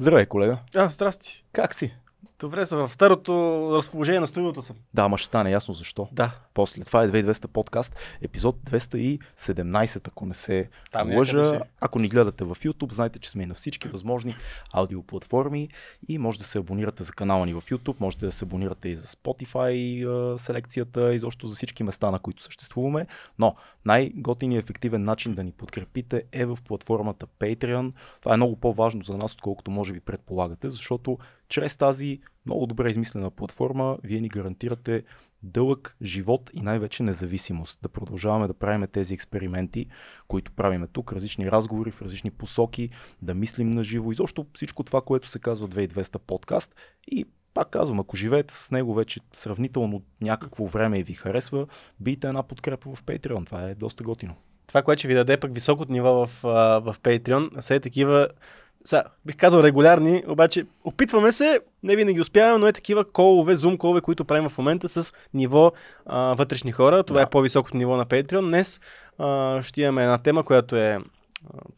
Здравей, колега. А, здрасти. Как си? Добре, съм в старото разположение на студиото съм. Да, ма ще стане ясно защо. Да. После това е 2200 подкаст, епизод 217, ако не се Там лъжа. ще. Ако ни гледате в YouTube, знаете, че сме и на всички възможни аудиоплатформи и може да се абонирате за канала ни в YouTube, можете да се абонирате и за Spotify селекцията, изобщо за всички места, на които съществуваме. Но най-готиният ефективен начин да ни подкрепите е в платформата Patreon. Това е много по-важно за нас, отколкото може би предполагате, защото чрез тази много добре измислена платформа вие ни гарантирате дълъг живот и най-вече независимост. Да продължаваме да правим тези експерименти, които правиме тук, различни разговори в различни посоки, да мислим на живо, изобщо всичко това, което се казва 2200 подкаст и пак казвам, ако живеете с него вече сравнително някакво време и ви харесва, бийте една подкрепа в Patreon. Това е доста готино. Това, което ще ви даде пък високото ниво в, в Patreon, са е такива, са, бих казал регулярни, обаче опитваме се, не винаги успяваме, но е такива колове, зум колове, които правим в момента с ниво а, вътрешни хора. Това Да. е по-високото ниво на Patreon. Днес а, ще имаме една тема, която е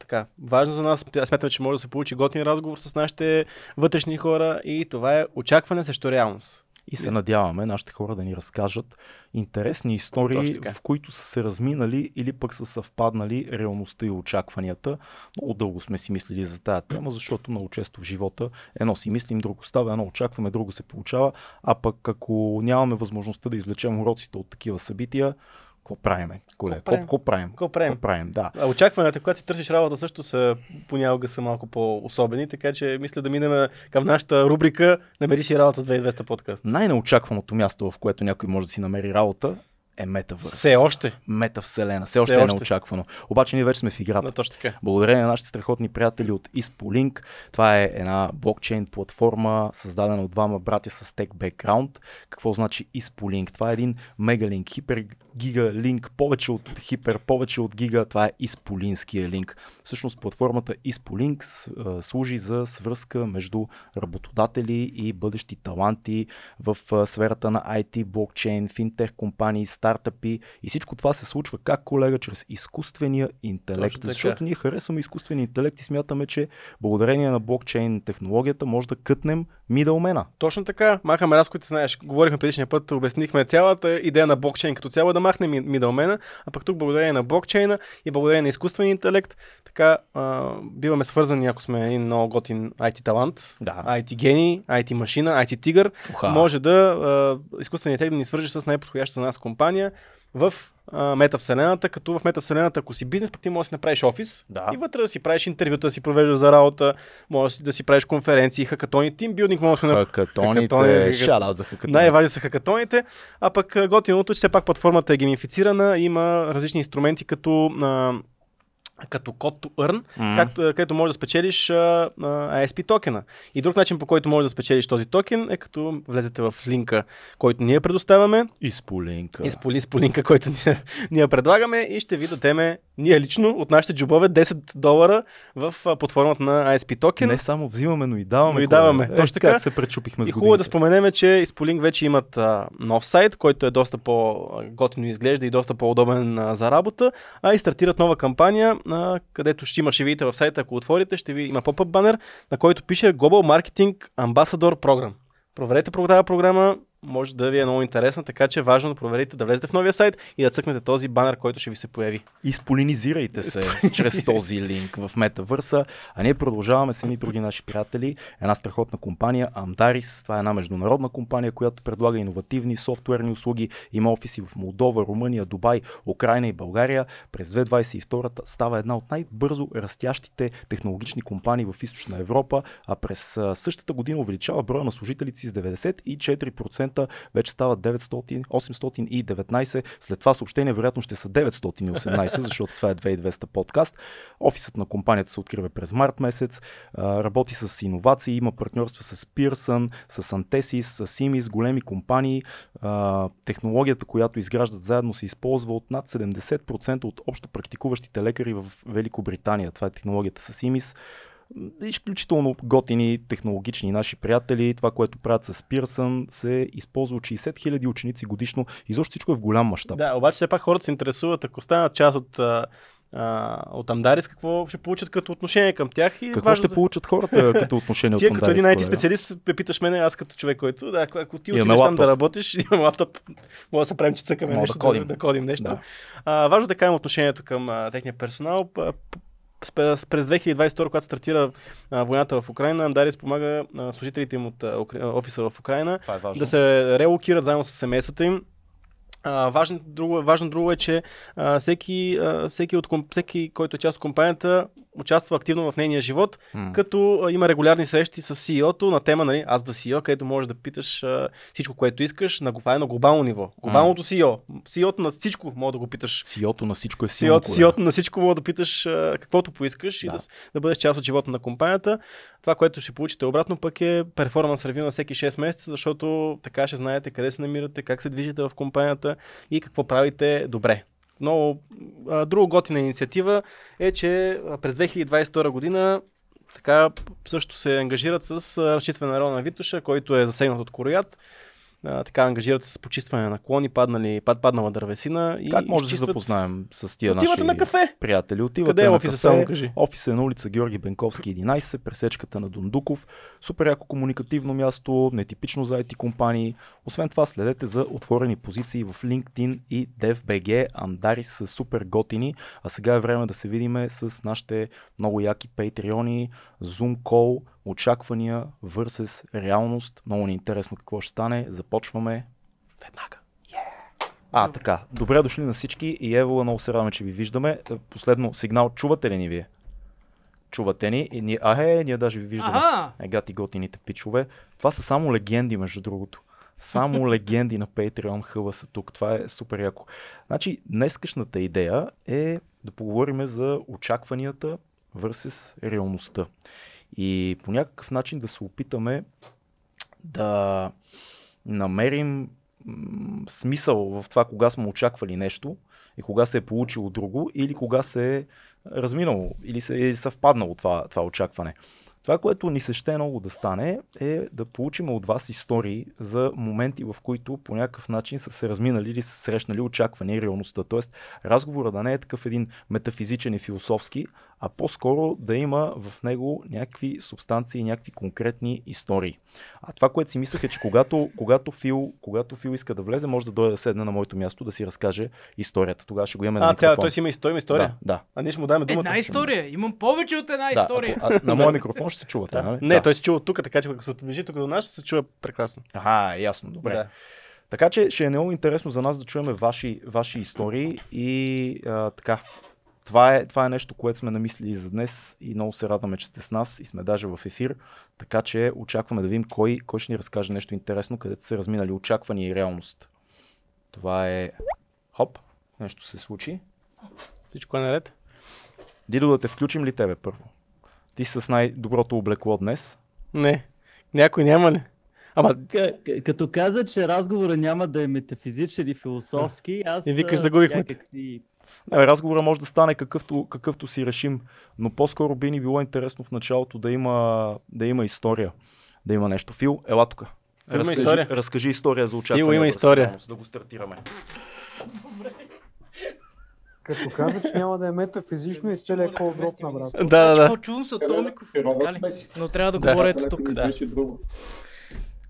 така, важна за нас. Смятаме, че може да се получи готин разговор с нашите вътрешни хора и това е очакване срещу реалност. И се надяваме нашите хора да ни разкажат интересни истории, в които са се разминали или пък са съвпаднали реалността и очакванията. Много дълго сме си мислили за тази тема, защото много често в живота едно си мислим, друго става, едно очакваме, друго се получава, а пък ако нямаме възможността да извлечем уроците от такива събития, какво правиме? Колега, Какво правим? Какво правим? Правим? Да. А очакванията, когато си търсиш работа, също са понякога са малко по-особени, така че мисля да минем към нашата рубрика Намери си работа с 2200 подкаст. Най-неочакваното място, в което някой може да си намери работа, е метавърс. Все още. Метавселена. Все още е още. неочаквано. Обаче ние вече сме в играта. Да, точно така. Благодарение на нашите страхотни приятели от Ispoliink. Това е една блокчейн платформа, създадена от двама братя с тек бекграунд. Какво значи Ispoliink? Това е един мегалинк, хипер гига линк, повече от хипер, повече от гига. Това е Isполинския линк. Всъщност платформата а, служи за свръзка между работодатели и бъдещи таланти в сферата на IT, блокчейн, финтех компании, стартъпи и всичко това се случва как колега чрез изкуствения интелект. Точно така. Защото ние харесваме изкуствения интелект и смятаме, че благодарение на блокчейн технологията може да кътнем мидълмена. Точно така. Махаме разходите, знаеш, говорихме предишния път, обяснихме цялата идея на блокчейн като цяло да махнем ми- мидълмена, а пък тук благодарение на блокчейна и благодарение на изкуствения интелект, така а, биваме свързани, ако сме един много готин IT талант, Да. IT гений, IT машина, IT тигър, Уха. може да а, изкуственият интелект да ни свържи с най-подходяща за нас компания в а, метавселената, като в метавселената, ако си бизнес, пък ти можеш да си направиш офис Да. и вътре да си правиш интервюта, да си провеждаш за работа, може да си правиш конференции, хакатони, тимбилдинг, може да Хакатоните, Хакатони, шараут за хакатоните. най-важни са хакатоните, а пък готиното, че все пак платформата е геймифицирана, има различни инструменти като, а, като Code to Earn, М. както, където можеш да спечелиш а, а, ASP токена. И друг начин по който можеш да спечелиш този токен е като влезете в линка, който ние предоставяме, Изполинка. и с поли- с по линка, който ние, ние предлагаме и ще ви дадеме ние лично от нашите джобове 10 долара в а, на ASP токен. Не само взимаме, но и даваме. Но и даваме. Е, Точно така. се пречупихме с И хубаво е да споменеме, че Ispoling вече имат а, нов сайт, който е доста по-готино изглежда и доста по-удобен а, за работа, а и стартират нова кампания, а, където ще има, ще видите в сайта, ако отворите, ще ви има поп-ъп банер, на който пише Global Marketing Ambassador Program. Проверете програма, може да ви е много интересна, така че е важно да проверите да влезете в новия сайт и да цъкнете този банер, който ще ви се появи. Изполинизирайте се чрез този линк в метавърса. А ние продължаваме с едни други наши приятели. Една страхотна компания, Amdaris. Това е една международна компания, която предлага иновативни софтуерни услуги. Има офиси в Молдова, Румъния, Дубай, Украина и България. През 2022 става една от най-бързо растящите технологични компании в Източна Европа, а през същата година увеличава броя на служителите си с 94%, вече стават 900, 819. След това съобщение вероятно ще са 918, защото това е 2200 подкаст. Офисът на компанията се открива през март месец. Работи с иновации, има партньорства с Pearson, с Antesis, с Simis, големи компании. Технологията, която изграждат заедно, се използва от над 70% от общо практикуващите лекари в Великобритания. Това е технологията с Simis изключително готини технологични наши приятели. Това, което правят с Pearson, се използва от 60 000 ученици годишно. Изобщо всичко е в голям мащаб. Да, обаче все пак хората се интересуват, ако станат част от а, от Амдарис, какво ще получат като отношение към тях. И Какво важно ще получат хората като отношение Тия от като Андарис, един IT колега? специалист ме питаш мене, аз като човек, който, да, ако, ти отидеш там да работиш, имам лаптоп, може да се правим, че цъкаме Може нещо, да кодим. Да, да кодим нещо. Да. А, важно да кажем отношението към а, техния персонал. През 2022, когато стартира а, войната в Украина, Амдарис помага а, служителите им от а, офиса в Украина е да се релокират заедно с семействата им. А, важно, друго, важно друго е, че а, всеки, а, всеки, от, всеки, който е част от компанията, участва активно в нейния живот, М. като а, има регулярни срещи с CEO-то на тема, нали, аз да CEO, където можеш да питаш а, всичко, което искаш, на, това е на глобално ниво. Глобалното CEO. CEO-то на всичко може да го питаш. CEO-то на всичко е силно. CEO-то, CEO-то на всичко може да питаш а, каквото поискаш и Да. да, с- да бъдеш част от живота на компанията. Това, което ще получите обратно пък е перформанс ревю на всеки 6 месеца, защото така ще знаете къде се намирате, как се движите в компанията и какво правите добре. Но а, друго готина инициатива е, че през 2022 година така също се ангажират с разчистване на района Витоша, който е засегнат от короят. А, така ангажират се с почистване на клони, паднали, пад, паднала дървесина. И Как може да се запознаем с тия Отивате наши на кафе. приятели? Отивате Къде е офиса, само кажи. Офиса е на улица Георги Бенковски 11, пресечката на Дундуков. Супер яко комуникативно място, нетипично за IT компании. Освен това, следете за отворени позиции в LinkedIn и DevBG. Амдарис са супер готини, а сега е време да се видиме с нашите много яки патреони, Zoom Call, очаквания versus реалност. Много ни е интересно какво ще стане. Започваме веднага. А, така. Добре дошли на всички и Ево, много се радваме, че ви виждаме. Последно сигнал, чувате ли ни вие? Чувате ни и ние, а е, ние даже ви виждаме. Ага! Е, гати готините пичове. Това са само легенди, между другото. Само легенди на Patreon хъба са тук. Това е супер яко. Значи, днескашната идея е да поговорим за очакванията versus реалността. И по някакъв начин да се опитаме да намерим смисъл в това, кога сме очаквали нещо и кога се е получило друго, или кога се е разминало, или се е съвпаднало това, това очакване. Това, което ни се ще много да стане, е да получим от вас истории за моменти, в които по някакъв начин са се разминали или са срещнали очаквания и реалността. Тоест, разговора да не е такъв един метафизичен и философски, а по-скоро да има в него някакви субстанции, някакви конкретни истории. А това, което си мислех е, че когато, когато, Фил, когато Фил иска да влезе, може да дойде да седне на моето място да си разкаже историята. Тогава ще го имаме на А, микрофон. цяла, той си има история, има история. Да, да. А ние ще му даме думата. Една история. Имам повече от една да. история. Ако, а, на моя микрофон ще се чувате, Да. нали? Не, да. той се чува тук, така че ако се приближи тук до нас, ще се чува прекрасно. Ага, ясно, добре. Да. Така че ще е много интересно за нас да чуем ваши, ваши истории и а, така. Това е, това е нещо, което сме намислили за днес и много се радваме, че сте с нас и сме даже в ефир. Така че очакваме да видим кой, кой ще ни разкаже нещо интересно, където са разминали очаквания и реалност. Това е... Хоп, нещо се случи. Всичко е наред. Дидо да те включим ли тебе първо? Ти си с най-доброто облекло днес. Не. Някой няма ли? Ама, К- като каза, че разговора няма да е метафизичен и философски, аз И викаш, загубихме някакси... Не, бе, разговора може да стане какъвто, какъвто си решим, но по-скоро би ни било интересно в началото да има, да има история, да има нещо. Фил, ела тук. Разкажи, история. разкажи история за очакване. Фил има история. реалност, Да го стартираме. Като каза, че няма да е метафизично, изцеля е по брат на брат. да, да, да. Какво чувам се от този микрофон, така ли? Но трябва да Да. говоря ето тук. Да.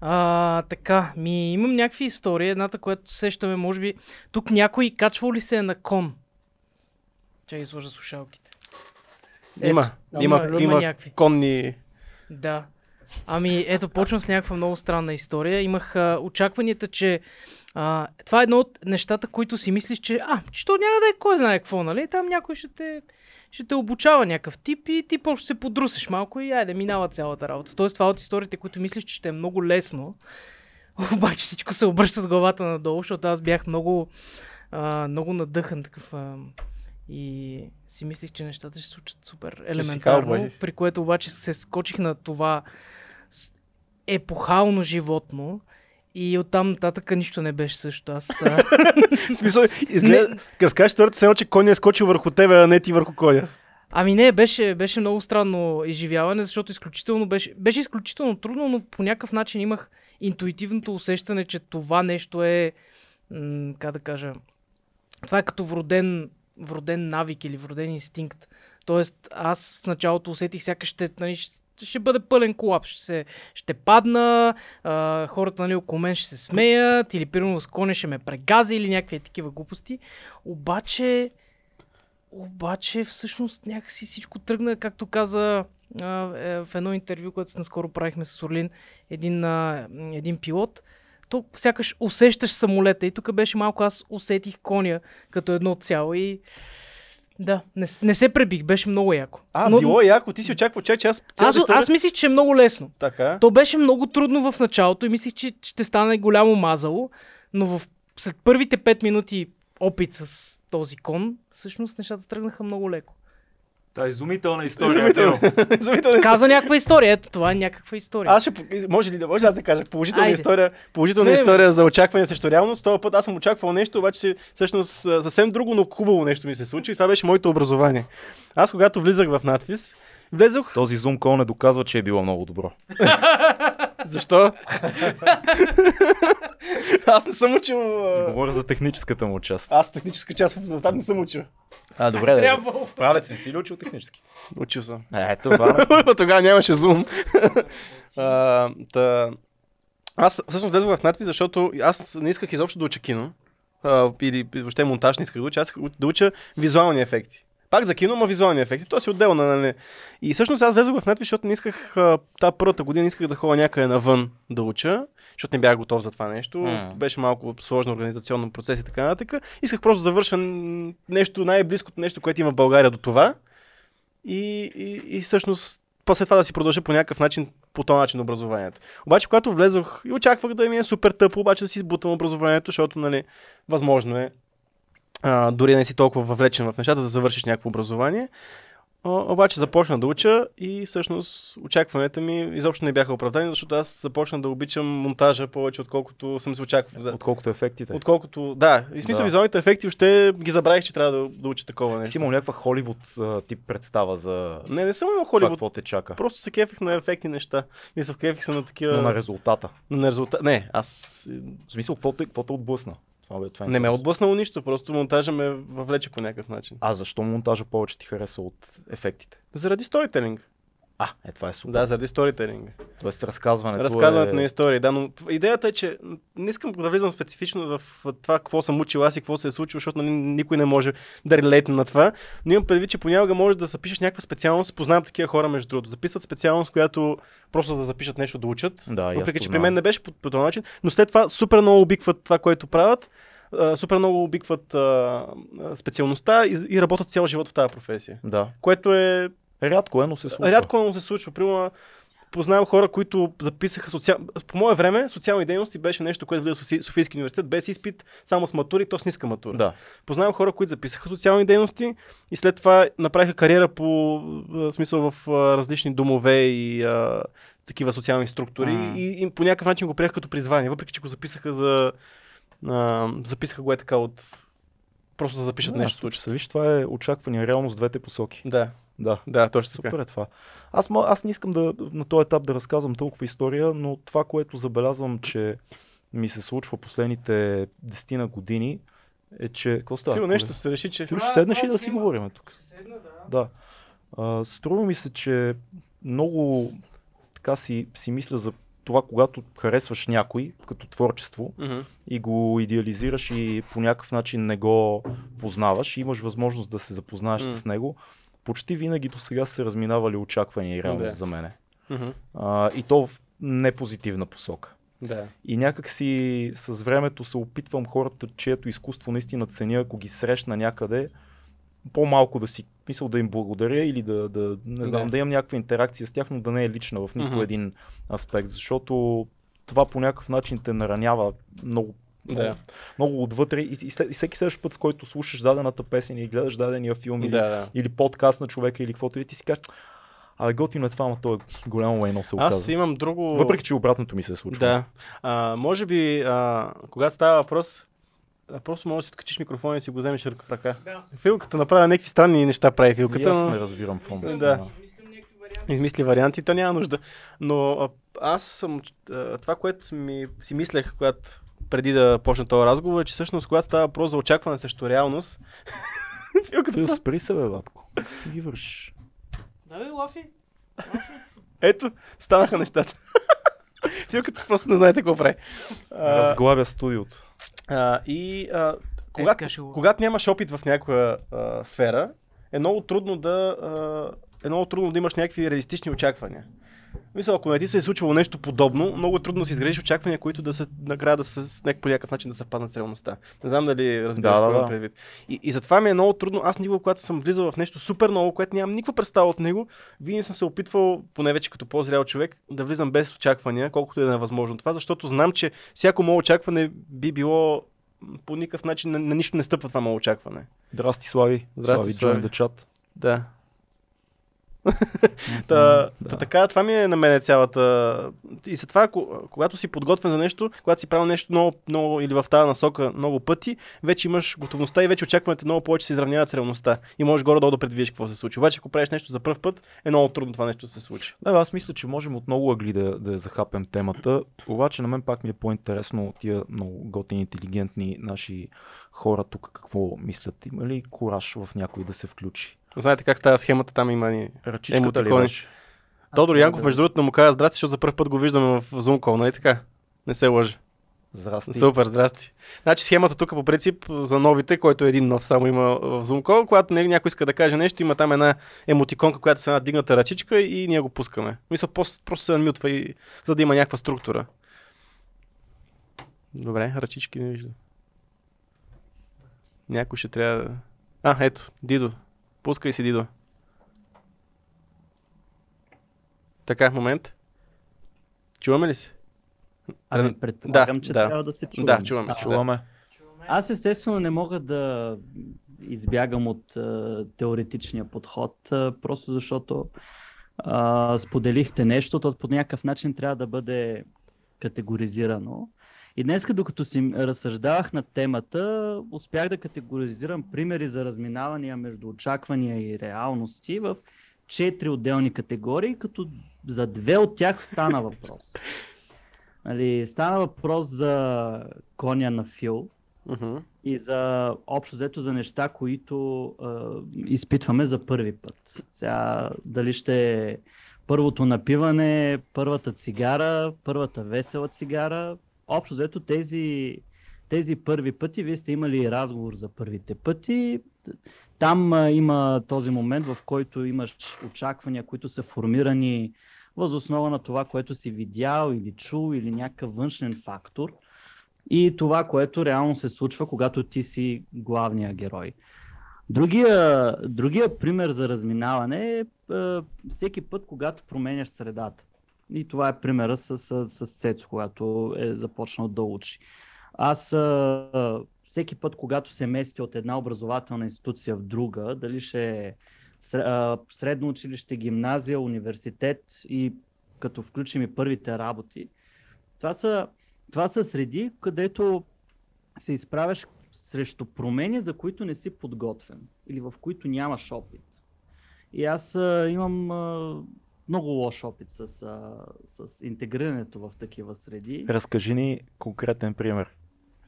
А, така, ми имам някакви истории. Едната, която сещаме, може би, тук някой качвал ли се е на кон? Чакай, сложа слушалките. Има, Ето, има, има- има има някакви. конни... Да. Ами, ето, почвам с някаква много странна история. Имах а, очакванията, че а, това е едно от нещата, които си мислиш, че а, че то няма да е кой знае какво, нали? Там някой ще те, ще те обучава някакъв тип и ти просто се подрусиш малко и айде, минава цялата работа. Тоест, това е от историите, които мислиш, че ще е много лесно. Обаче всичко се обръща с главата надолу, защото аз бях много, а, много надъхан такъв. А, и си мислих, че нещата ще се случат супер елементарно, при което обаче се скочих на това епохално животно и оттам нататък нищо не беше също. Аз В смисъл, изгледа... Като скажеш втората сцена, че коня е скочил върху тебе, а не ти върху коня. Ами не, беше, беше много странно изживяване, защото изключително беше, беше изключително трудно, но по някакъв начин имах интуитивното усещане, че това нещо е, м- как да кажа, това е като вроден вроден навик или вроден инстинкт. Тоест, аз в началото усетих сякаш ще, нали, ще, ще бъде пълен колапс. Ще, се, ще падна, а, хората нали, около мен ще се смеят, или примерно с коня ще ме прегази или някакви такива глупости. Обаче, обаче всъщност някакси всичко тръгна, както каза а, е, в едно интервю, което наскоро правихме с Орлин, един, а, един пилот, то сякаш усещаш самолета и тук беше малко аз усетих коня като едно цяло и да, не, не се пребих, беше много яко. А, Но- било е яко, ти си очаква, че аз... цялата аз, история- аз мислих, че е много лесно. Така. То беше много трудно в началото и мислих, че ще стане голямо мазало, но в, след първите 5 минути опит с този кон, всъщност нещата тръгнаха много леко. Това е изумителна история. Изумително. Изумително. Каза някаква история, ето това е някаква история. Аз ще, може ли да може аз да кажа положителна Айде. история, положителна Смей, история за очакване срещу реалност. Този път аз съм очаквал нещо, обаче всъщност съвсем друго, но хубаво нещо ми се случи и това беше моето образование. Аз когато влизах в надпис, влезох, Този зум кол не доказва, че е било много добро. защо? аз не съм учил... Говоря за техническата му част. Аз техническа част в резултат не съм учил. А, добре, да. Правец не си ли учил технически? Учил съм. Е, това. Тогава нямаше зум. а, та... Аз всъщност влезох в надпис, защото аз не исках изобщо да уча кино. А, или въобще монтаж не исках да уча. Аз исках да уча визуални ефекти. Пак за кино, но визуални ефекти. То си отделно, нали? И всъщност аз влезох в надпис, защото не исках а, тази първата година, исках да ходя някъде навън да уча, защото не бях готов за това нещо. М. Беше малко сложно организационно процес и така нататък. Исках просто да завърша нещо, най-близкото нещо, което има в България до това. И, и, и всъщност после това да си продължа по някакъв начин, по този начин образованието. Обаче, когато влезох и очаквах да ми е супер тъпо, обаче да си избутам образованието, защото, нали, възможно е, а, дори не си толкова въвлечен в нещата, да завършиш някакво образование. О, обаче започна да уча и всъщност очакванията ми изобщо не бяха оправдани, защото аз започна да обичам монтажа повече, отколкото съм се очаквал. Да. Отколкото ефектите. Отколкото, да, и в смисъл Да. визуалните ефекти още ги забравих, че трябва да, да уча такова нещо. си имал някаква Холивуд тип представа за Не, не съм имал Холивуд. какво те чака. Просто се кефих на ефектни неща. Мисля, кефих се на такива... Но на резултата. на резултат. Не, аз В смисъл, какво те, какво те отблъсна? Това, бе, това е не ме е отблъснало нищо, просто монтажа ме въвлече по някакъв начин. А защо монтажа повече ти хареса от ефектите? Заради сторителинг. А, е, това е супер. Да, заради сторителинг. Тоест разказването Разказването е... на истории, да, но идеята е, че не искам да влизам специфично в това, какво съм учил аз и какво се е случило, защото нали, никой не може да релейтне на това, но имам предвид, че понякога може да запишеш някаква специалност, познавам такива хора между другото, записват специалност, която просто да запишат нещо да учат, Да, въпреки че при мен не беше по, по този начин, но след това супер много обикват това, което правят, супер много обикват а, специалността и, и работят цял живот в тази професия. Да. Което е Рядко е, но се случва. Рядко му се случва. Примерно, познавам хора, които записаха социал... По мое време социални дейности беше нещо, което влиза в Софи- Софийски университет без изпит, само с матура и то с ниска матура. Да. Познавам хора, които записаха социални дейности и след това направиха кариера по смисъл в различни домове и а, такива социални структури М. и, и по някакъв начин го приеха като призвание, въпреки че го записаха за а, записаха го е така от просто за да запишат да, нещо. Виж, това е очаквания реалност в двете посоки. Да, Да. да, точно Супер така. е това. Аз, аз не искам да, на този етап да разказвам толкова история, но това, което забелязвам, че ми се случва последните десетина години, е, че... Какво става? Фил нещо се реши, че Фил, ще седнеш и да си говорим тук. Седна, да. Да. А, струва ми се, че много така си, си мисля за това, когато харесваш някой като творчество Мгм. и го идеализираш и по някакъв начин не го познаваш и имаш възможност да се запознаеш М. с него, почти винаги до сега са се разминавали очаквания и реалност Да. за мене. Мгм. А, и то в непозитивна посока. Да. И някак си с времето се опитвам хората, чието изкуство наистина ценя, ако ги срещна някъде, по-малко да си мисъл да им благодаря или да, да не знам, Да. да. имам някаква интеракция с тях, но да не е лична в нито Мгм. един аспект, защото това по някакъв начин те наранява много, Да. много, много отвътре и, и, и всеки следващ път, в който слушаш дадената песен и гледаш дадения филм или, Да, да. или подкаст на човека или каквото и ти си кажеш, абе готино е това, ама то е голямо лайно се Аз оказа. имам друго... Въпреки, че обратното ми се е случва. Да. А, може би, а, когато става въпрос, а, просто можеш да си откачиш микрофона и си го вземеш ръка в ръка. Да. Филката направи някакви странни неща, прави И филката. аз но- не разбирам какво ме Да. измисли варианти, то няма нужда. Но а, аз съм, а, това, което ми, си мислех, когато преди да почна този разговор, е, че всъщност, когато става въпрос за очакване срещу реалност. Фил, спри се, бе, батко. Ти ги вършиш. Да бе, Лафи. Ето, станаха нещата. Филката просто не знаете какво прави. Разглавя студиото. а, и а, Е, когато, го... когато нямаш опит в някоя а, сфера, е много трудно да а, е много трудно да имаш някакви реалистични очаквания. Мисля, ако не ти се е случвало нещо подобно, много е трудно да си изградиш очаквания, които да се накрая да с по някакъв начин да съвпаднат с реалността. Не знам дали разбираш Да, да, да. предвид. И, и затова ми е много трудно. Аз никога, когато съм влизал в нещо супер ново, което нямам никаква представа от него, винаги съм се опитвал, поне вече като по-зрял човек, да влизам без очаквания, колкото и да е невъзможно това, защото знам, че всяко мое очакване би било по никакъв начин на, на нищо не стъпва това мое очакване. Здрасти, Слави. Здрасти, Слави, chat. Да. Та, да. та, така, това ми е на мен цялата. И след това, ко- когато си подготвен за нещо, когато си правил нещо много, много или в тази насока много пъти, вече имаш готовността и вече очакването много повече се изравняват с реалността. И можеш горе-долу да предвидиш какво се случи. Обаче, ако правиш нещо за първ път, е много трудно това нещо да се случи. Да, аз мисля, че можем от много ъгли да, да захапем темата, обаче на мен пак ми е по-интересно тия много готини, интелигентни наши хора тук какво мислят. Има ли кураж в някой да се включи? Знаете как става схемата, там има. Ръчичката ли беше? Тодор Янков, между другото, му каза здрасти, защото за първ път го виждаме в Zoom call, нали така? Не се лъжи. Здрасти. Супер, здрасти. Значи схемата тук по принцип за новите, който е един нов само има в Zoom call, когато нали, някой иска да каже нещо, има там една емотиконка, която е с една дигната ръчичка и ние го пускаме. Мисля, просто, просто се анмютва и за да има някаква структура. Добре, ръчички не виждам. Някой ще трябва да... А, ето, Дидо. Пускай си, Дидо. Така, момент. Чуваме ли се? Ами, предполагам, Да, че да. трябва да се чуваме. Да, чуваме се. Да. Чуваме. Аз естествено не мога да избягам от а, теоретичния подход, а, просто защото а, споделихте нещо, то по някакъв начин трябва да бъде категоризирано. И днес, докато си разсъждавах над темата, успях да категоризирам примери за разминавания между очаквания и реалности в четири отделни категории, като за две от тях стана въпрос. Нали, стана въпрос за коня на Фил Мгм. и за общо взето за неща, които а, изпитваме за първи път. Сега дали ще е първото напиване, първата цигара, първата весела цигара, общо взето тези, тези първи пъти, вие сте имали разговор за първите пъти. Там а, има този момент, в който имаш очаквания, които са формирани възоснова на това, което си видял или чул или някакъв външен фактор и това, което реално се случва, когато ти си главния герой. Другия, другия пример за разминаване е, всеки път, когато променяш средата. И това е примера с, с, с Цецо, когато е започнал да учи. Аз а, всеки път, когато се местя от една образователна институция в друга, дали ще е средно училище, гимназия, университет и като включим и първите работи, това са, това са среди, където се изправяш срещу промени, за които не си подготвен или в които нямаш опит. И аз а, имам а, много лош опит с, а, с интегрирането в такива среди. Разкажи ни конкретен пример.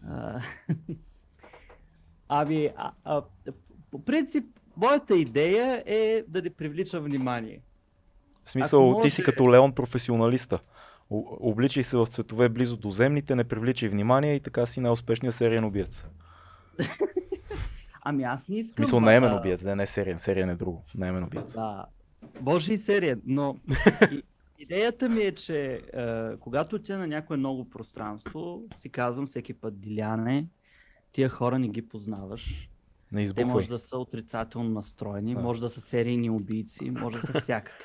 А, Ами, а, а, по принцип, моята идея е да не привлича внимание. В смисъл, Ако ти си може- като Леон професионалиста. Обличай се в цветове близо до земните, не привличай внимание и така си най-успешният сериен убиец. Ами аз не искам... смисъл, а, наемен убиец, не, не сериен, сериен е друго. Наемен убиец. Да, може и серия, но идеята ми е, че е, когато отида на някое ново пространство, си казвам всеки път, Диляне, тия хора не ги познаваш. Не Те може да са отрицателно настроени, може да са серийни убийци, може да са всякакви.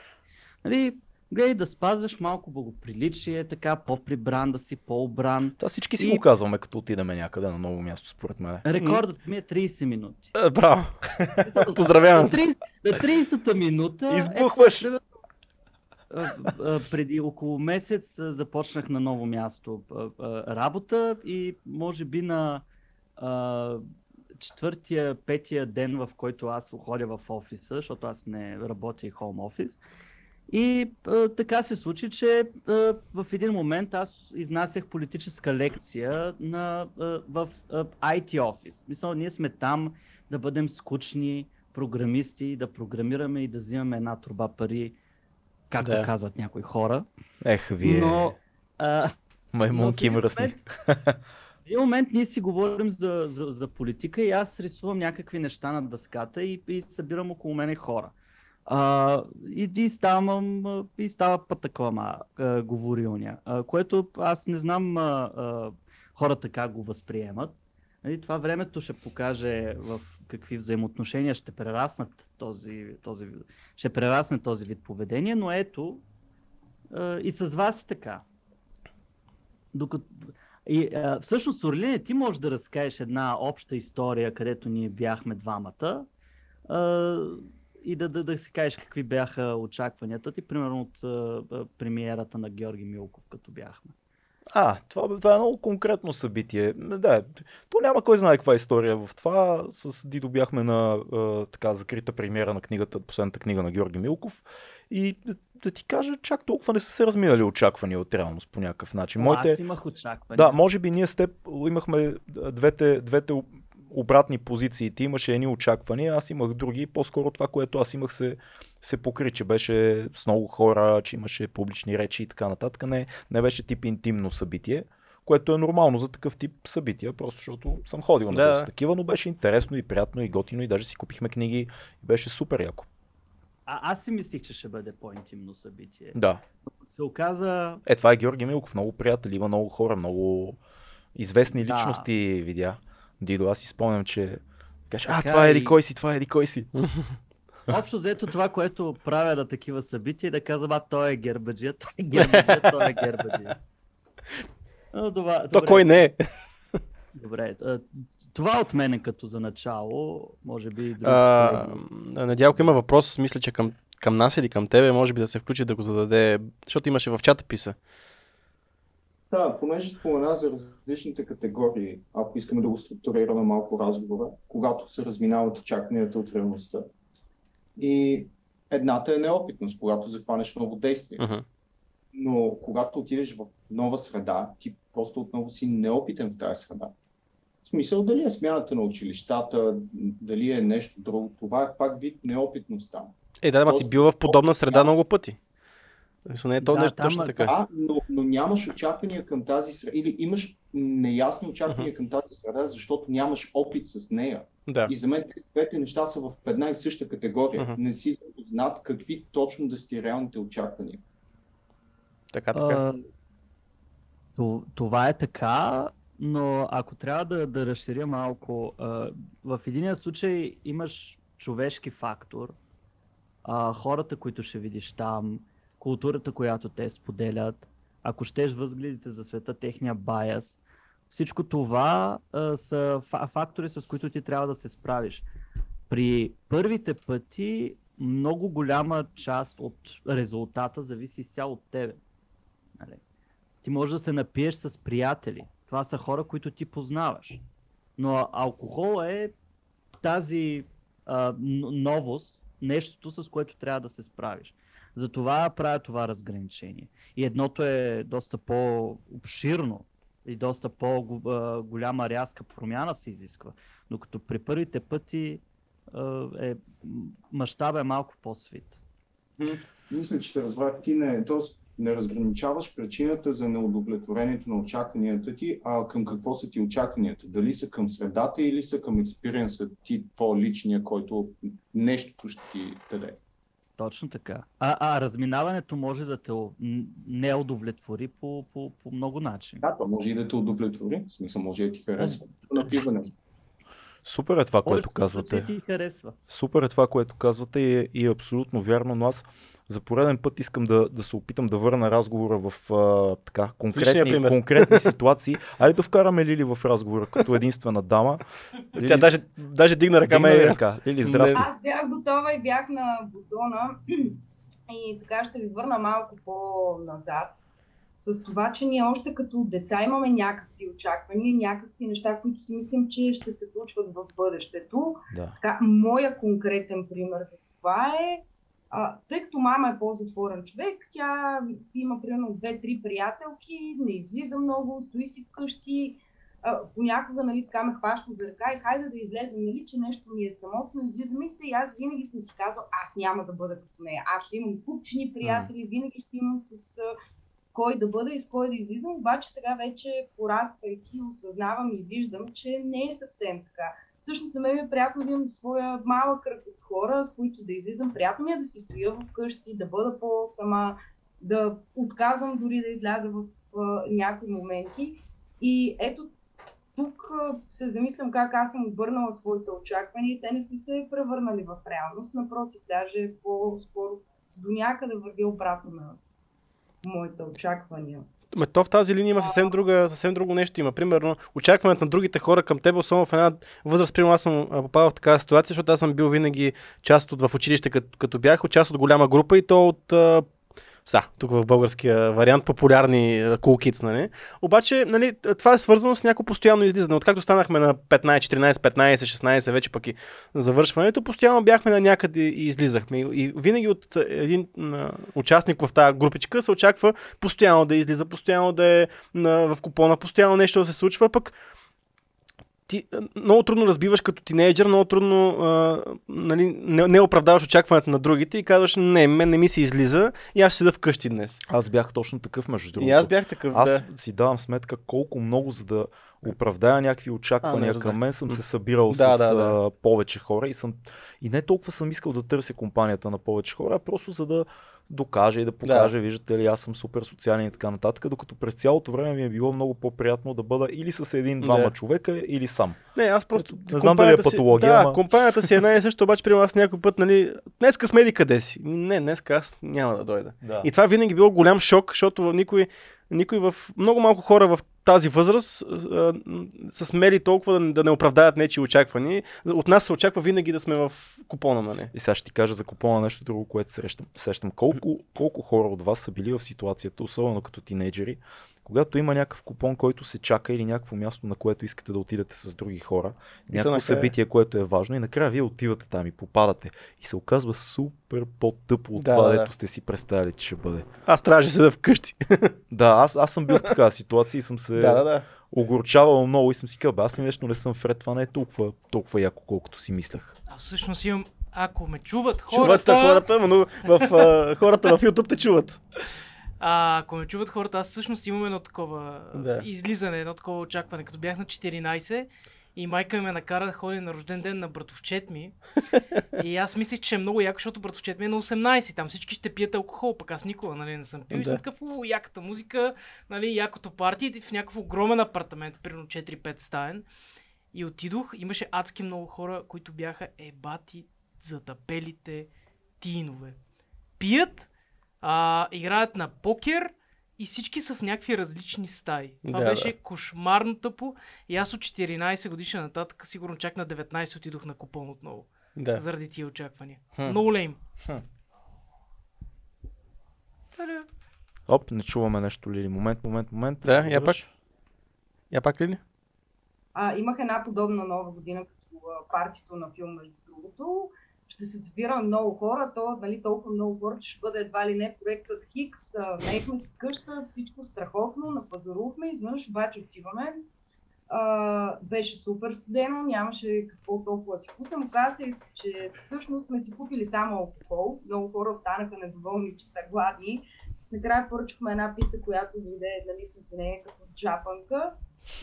Нали, гледай да спазваш малко благоприличие, така по-прибран, да си по-обран. Това всички си И- го казваме, като отидеме някъде на ново място, според мен. Рекордът ми е 30 минути. А, браво! Поздравявам На 30 на 30-та минута... Избухваш! А, преди около месец започнах на ново място работа и може би на четвъртия, петия ден, в който аз ходя в офиса, защото аз не работя и хоум офис. И а, така се случи, че а, в един момент аз изнасях политическа лекция на, а, в а, IT офис. Мисля, ние сме там, да бъдем скучни програмисти, да програмираме и да взимаме една труба пари, както Да. казват някои хора. Ех, вие, Но а, маймунки мръсни. момент- В един момент ние си говорим за, за, за политика и аз рисувам някакви неща на дъската и, и събирам около мене хора. А, и, и, ставам, и става пътъклама а, говорилня, а, което аз не знам а, а, хората как го възприемат. Нали, това времето ще покаже в какви взаимоотношения ще прераснат този, този, ще прерасне този вид поведение, но ето а, и с вас е така. Докато... И а, всъщност, Орлине, ти можеш да разкажеш една обща история, където ние бяхме двамата а, и да, да, да си кажеш какви бяха очакванията ти, примерно от а, премиерата на Георги Милков, като бяхме. А, това, това е много конкретно събитие. Да, то няма кой знае каква история в това. С Дидо бяхме на а, така закрита премиера на книгата, последната книга на Георги Милков. И да, да ти кажа, чак толкова не са се разминали очаквания от реалност по някакъв начин. Моите... Аз имах очаквания. Да, може би ние с теб имахме двете, двете обратни позиции. Ти имаше едни очаквания, аз имах други. По-скоро това, което аз имах се, се покри, че беше с много хора, че имаше публични речи и така нататък. Не, не беше тип интимно събитие, което е нормално за такъв тип събития, просто защото съм ходил на Да. такива, но беше интересно и приятно и готино и даже си купихме книги и беше супер яко. А, аз си мислих, че ще бъде по-интимно събитие. Да. Се оказа, Е, това е Георги Милков, много приятели, има много хора, много известни Да. личности видя. Дидо, аз си спомням, че Каш, а, това е и- еди кой си, това е еди кой си. общо взето това, което правя на такива събития, е да казвам, а той е гербаджия, той е гербаджия, той е гербаджия. Но, това, То кой не е? Добре, това от мене като за начало, може би и други А. Надялко има въпрос, мисля, че към, към нас или към тебе, може би да се включи да го зададе, защото имаше в чата писа. Да, понеже спомена за различните категории, ако искаме да го структурираме малко разговора, когато се разминават очакванията от реалността. И едната е неопитност, когато захванеш ново действие. Но когато отидеш в нова среда, ти просто отново си неопитен в тази среда. В смисъл дали е смяната на училищата, дали е нещо друго, това е пак вид неопитност там. Е, да, ама си бил в подобна среда много пъти. Не е то Да, нещо там, точно а, така. Да, но, но нямаш очаквания към тази среда, или имаш неясни очаквания към тази среда, защото нямаш опит с нея. Да. И за мен тези двете неща са в една и съща категория. Мгм. Не си запознат какви точно да сте реалните очаквания. Така, така. А, то- това е така, но ако трябва да, да разширя малко, а, в единия случай имаш човешки фактор, а, хората, които ще видиш там, културата, която те споделят, ако щеш възгледите за света, техния байас, всичко това а, са фа- фактори, с които ти трябва да се справиш. При първите пъти много голяма част от резултата зависи изцяло от тебе. Нали? Ти можеш да се напиеш с приятели. Това са хора, които ти познаваш. Но алкохол е тази а, новост, нещото с което трябва да се справиш. Затова правя това разграничение. И едното е доста по-обширно и доста по-голяма рязка промяна се изисква. Докато при първите пъти е, мащаба е малко по-свит. Мисля, че те разбрах. Ти не, тоест, не разграничаваш причината за неудовлетворението на очакванията ти, а към какво са ти очакванията? Дали са към средата или са към експириенса ти, твой личния, който нещото ще ти даде? Точно така. А, а разминаването може да те о- не удовлетвори по, по, по много начини. Да, това може и да те удовлетвори. В смисъл, може и да ти харесва. Напиване. Супер е това, което Повечето казвате. ти харесва. Супер е това, което казвате и е, и е абсолютно вярно, но аз за пореден път искам да, да се опитам да върна разговора в а, така, конкретни, конкретни ситуации. Айде да вкараме Лили в разговора като единствена дама. Лили, Тя даже, даже дигна ръка, дигна ме ръка. Лили, здрасти. Аз бях готова и бях на бутона и така ще ви върна малко по-назад с това, че ние още като деца имаме някакви очаквания, някакви неща, които си мислим, че ще се случват в бъдещето. Да. Така, моя конкретен пример за това е, а, тъй като мама е по-затворен човек, тя има примерно две-три приятелки, не излиза много, стои си вкъщи, а, понякога нали, така ме хваща за ръка и хайде да излезем, нали, че нещо ми е самотно, излизаме и се и аз винаги съм си казал, аз няма да бъда като нея. Аз ще имам купчени приятели, винаги ще имам с а, кой да бъда и с кой да излизам, обаче сега вече пораствайки осъзнавам и виждам, че не е съвсем така. Всъщност на мен ми е приятно да имам своя малък кръг от хора, с които да излизам. Приятно ми е да си стоя вкъщи, да бъда по-сама, да отказвам дори да изляза в а, някои моменти. И ето тук се замислям как аз съм обърнала своите очаквания и те не са се превърнали в реалност. Напротив, даже по-скоро до някъде върви обратно на моите очаквания. Ме, то в тази линия има съвсем, друга, съвсем друго нещо. Има, примерно, очакването на другите хора към теб, особено в една възраст, примерно аз съм попадал в такава ситуация, защото аз съм бил винаги част от в училище, като, като бях, част от голяма група и то от са, тук в българския вариант, популярни cool kids, нали? Обаче, нали, това е свързано с някакво постоянно излизане. Откакто станахме на 15, 14, 15, 16, вече пък и завършването, постоянно бяхме на някъде и излизахме. И винаги от един а, участник в тази групичка се очаква постоянно да излиза, постоянно да е в купона, постоянно нещо да се случва, пък ти много трудно разбиваш като тинейджър, много трудно а, нали, не, не оправдаваш очакването на другите и казваш, не, мен не ми се излиза и аз седа вкъщи днес. Аз бях точно такъв, между другото. И аз бях такъв, Аз да. си давам сметка колко много, за да оправдая някакви очаквания А, не към мен, съм се събирал Да, с да, да. а, повече хора и съм и не толкова съм искал да търся компанията на повече хора, а просто за да докажа и да покажа, виждате ли, аз съм супер социален и така нататък, докато през цялото време ми е било много по-приятно да бъда или с един-двама Да. човека, или сам. Не, аз просто. Не знам дали е си- патология, Да, ама- компанията си е една и също, обаче при аз някой път, нали, днеска сме еди къде си. Не, днеска аз няма да дойда. Да. И това винаги било голям шок, защото никой, никой в много малко хора в тази възраст а, са смели толкова да, да не оправдаят нечи очаквания. От нас се очаква винаги да сме в купона, нали? И сега ще ти кажа за купона нещо друго, което срещам. сещам. Колко, колко хора от вас са били в ситуацията, особено като тинейджери, когато има някакъв купон, който се чака или някакво място, на което искате да отидете с други хора, някакво накрая- събитие, което е важно и накрая вие отивате там и попадате и се оказва супер по-тъпо от Да, това, да, да. дето сте си представили, че ще бъде. Аз трябваше да седа вкъщи. Да, аз, аз съм бил в такава ситуация и съм се да, да, да. огорчавал много и съм си казал, аз нещо не съм вред, това не е толкова, толкова яко, колкото си мислех. А всъщност имам, ако ме чуват Чуват хората, хората, но в, хората в YouTube те чуват. А, ако ме чуват хората, аз всъщност имам едно такова Да. излизане, едно такова очакване. Като бях на 14 и майка ми ме накара да ходя на рожден ден на братовчет ми. и аз мислех, че е много яко, защото братовчет ми е на 18. Там всички ще пият алкохол, пък аз никога нали, не съм пил. И Да. съм такъв, у, яката музика, нали, якото парти в някакъв огромен апартамент, примерно 4-5 стаен. И отидох, имаше адски много хора, които бяха ебати затапелите тинове. Пият, а, играят на покер и всички са в някакви различни стаи. Това Да, беше да. кошмарно тъпо и аз от 14 годишна нататък, сигурно чак на 19 отидох на купон отново. Да. Заради тия очаквания. Хм. Много лейм. Хм. Та-да. Оп, не чуваме нещо ли? Момент, момент, момент. Да, я пак. Я пак ли ли? А, имах една подобна нова година, като партито на филм, между другото. Ще се събираме много хора, то нали, толкова много хора, че ще бъде едва ли не проектът Хикс. А, Наехме си къща, всичко страхотно, напазарувахме, изведнъж обаче отиваме. А, беше супер студено, нямаше какво толкова си пуснем. Оказа се, че всъщност сме си купили само алкохол. Много хора останаха недоволни, че са гладни. Накрая поръчахме една пица, която дойде нали, с извинение като джапанка.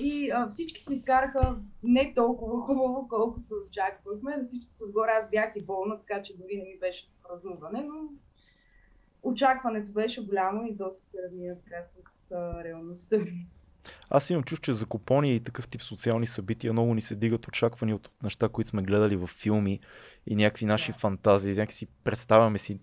И а, всички се изкараха не толкова хубаво, колкото очаквахме. На всичкото отгоре аз бях и болна, така че дори не ми беше празнуване, но очакването беше голямо и доста се равнира така с а, реалността ми. Аз имам чувство, че за купони и такъв тип социални събития много ни се дигат очаквания от неща, които сме гледали в филми и някакви наши фантазии. Някакви си представяме си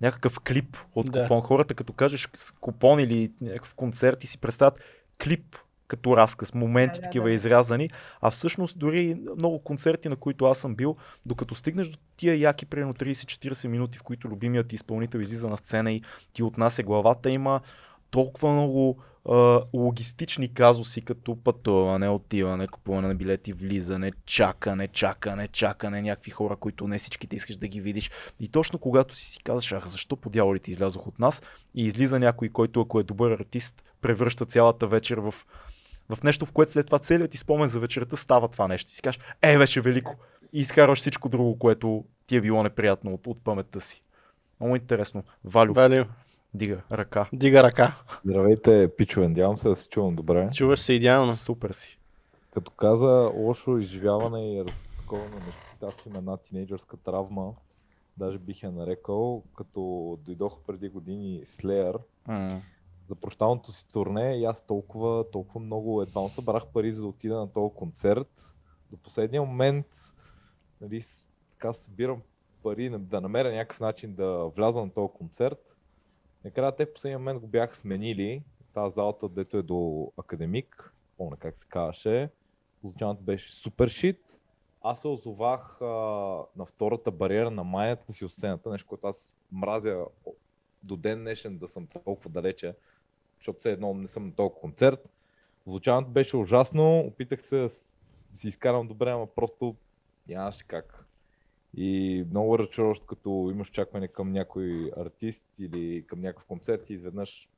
някакъв клип от Да. купон. Хората, като кажеш купон или някакъв концерт и си представят клип като разказ, моменти Да, да, такива да. изрязани, а всъщност дори много концерти, на които аз съм бил, докато стигнеш до тия яки, примерно 30-40 минути, в които любимият ти изпълнител излиза на сцена и ти отнася главата, има толкова много логистични казуси, като пътуване, отиване, купуване на билети, влизане, чакане, чакане, чакане, някакви хора, които не всичките искаш да ги видиш. И точно когато си си казваш, ах, защо по дяволите излязох от нас и излиза някой, който ако е добър артист, превръща цялата вечер в в нещо, в което след това целият ти спомен за вечерта става това нещо. И си кажеш, е, беше велико. И изкарваш всичко друго, което ти е било неприятно от, от паметта си. Много интересно. Валю, Валю, дига ръка. дига ръка. Здравейте, пичове, надявам се да се чувам добре. Чуваш се идеално. Супер си. Като каза лошо изживяване и раз- такова на нещата, аз имам една тинейджърска травма, даже бих я нарекал, като дойдох преди години Slayer М. за прощалното си турне и аз толкова, толкова много едва събрах пари за да отида на този концерт. До последния момент нали, така събирам пари да намеря някакъв начин да вляза на този концерт. Накрая те в последния момент го бяха сменили. Тази залата, дето е до академик, помня как се казваше. Звучаното беше супер шит. Аз се озовах а, на втората бариера на майната си от сцената, нещо, което аз мразя до ден днешен да съм толкова далече, защото все едно не съм на този концерт. Звучаното беше ужасно, опитах се да си изкарам добре, ама просто нямаше как. И много разочароващо, като имаш очакване към някой артист или към някакъв концерт и изведнъж.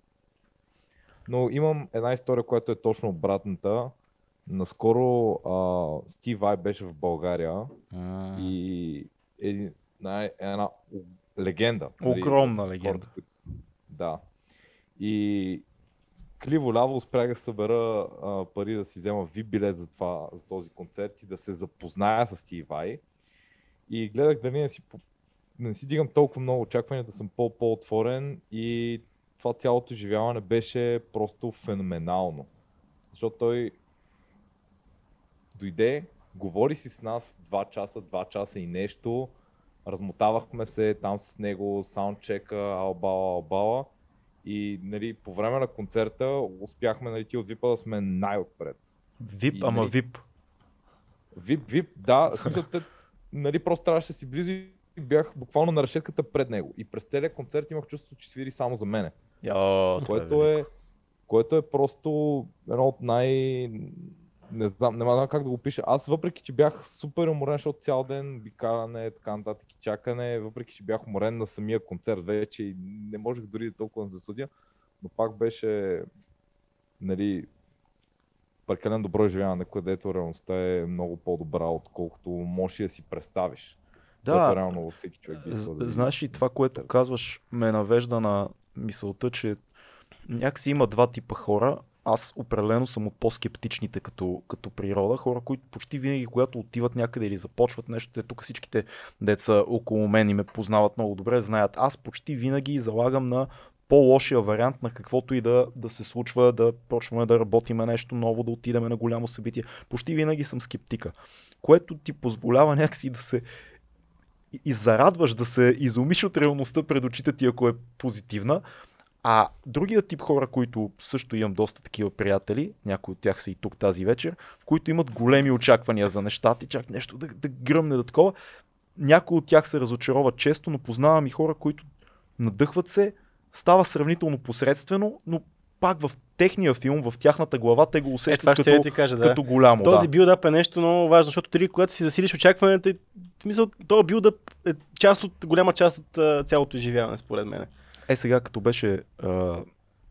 Но имам една история, която е точно обратната. Наскоро а, Стив Вай беше в България М. и е една, една легенда. нали, Огромна легенда. Да. И криво-ляво успях да събера а, пари да си взема VIP билет за, това, за този концерт и да се запозная с Стив Вай. И гледах дали не си, не си дигам толкова много очаквания, да съм по- по-отворен и това цялото изживяване беше просто феноменално. Защото той дойде, говори си с нас 2 часа, 2 часа и нещо, размотавахме се там с него, саундчека, албала, албала и нали, по време на концерта успяхме нали, ти от VIP да сме най-отпред. Вип, И, ама нали, вип. Вип, вип, да, в смисъл, те, нали, просто трябваше да си близо и бях буквално на решетката пред него. И през целия концерт имах чувство, че свири само за мене. Йо, това което, е... е, което е просто едно от най... Не знам, не знам как да го пиша. Аз въпреки, че бях супер уморен, защото цял ден бикаране, така нататък и чакане, въпреки, че бях уморен на самия концерт вече и не можех дори да толкова да засудя, но пак беше нали, прекалено добро изживяване, където реалността е много по-добра, отколкото можеш да си представиш. Да, реално във всеки човек да знаеш и това, което казваш, ме навежда на мисълта, че някакси има два типа хора. Аз определено съм от по-скептичните като, като природа. Хора, които почти винаги, когато отиват някъде или започват нещо, те тук всичките деца около мен и ме познават много добре, знаят. Аз почти винаги залагам на по-лошия вариант на каквото и да, да се случва, да почваме да работиме нещо ново, да отидеме на голямо събитие. Почти винаги съм скептика, което ти позволява някакси да се и- зарадваш да се изумиш от реалността пред очите ти, ако е позитивна. А другия тип хора, които също имам доста такива приятели, някои от тях са и тук тази вечер, които имат големи очаквания за нещата и чак нещо да, да гръмне да такова. Някои от тях се разочароват често, но познавам и хора, които надъхват се, става сравнително посредствено, но пак в техния филм, в тяхната глава, те го Е, усещат ще като, ти кажа, да. като голямо. Този да. билдъп е нещо много важно, защото ти, когато си засилиш очакванията, в смисъл, този билдъп е част от, голяма част от цялото изживяване, според мен. Е, сега като беше а,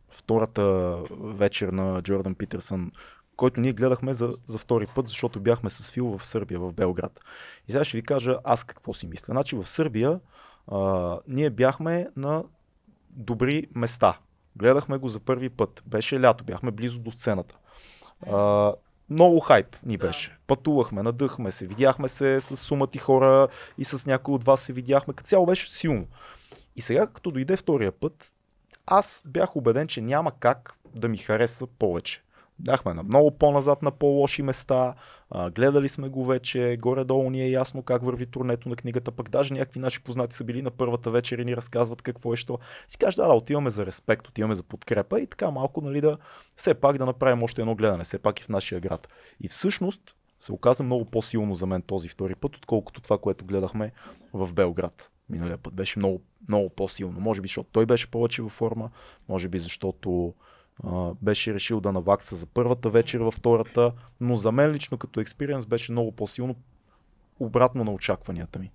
втората вечер на Джордан Питерсън, който ние гледахме за, за втори път, защото бяхме с Фил в Сърбия, в Белград. И сега ще ви кажа аз какво си мисля. Значи в Сърбия а, ние бяхме на добри места. Гледахме го за първи път. Беше лято, бяхме близо до сцената. А, много хайп ни Да. беше. Пътувахме, надъхме се, видяхме се с сумати хора и с някои от вас се видяхме. Като цяло беше силно. И сега, като дойде втория път, аз бях убеден, че няма как да ми хареса повече. Бяхме на много по-назад на по-лоши места, а, гледали сме го вече, горе-долу ни е ясно как върви турнето на книгата, пък даже някакви наши познати са били на първата вечер и ни разказват какво е що. Си кажеш, да, да, отиваме за респект, отиваме за подкрепа и така малко, нали, да все пак да направим още едно гледане, все пак и в нашия град. И всъщност се оказа много по-силно за мен този втори път, отколкото това, което гледахме в Белград. Миналия път беше много, много по-силно. Може би, защото той беше повече във форма, може би, защото а, беше решил да навакса за първата вечер, във втората, но за мен лично като експириенс беше много по-силно обратно на очакванията ми.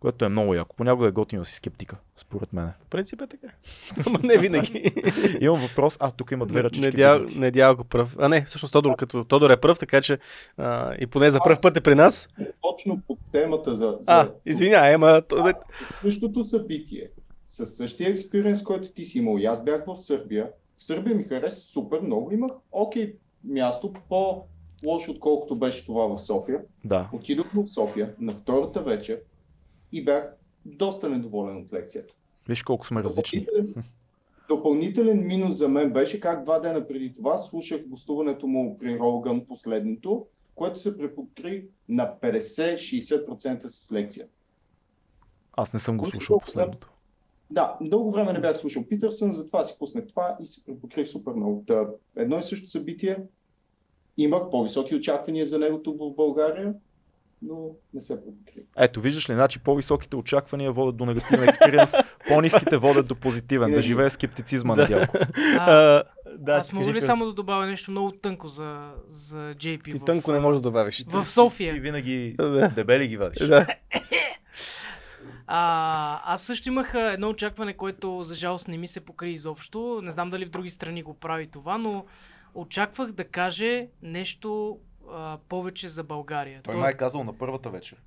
Което е много яко. Понякога е готино си скептика, според мен. В принцип е така. Ама не винаги. Имам въпрос. А, тук има две ръчички. Недял, вдигнати. недялко пръв. А не, всъщност Тодор, като Тодор е пръв, така че а, и поне за пръв път е при нас. Точно по темата за, за А, извинявай, ама... то- А, същото събитие, със същия експириенс, който ти си имал. И аз бях в Сърбия. В Сърбия ми хареса супер много. Имах окей място, по-лошо отколкото беше това в София. Да. Отидох в София на втората вечер и бях доста недоволен от лекцията. Виж колко сме различни. Допълнителен, допълнителен минус за мен беше как два дена преди това слушах гостуването му при Роган последното, което се препокри на 50-60% с лекцията. Аз не съм го слушал последното. Да, дълго време не бях слушал Питърсън, затова си пуснах това и се препокрих супер много. Едно и също събитие, имах по-високи очаквания за него тук в България, но не се препокрих. Ето, виждаш ли, значи по-високите очаквания водят до негативен експириенс, по-ниските водят до позитивен. Да живее скептицизма на дялко. А, да, аз мога ли само да добавя нещо много тънко за, за JP Ти в, тънко не можеш да добавиш. в София? Ти винаги дебели ги вадиш. Да. А, аз също имах едно очакване, което за жалост не ми се покри изобщо. Не знам дали в други страни го прави това, но очаквах да каже нещо а, повече за България. Той май е казал на първата вечер.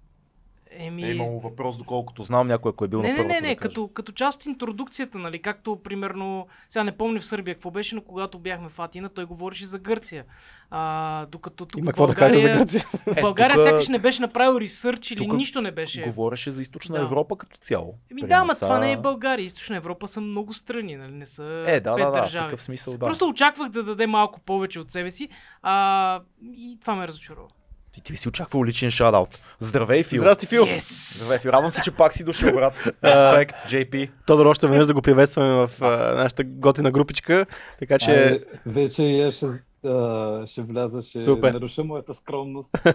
Еми, Е имало въпрос, доколкото знам някой, ако е бил не, на не, първата. не, не, да като, като част от интродукцията, нали, както примерно, сега не помня в Сърбия какво беше, но когато бяхме в Атина, той говореше за Гърция. А, докато тук Има в какво да кажа за България, Гърция. в България тука- сякаш не беше направил ресърч или тука нищо не беше. Говореше за източна Да. Европа като цяло. Еми да, нас, това не е България. Източна Европа са много страни, нали? Не са Е, да, пет да, да, държави. такъв смисъл, да. Просто очаквах да даде малко повече от себе си а, и това ме разочарова. Ти, ти си очаквал личен шадаут. Здравей, Фил. Здрасти, Фил. Yes! Здравей, Фил. Радвам се, че пак си дошъл, брат. Респект, JP. Тодор, още веднъж да го приветстваме в а, нашата готина групичка. Така че... Ай, вече аз ще, а, ще вляза, ще Супер. наруша моята скромност.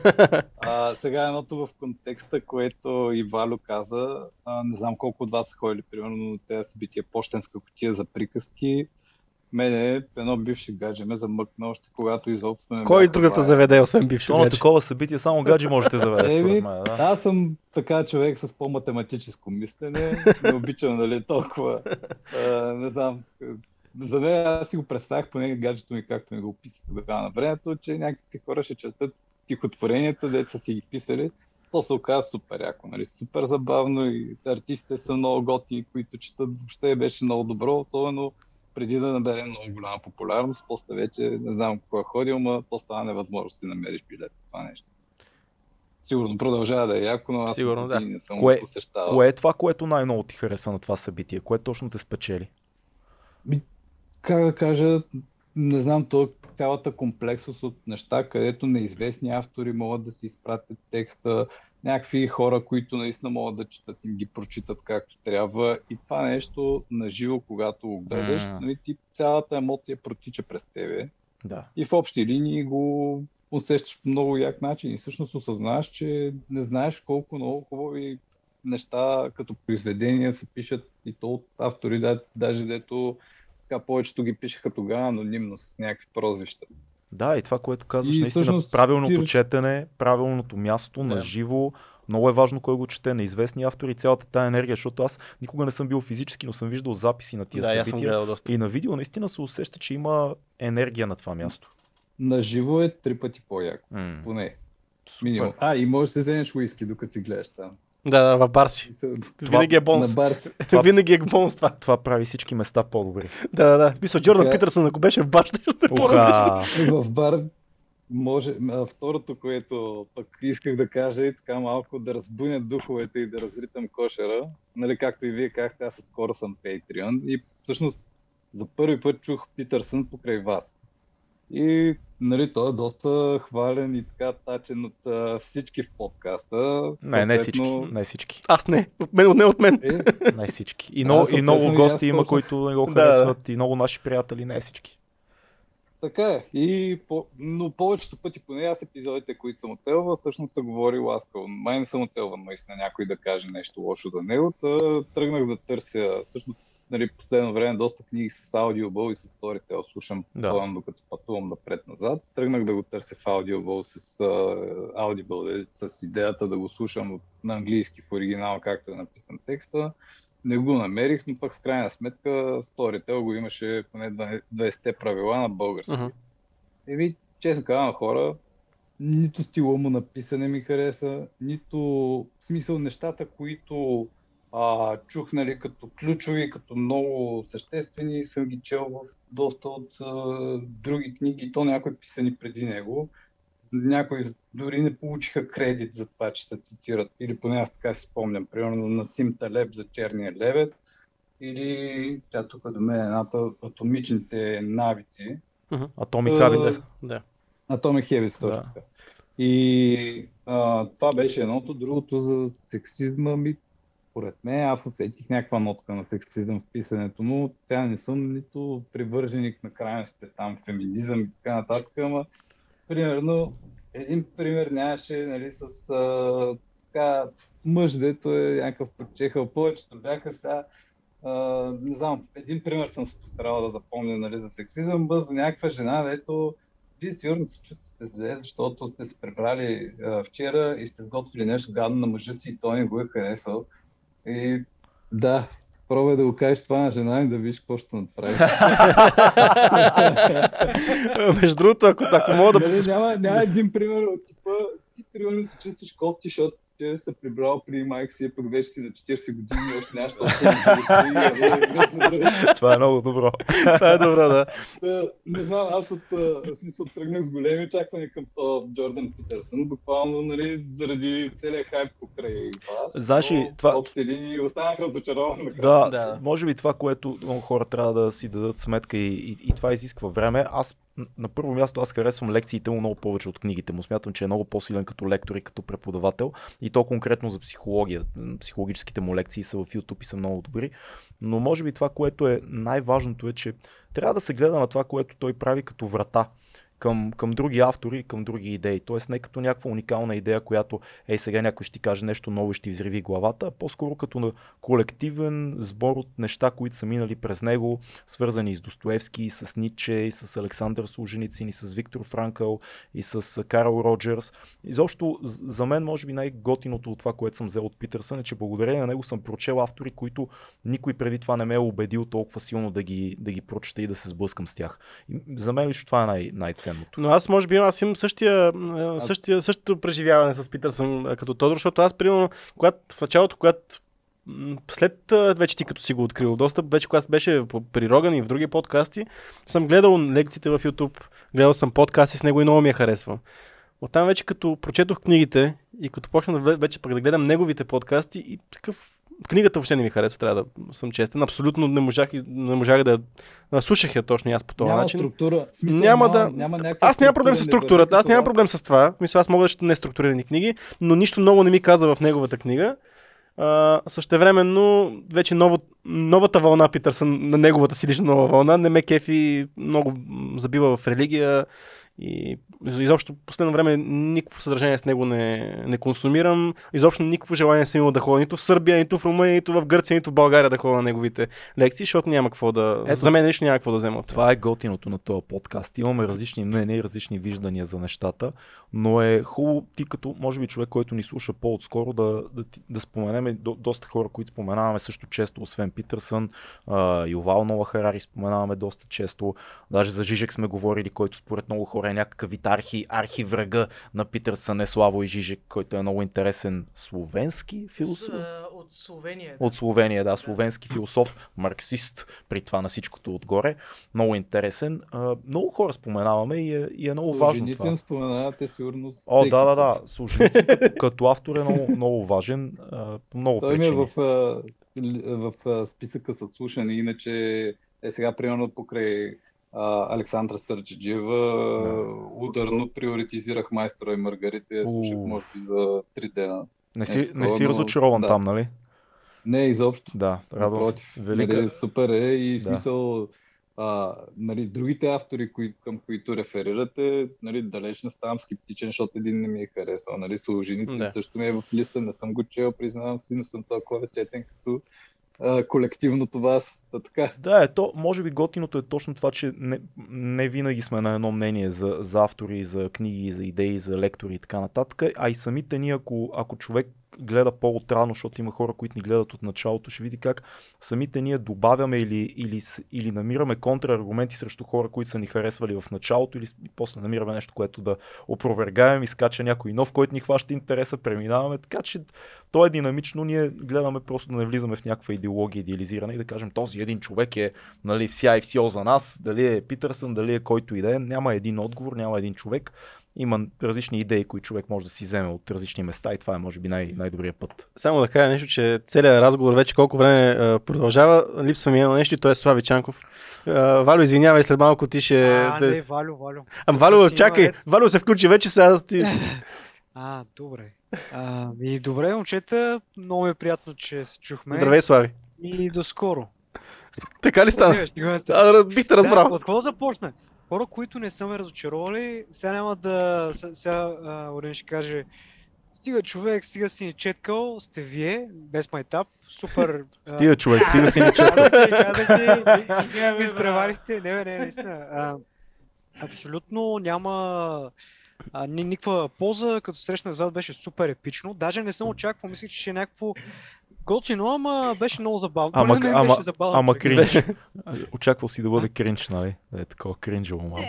А, сега едното в контекста, което и Валю каза, а, не знам колко от вас са ходили, примерно, на тези събития, почтенска котия за приказки. Мене едно бивше гадже ме замъкна още когато изобщо не Кой другата това. заведе, освен на гадже? такова събитие само гаджи може да те заведе, според мен. Да. Аз съм така човек с по-математическо мислене, не обичам нали, толкова, а, не знам, за мен аз си го представях, поне гаджето ми, както ми го описа тогава на времето, че някакви хора ще четат стихотворенията, деца си ги писали, то се оказа супер яко, нали, супер забавно и артистите са много готини, които четат, въобще беше много добро, особено преди да набере много голяма популярност, после вече не знам кой е ходил, но то става невъзможно да си намериш билет за това нещо. Сигурно продължава да е яко, но аз Сигурно, да. не съм Кое- посещавал. Кое е това, което най-много ти хареса на това събитие? Кое точно те спечели? Как да кажа, не знам, то цялата комплексност от неща, където неизвестни автори могат да си изпратят текста, някакви хора, които наистина могат да четат, им ги прочитат както трябва. И това нещо на живо, когато го гледаш, нали, ти цялата емоция протича през тебе. Да. И в общи линии го усещаш по много як начин. И всъщност осъзнаваш, че не знаеш колко много хубави неща като произведения се пишат и то от автори, да, даже дето така повечето ги пишеха тогава анонимно с някакви прозвища. Да, и това, което казваш, И наистина всъщност правилното ти- четене, правилното място, Да. на живо. Много е важно кой го чете, неизвестни автори, цялата тая енергия, защото аз никога не съм бил физически, но съм виждал записи на тия Да, събития. доста. И на видео наистина се усеща, че има енергия на това място. На живо е три пъти по-яко, М, поне. супер. Минимум. А, и можеш да се вземеш уиски, докато си гледаш там. Да, да, в бар си. Винаги е На бонус. бар си. Това- Винаги е бонус това. Това прави всички места по-добри. Да, да, да. Мисля, Джордан Така е. Питърсън, ако беше в бар, ще е по-различно. В бар може. а, Второто, което пък исках да кажа и така малко да разбуня духовете и да разритам кошера. Нали, както и вие казахте, аз скоро съм Patreon и всъщност за първи път чух Питърсън покрай вас. И нали, той е доста хвален и така тачен от а, всички в подкаста. Не, не всички. Не всички. Аз не. От мен, не от мен. Е, Не всички. И, много, и много гости има, точно. които не го Да, да. харесват. И много наши приятели, не всички. Така е. И по... Но повечето пъти, поне аз епизодите, които съм оцелвал, всъщност са говорил ласкаво. Май не съм оцелван наистина някой да каже нещо лошо за него. Та, тръгнах да търся. Всъщност, нали, последно време доста книги с аудиобъл и с Storytel слушам, Да. особено докато пътувам. напред-назад. Тръгнах да го търся в Audible с, Audible, е, с идеята да го слушам на английски в оригинал, както е написан текста. Не го намерих, но пък в крайна сметка Storytel го имаше поне 20 правила на български. Мгм. Еми, честно казвам, хора, нито стила му на писане ми хареса, нито в смисъл нещата, които а, чух нали, като ключови, като много съществени, съм ги чел в доста от а, други книги, то някои писани преди него. Някои дори не получиха кредит за това, че се цитират. Или поне аз така си спомням. Примерно на Сим Талеб за Черния левет. Или тя тук до мен е едната атомичните навици. Е, Habits. Да. Habits, точно Да. така. И а, това беше едното. Другото за сексизма ми, поред мен, аз усетих някаква нотка на сексизъм в писането му. Тя не съм нито привърженик на крайностите там, феминизъм и така нататък, ама примерно един пример нямаше нали, с а, така, мъж, дето е някакъв подчехал. Повечето бяха сега а, не знам, един пример съм се постарал да запомня нали, за сексизъм, бъз за някаква жена, дето вие сигурно се чувствате зле, защото сте се прибрали а, вчера и сте сготвили нещо гадно на мъжа си и той не го е харесал. И да, пробвай да го кажеш това на жена и да видиш какво ще направи. Между другото, ако, ако мога да... Нали, няма, няма един пример от типа, ти примерно се чувстваш кофти, защото ти се прибрал при майка си, пък вече си на 40 години и още толкова Това е много добро. Това е добро, да. Не знам, аз от смисъл тръгнах с големи очаквания към то Джордан Питърсън, буквално нали, заради целият хайп покрай вас. Знаеш ли, това- линии останах разочарован. Да, Да. може би това, което много хора трябва да си дадат сметка и, и, и това изисква време. Аз на първо място аз харесвам лекциите му много повече от книгите му. Смятам, че е много по-силен като лектор и като преподавател. И то конкретно за психология. Психологическите му лекции са в YouTube и са много добри. Но може би това, което е най-важното е, че трябва да се гледа на това, което той прави като врата към, към други автори към други идеи. Тоест не като някаква уникална идея, която ей сега някой ще ти каже нещо ново и ще ти взриви главата, а по-скоро като на колективен сбор от неща, които са минали през него, свързани с Достоевски, и с Ниче, и с Александър Солженицин, и с Виктор Франкъл, и с Карл Роджерс. Изобщо за мен може би най-готиното от това, което съм взел от Питърсън е, че благодарение на него съм прочел автори, които никой преди това не ме е убедил толкова силно да ги, да ги прочета и да се сблъскам с тях. И за мен лично това е най- най-ценното. Но аз може би аз имам същия, а, същия, същото преживяване с Питърсън а, като Тодор, защото аз примерно, когато в началото, когато след а, вече ти като си го открил достъп, вече когато беше при Роган и в други подкасти, съм гледал лекциите в YouTube, гледал съм подкасти с него и много ми я харесва. Оттам вече като прочетох книгите и като почнах вече пък да гледам неговите подкасти и такъв Книгата въобще не ми харесва, трябва да съм честен. Абсолютно не можах, не можах да... слушах я точно и аз по този няма начин. структура. Смисъл, Няма няма, да- Няма Аз нямам проблем с структурата, аз нямам проблем с това. Мисля, аз мога да чета неструктурирани книги, но нищо много не ми каза в неговата книга. А, същевременно, вече ново, новата вълна Питърсън, на неговата си лична нова вълна, не ме кефи, много забива в религия и изобщо последно време никакво съдържание с него не, не консумирам. Изобщо никакво желание съм имал да ходя нито в Сърбия, нито в Румъния, нито в Гърция, нито в България да ходя на неговите лекции, защото няма какво да... Ето- За мен лично няма какво да взема. това. Е готиното на този подкаст. Имаме различни мнения и различни виждания за нещата, но е хубаво ти като, може би, човек, който ни слуша по-отскоро, да, да, да споменем и до, доста хора, които споменаваме също често, освен Питърсън, Ювал Нова Харари споменаваме доста често. Даже за Жижек сме говорили, който според много хора е някакъв вид архи, архиврага на Питърсън е Славо и Жижек, който е много интересен словенски философ. С, а, от Словения. да. От Словения, да, словенски философ, марксист, при това на всичкото отгоре. Много интересен. А, много хора споменаваме и е, и е много важно това. Споменавате сигурно. О, да, да, да. Солженицин като, като автор е много, много важен. А, по много Той ми е причини. в, а, ли- в а, списъка с слушане, иначе е сега примерно покрай а, Александра Сърчеджиева, ударно приоритизирах майстора и Маргарита, я слушах може би за три дена. Не си, нещо не си но- разочарован да. там, нали? Не, изобщо. Да, радвам се. Велика. нали, супер е и Да. смисъл а, нали, другите автори, кои, към които реферирате, нали, далеч не ставам скептичен, защото един не ми е харесал. Нали, Солженицин Да. също ми е в листа, не съм го чел, признавам си, но съм толкова четен като а, колективното вас. Та така. Да, е, то, може би готиното е точно това, че не, не винаги сме на едно мнение за, за автори, за книги, за идеи, за лектори и така нататък. А и самите ние, ако, ако човек гледа по-отрано, защото има хора, които ни гледат от началото, ще види как самите ние добавяме или, или, или намираме контраргументи срещу хора, които са ни харесвали в началото, или после намираме нещо, което да опровергаем, изкача някой нов, който ни хваща интереса, преминаваме. Така че то е динамично, ние гледаме просто да не влизаме в някаква идеология, идеализиране и да кажем този един човек е нали, вся и всё за нас, дали е Питърсън, дали е който и да е, няма един отговор, няма един човек. Има различни идеи, които човек може да си вземе от различни места и това е може би най- най-добрият път. Само да кажа нещо, че целият разговор вече колко време а, продължава. Липсва ми едно нещо и то е Слави Чанков. А, Валю, извинявай, след малко ти ще... А, не, Валю, Валю. Ама Валю, има чакай, ред. Валю се включи вече сега. Ти... А, добре. А, и добре, момчета, много ми е приятно, че се чухме. Здравей, Слави. И до скоро. Така ли стана? Не, стига- А, бих те разбрал. Да, от какво започна? Хора, които не са ме разочаровали, сега няма да... се- Сега Орен ще каже Стига човек, стига си ни четкал, сте вие, без майтап, супер... Стига човек, стига си ни четкал. Стига, изпреварихте. Не, не, наистина. А, абсолютно няма а, ни, никаква полза, като срещна с вас беше супер епично. Даже не съм очаквал, мислих, че ще е някакво готино, ама беше много забавно. Ама, Поне ама, беше забавно. ама кринж. Очаквал си да бъде кринж, нали? Да е такова кринжево малко.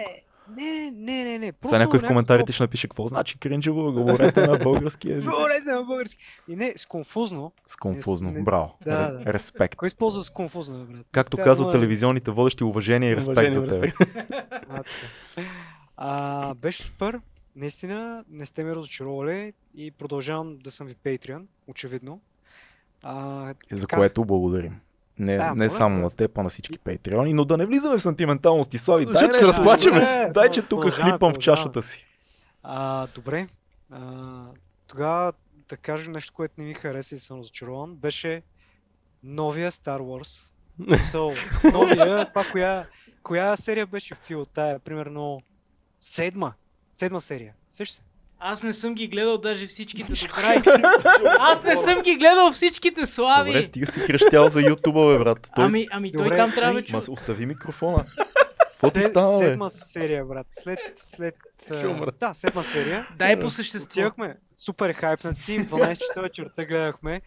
Не, не, не, не. Сега някой в някакво- коментарите ще напише какво значи кринжево, говорете на български език. Говорете на български. И не, с конфузно. С конфузно. Не- Браво. Да, да. Респект. Кой използва с конфузно, бе, брат? Както Тя казват има- телевизионните водещи, уважение и респект Уважение, за теб. А, беше супер. Наистина, не сте ме разочаровали и продължавам да съм ви Patreon, очевидно. А, За така, което благодарим. Не, Да, не само на теб, а на всички патреони, но да не влизаме в сантименталности. Слави, дай, Защото се разплачеме. Добре, дай, че тук хлипам в чашата си. А, добре. А, тогава да кажа нещо, което не ми хареса и съм разочарован, беше новия Star Wars. Смисъл, новия, това коя, коя серия беше Фил? Тая, примерно, седма. Седма серия. Също се. Аз не съм ги гледал даже всичките до край. Аз не съм ги гледал всичките слави. Добре, стига си крещял за ютуба, бе, брат. Той... Ами, ами той Добре, там трябва да ами, чу... Ма, остави микрофона. Какво ти става, бе? Седма серия, брат. След, след... а, Хумор. да, седма серия. Дай по същество. Отивахме супер хайпнати, 12 часа вечерта гледахме.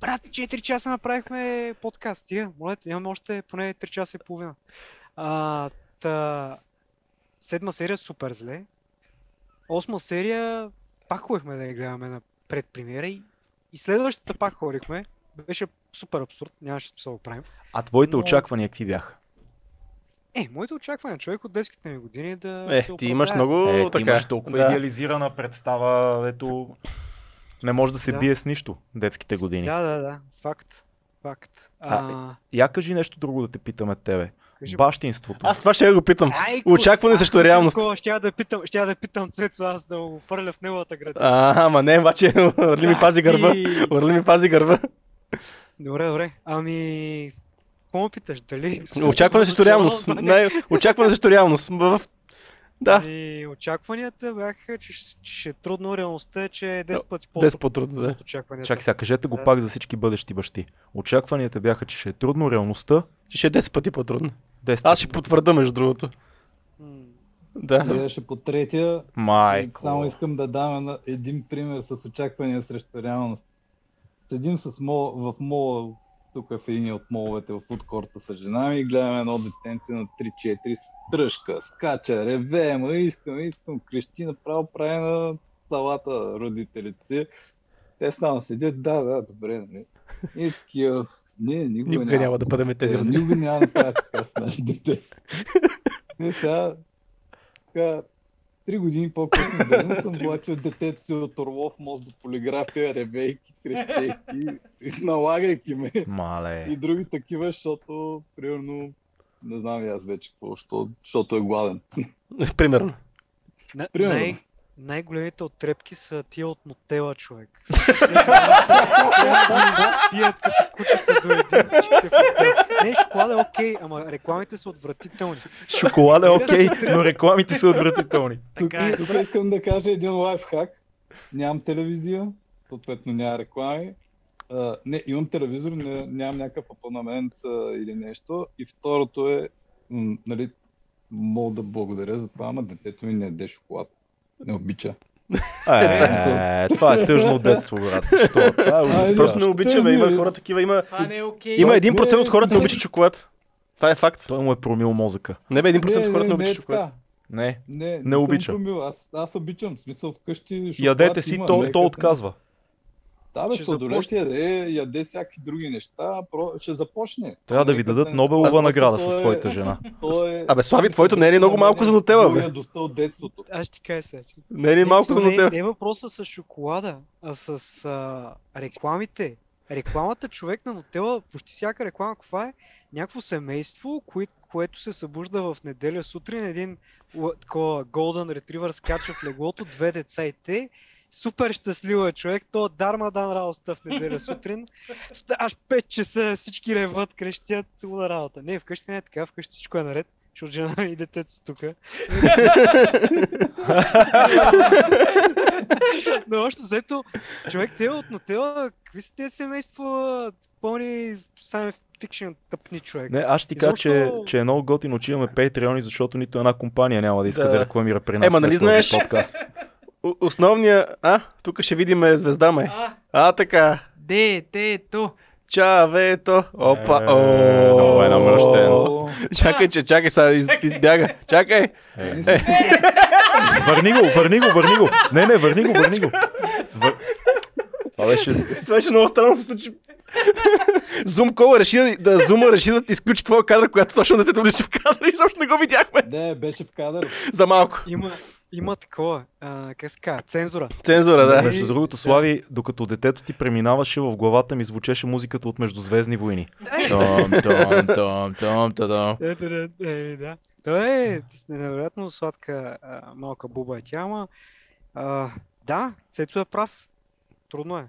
Брат, 4 часа направихме подкаст. Стига, моля имаме още поне 3 часа и половина. А, та... Седма серия супер зле. Осма серия пак ходихме да я гледаме на предпремиера и, и следващата пак ходихме. Беше супер абсурд, нямаше смисъл да го правим. А твоите Но- очаквания какви бяха? Е, моите очаквания, човек от детските ми години е да Е, се ти имаш много Е, ти така. имаш толкова да. идеализирана представа, ето не може да се Да. бие с нищо детските години. Да, да, да. Факт. Факт. А, А, Я кажи нещо друго да те питаме тебе. Кажи- Бащинството. Аз това ще го питам. Ай, Очакване срещу реалност. такова, Ще я да питам, ще я да питам Цецо, аз да го фърля в неговата градина. А, ама не, обаче, Орли ми пази гърба. И- Орли ми пази гърба. Добре, добре. Ами, какво ме питаш? Дали... Очакване срещу реалност. Не, очакване срещу реалност. В... Да, Ами, очакванията бяха, че, ще- е трудно, реалността е, че е 10 пъти 10 по-трудно, да. очакванията. Чакай сега, кажете го Да. пак за всички бъдещи бащи. Очакванията бяха, че ще е трудно, реалността Че ще е 10 пъти по-трудно. 10 Аз ще потвърда, между другото. Да. Гледаше по третия. Майко. Само искам да дам един пример с очаквания срещу реалност. Седим с мол, в мола, тук в един от моловете в фудкорта с жена ми и гледаме едно детенце на 3-4 с тръжка, скача, реве, ама искам, искам, крещи, направо прави на салата родителите си. Те само седят, да, да, добре, нали. И такива, не, никога, Никога няма да бъдем тези е, родители. Никога няма да правя така с нашите дете. И сега, така, три години по-късно да съм влачил детето си от Орлов мост до полиграфия, ревейки, крещейки, налагайки ме. Мале. И други такива, защото, примерно, не знам и аз вече какво, защото, защото е гладен. Примерно. Примерно. най- най-големите оттрепки са тия от Нотела, човек. Кучета до един. Не, шоколада е окей, ама рекламите са отвратителни. Шоколад е окей, но рекламите са отвратителни. Тук, е. тук искам да кажа един лайфхак. Нямам телевизия, съответно няма реклами. не, имам телевизор, не, нямам някакъв абонамент а, или нещо. И второто е, м, нали, мога да благодаря за това, ама детето ми не яде шоколад. Не обича. Е, това е тъжно от детство, брат. Защо? Това е. Просто не обичаме, има хора такива, има... Това не е. Има 1% Не, от хората не не. обичат шоколад. Това е факт. Той му е промил мозъка. Не бе, 1% от хората не не, обичат е шоколад. така. Не. Не, Не съм обича. промил. Аз, аз обичам. В смисъл вкъщи шоколад Ядете си, има, то, то отказва. Да, бе, Ще сладолет яде, яде всякакви други неща, про... ще започне. Трябва да ви дадат да- Нобелова награда той с е- твоята жена. е- Абе, Слави, твоето не е ли много малко за Нутела, бе? Ядостта от детството. Аз ще ти кажа сега. че- Не е ли малко за то не, Нутела? не е въпроса с шоколада, а с а, рекламите. Рекламата човек на Нутела, почти всяка реклама, каква е? Някакво семейство, кое, което се събужда в неделя сутрин, един такова Golden Retriever скача в леглото, две деца и те. Супер щастлива е човек, то дармадан работа в неделя сутрин. Аж 5 часа всички реват, крещят луда работа. Не, вкъщи не е така, вкъщи всичко е наред, защото жена и детето са тук. Но още взето, човек те от Нутела, какви са тези семейства, пълни science fiction тъпни човек. Не, аз ще ти кажа, че, че е много готино, че имаме Patreon, защото нито една компания няма да иска да, Да. рекламира при нас. Ема, нали знаеш? Подкаст. Основния... А, тук ще видим звезда, ме. А, А, така. детето. Чавето. Опа. Е, много е О, намръщен. Чакай, че чакай, сега из, избяга. Чакай. Е. Върни го, върни го, върни го. Не, не, върни го, върни го. Вър... Това беше... Това беше много странно се случи. Зум кола реши да, зума реши да изключи твоя кадър, когато точно детето влиза в кадър и изобщо не го видяхме. Не, беше в кадър. За малко. Има, има такова, а, как се казва, цензура. Цензура, да. Между другото, Слави, докато детето ти преминаваше в главата ми звучеше музиката от Междузвездни войни. Том, том, том, том, том. Е, да. Той е невероятно сладка а, малка буба е тя, ама а, да, Цецо е прав. Трудно е.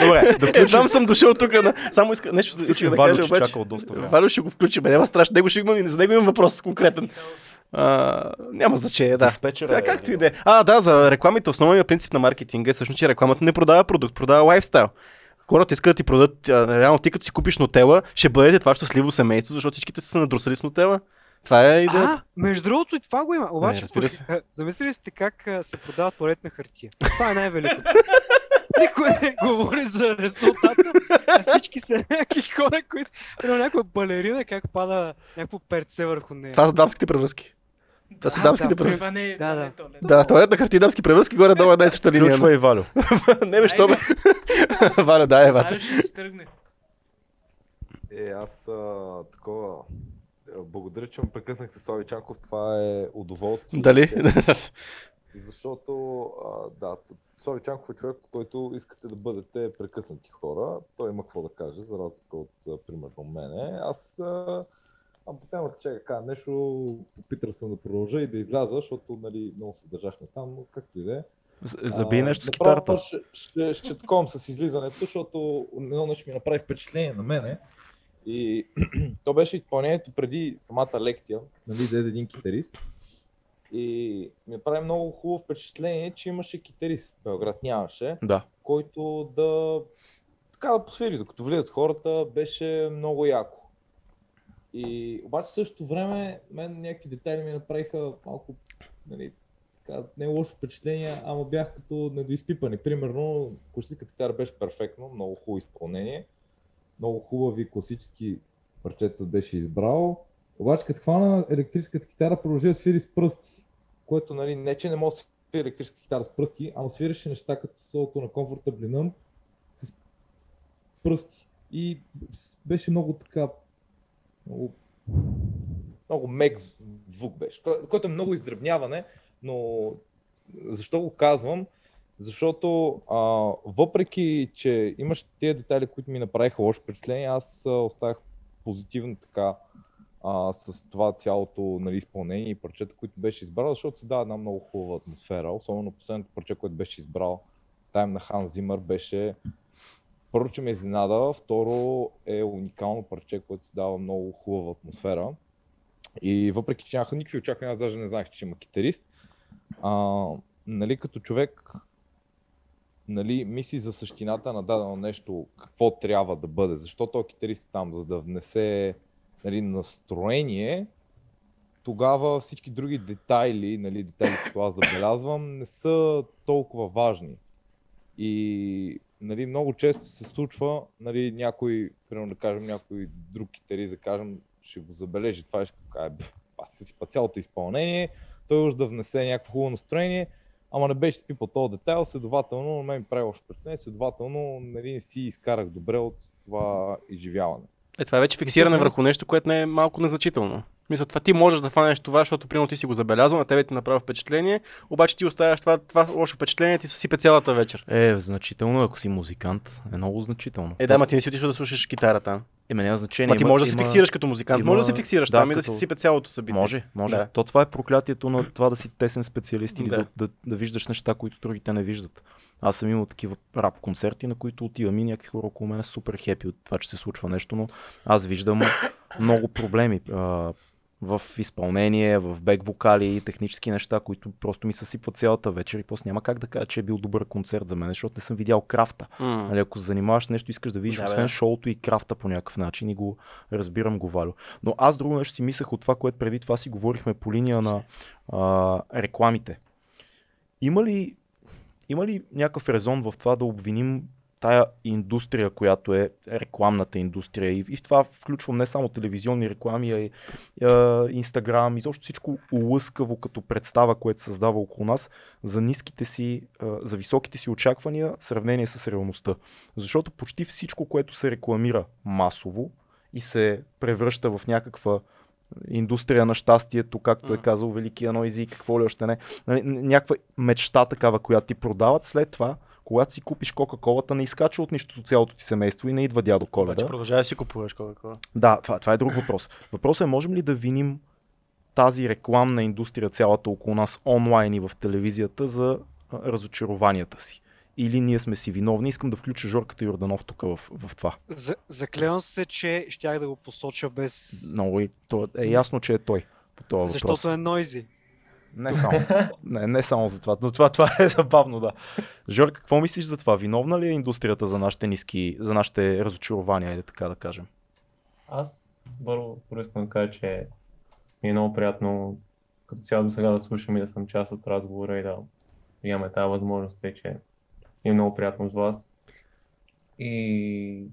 Добре, да Е, включим, там съм дошъл тук. На... Само иска нещо да включим да кажа, че обаче. чака от доста време. Валю ще го включим. Няма страшно. Него ще имам, за него имам въпрос конкретен. А, няма значение, да. Диспетчера Да, е както и да е. А, да, за рекламите основният принцип на маркетинга е всъщност, че рекламата не продава продукт, продава лайфстайл. Хората искат да ти продадат, реално ти като си купиш нотела, ще бъдете това щастливо семейство, защото всичките са се надрусали с нотела. Това е идеята. А, между другото и това го има. Обаче, разбира се. а, замислили сте как а, се продават туалетна хартия? Това е най-великото. Никой не говори за резултата, а всички са някакви хора, които... Примерно някаква балерина, как пада някакво перце върху нея. Това са дамските превръзки. Това са дамските да, превръзки. Това не е, Да, да. не е туалет. Да, туалетна хартия и дамски превръзки, горе-долу е една и съща линия. Включва и Валю. Не бе, що бе? Валя, да, Евата. Аре ще се тръгне. Е, аз а, такова... Благодаря, че ме прекъснахте, Слави Чанков. Това е удоволствие. Дали? Защото, а, да, Слави Чанков е човек, от който искате да бъдете прекъснати хора. Той има какво да каже, за разлика от, примерно, мене. Аз а, а по темата ще кажа нещо, опитал съм да продължа и да изляза, защото нали, много се държахме там, но както и да е. Забий нещо с китарата. Ще, ще, ще таковам с излизането, защото едно нещо ми направи впечатление на мене. И то беше изпълнението преди самата лекция, нали, да е един китарист. И ми направи много хубаво впечатление, че имаше китарист в Белград, нямаше, Да. който да така да посвири, докато влизат хората, беше много яко. И обаче в същото време, мен някакви детайли ми направиха малко, нали, така, не лошо впечатление, ама бях като недоизпипани. Примерно, класическата китара беше перфектно, много хубаво изпълнение, много хубави класически парчета беше избрал. Обаче като хвана електрическата китара, продължи да свири с пръсти, което нали, не че не може да свири електрическа китара с пръсти, ама свиреше неща като солото на Comfortably Numb с пръсти. И беше много така, много, много мек звук беше, кой- който е много издръбняване, но защо го казвам? Защото а, въпреки, че имаш тези детайли, които ми направиха лошо впечатление, аз а, оставах позитивно така а, с това цялото нали, изпълнение и парчета, които беше избрал, защото се дава една много хубава атмосфера. Особено последното парче, което беше избрал, тайм на Хан Зимър, беше първо, че ме изненада, второ е уникално парче, което се дава много хубава атмосфера. И въпреки, че нямаха никакви очаквания, аз даже не знаех, че има китарист. А, нали, като човек, нали, мисли за същината на дадено нещо, какво трябва да бъде. Защо този китарист е там, за да внесе нали, настроение, тогава всички други детайли, нали, детайли, които аз забелязвам, не са толкова важни. И нали, много често се случва нали, някой, примерно да кажем, някой друг китарист, да кажем, ще го забележи това и ще каже, аз си сипа цялото изпълнение, той уж да внесе някакво хубаво настроение, ама не беше спипал този детайл, следователно, на мен ми прави още впечатление, следователно, нали, не си изкарах добре от това изживяване. Е, това е вече фиксиране върху нещо, което не е малко незначително. Мисля, това ти можеш да фанеш това, защото примерно ти си го забелязал, на тебе ти направи впечатление, обаче ти оставяш това, това лошо впечатление, ти съсипе цялата вечер. Е, значително, ако си музикант, е много значително. Е, да, ма ти не си отишъл да слушаш китара там. Има няма значение. Ма ти има- можеш да се има- фиксираш като музикант, има- може да се фиксираш да, там и да си сипе цялото събитие. Може, може. Да. То това е проклятието на това да си тесен специалист или Да. да. Да, да, виждаш неща, които другите не виждат. Аз съм имал такива рап концерти, на които отивам и някакви хора около мен са супер хепи от това, че се случва нещо, но аз виждам много проблеми а, в изпълнение, в бек вокали и технически неща, които просто ми съсипват цялата вечер и после няма как да кажа, че е бил добър концерт за мен, защото не съм видял крафта. М. Нали, ако се занимаваш нещо, искаш да видиш, Да, да, бе. освен шоуто и крафта по някакъв начин и го разбирам го Валю. Но аз друго нещо си мислех от това, което преди това си говорихме по линия на а, рекламите. Има ли, има ли някакъв резон в това да обвиним тая индустрия, която е рекламната индустрия. И, и в това включвам не само телевизионни реклами, а и Инстаграм и защо всичко лъскаво като представа, което се създава около нас за ниските си, а, за високите си очаквания в сравнение с реалността. Защото почти всичко, което се рекламира масово и се превръща в някаква индустрия на щастието, както е казал Великия Нойзи и какво ли още не. Нали, някаква мечта такава, която ти продават, след това когато си купиш Кока-Колата, не изкача от нищото цялото ти семейство и не идва дядо Коледа. Обаче продължава да си купуваш Кока-Кола. Да, това, това е друг въпрос. Въпросът е, можем ли да виним тази рекламна индустрия, цялата около нас, онлайн и в телевизията, за разочарованията си? Или ние сме си виновни? Искам да включа Жорката Йорданов тук в, в това. За, заклевам се, че щях да го посоча без... Много и то е ясно, че е той по този въпрос. Защото е нойзи. Не само. не, не само за това, но това, това е забавно, да. Жор, какво мислиш за това? Виновна ли е индустрията за нашите ниски, за нашите разочарования, или така да кажем? Аз първо, искам да кажа, че ми е много приятно като цяло до сега да слушам и да съм част от разговора и да имаме тази възможност, тъй че ми е много приятно с вас. И